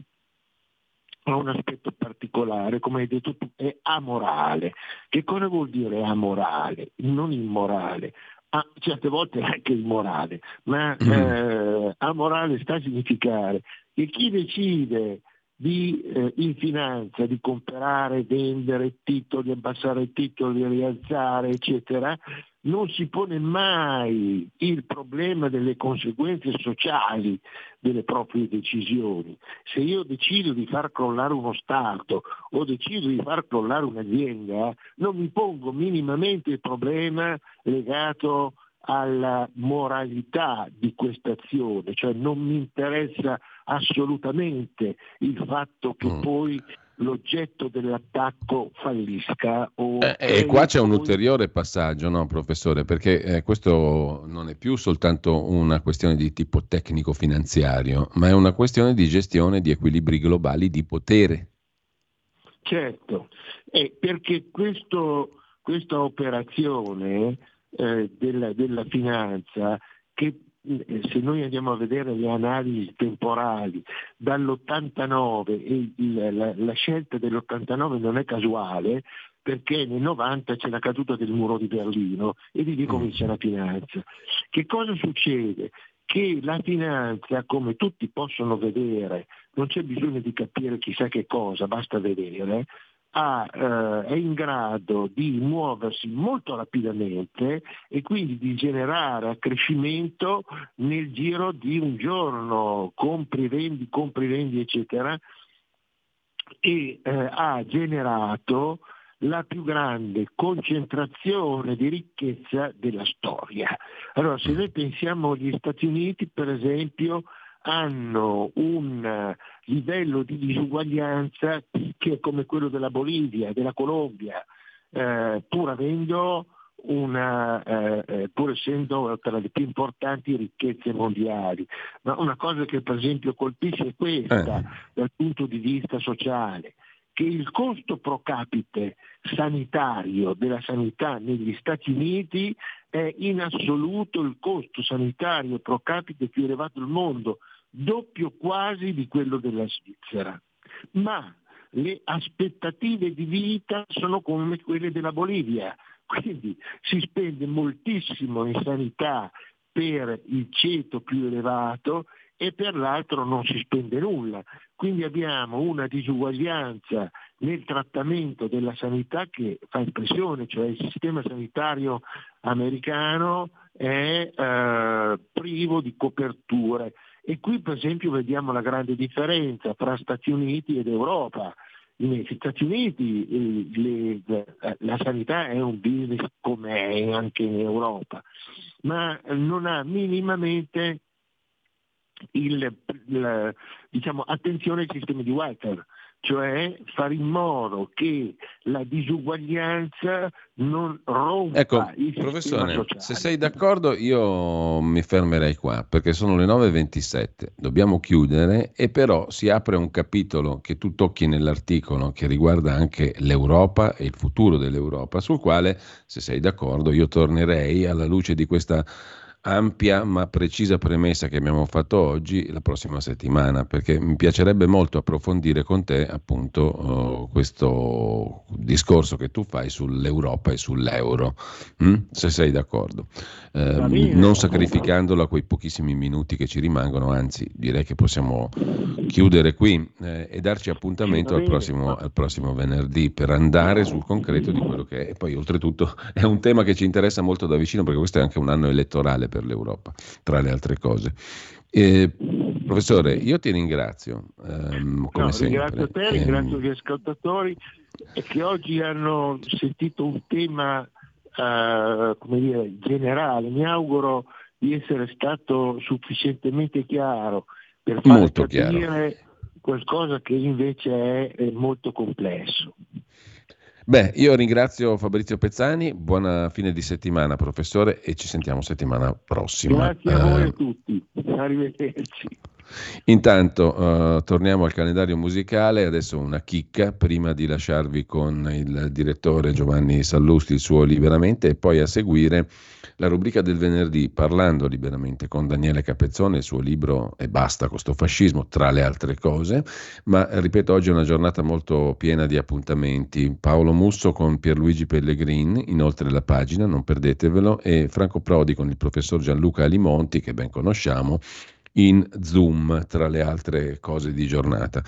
ha un aspetto particolare, come hai detto tu, è amorale. Che cosa vuol dire amorale? Non immorale. Ah, certe volte anche immorale, ma mm. eh, amorale sta a significare che chi decide di, eh, in finanza di comprare, vendere titoli, abbassare titoli, rialzare, eccetera, non si pone mai il problema delle conseguenze sociali delle proprie decisioni. Se io decido di far crollare uno Stato o decido di far crollare un'azienda, non mi pongo minimamente il problema legato alla moralità di questa azione, cioè non mi interessa assolutamente il fatto che mm. poi l'oggetto dell'attacco fallisca. Eh, e qua c'è un ulteriore passaggio, no, professore, perché eh, questo non è più soltanto una questione di tipo tecnico-finanziario, ma è una questione di gestione di equilibri globali di potere. Certo, eh, perché questo, questa operazione eh, della, della finanza che eh, se noi andiamo a vedere le analisi temporali dall'89 e la, la, scelta dell'89 non è casuale perché nel 90 c'è la caduta del muro di Berlino e lì comincia la finanza. Che cosa succede? Che la finanza, come tutti possono vedere, non c'è bisogno di capire chissà che cosa, basta vedere, ha, eh, è in grado di muoversi molto rapidamente e quindi di generare accrescimento nel giro di un giorno, compri, vendi, compri, vendi, eccetera, e eh, ha generato la più grande concentrazione di ricchezza della storia. Allora, se noi pensiamo agli Stati Uniti, per esempio, hanno un livello di disuguaglianza che è come quello della Bolivia, della Colombia, eh, pur avendo una, eh, eh, pur essendo tra le più importanti ricchezze mondiali. Ma una cosa che per esempio colpisce è questa eh. dal punto di vista sociale, che il costo pro capite sanitario della sanità negli Stati Uniti è in assoluto il costo sanitario pro capite più elevato del mondo, doppio quasi di quello della Svizzera. Ma le aspettative di vita sono come quelle della Bolivia, quindi si spende moltissimo in sanità per il ceto più elevato e per l'altro non si spende nulla. Quindi abbiamo una disuguaglianza nel trattamento della sanità che fa impressione, cioè il sistema sanitario americano è eh, privo di coperture e qui per esempio vediamo la grande differenza tra Stati Uniti ed Europa. Negli Stati Uniti eh, le, la sanità è un business come è anche in Europa, ma non ha minimamente il, il, diciamo, attenzione ai sistemi di welfare cioè fare in modo che la disuguaglianza non rompa ecco, il professore, sociale. se sei d'accordo io mi fermerei qua perché sono le 9.27, dobbiamo chiudere e però si apre un capitolo che tu tocchi nell'articolo che riguarda anche l'Europa e il futuro dell'Europa sul quale se sei d'accordo io tornerei alla luce di questa ampia ma precisa premessa che abbiamo fatto oggi la prossima settimana, perché mi piacerebbe molto approfondire con te appunto uh, questo discorso che tu fai sull'Europa e sull'euro, mm? se sei d'accordo, eh, non sacrificandolo a quei pochissimi minuti che ci rimangono, anzi direi che possiamo chiudere qui eh, e darci appuntamento al prossimo, al prossimo venerdì per andare sul concreto di quello che è. E poi oltretutto è un tema che ci interessa molto da vicino perché questo è anche un anno elettorale per l'Europa, tra le altre cose. Eh, professore, io ti ringrazio. Ehm, come no, ringrazio te, ehm... ringrazio gli ascoltatori che oggi hanno sentito un tema eh, come dire, generale. Mi auguro di essere stato sufficientemente chiaro per far Molto capire chiaro. qualcosa che invece è molto complesso. Beh, io ringrazio Fabrizio Pezzani, buona fine di settimana professore e ci sentiamo settimana prossima. Grazie a voi a tutti, arrivederci. Intanto uh, torniamo al calendario musicale, adesso una chicca prima di lasciarvi con il direttore Giovanni Sallusti il suo liberamente e poi a seguire la rubrica del venerdì parlando liberamente con Daniele Capezzone, il suo libro E basta questo fascismo, tra le altre cose, ma ripeto oggi è una giornata molto piena di appuntamenti. Paolo Musso con Pierluigi Pellegrin, inoltre la pagina, non perdetevelo, e Franco Prodi con il professor Gianluca Alimonti, che ben conosciamo, in Zoom, tra le altre cose di giornata.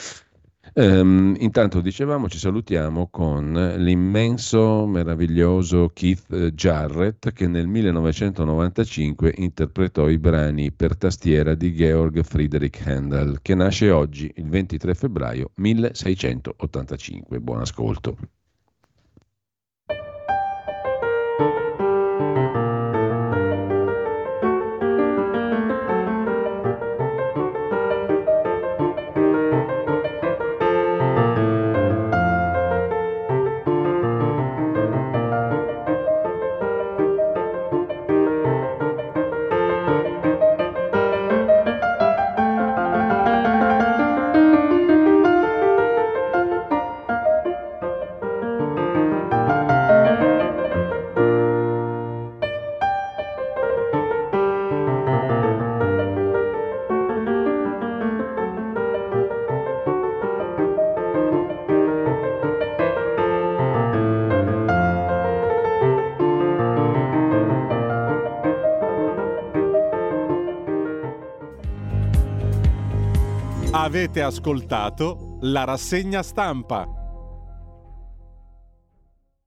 Um, intanto dicevamo, ci salutiamo con l'immenso, meraviglioso Keith Jarrett che nel 1995 interpretò i brani per tastiera di Georg Friedrich Handel, che nasce oggi, il 23 febbraio 1685. Buon ascolto. Ascoltato la rassegna stampa.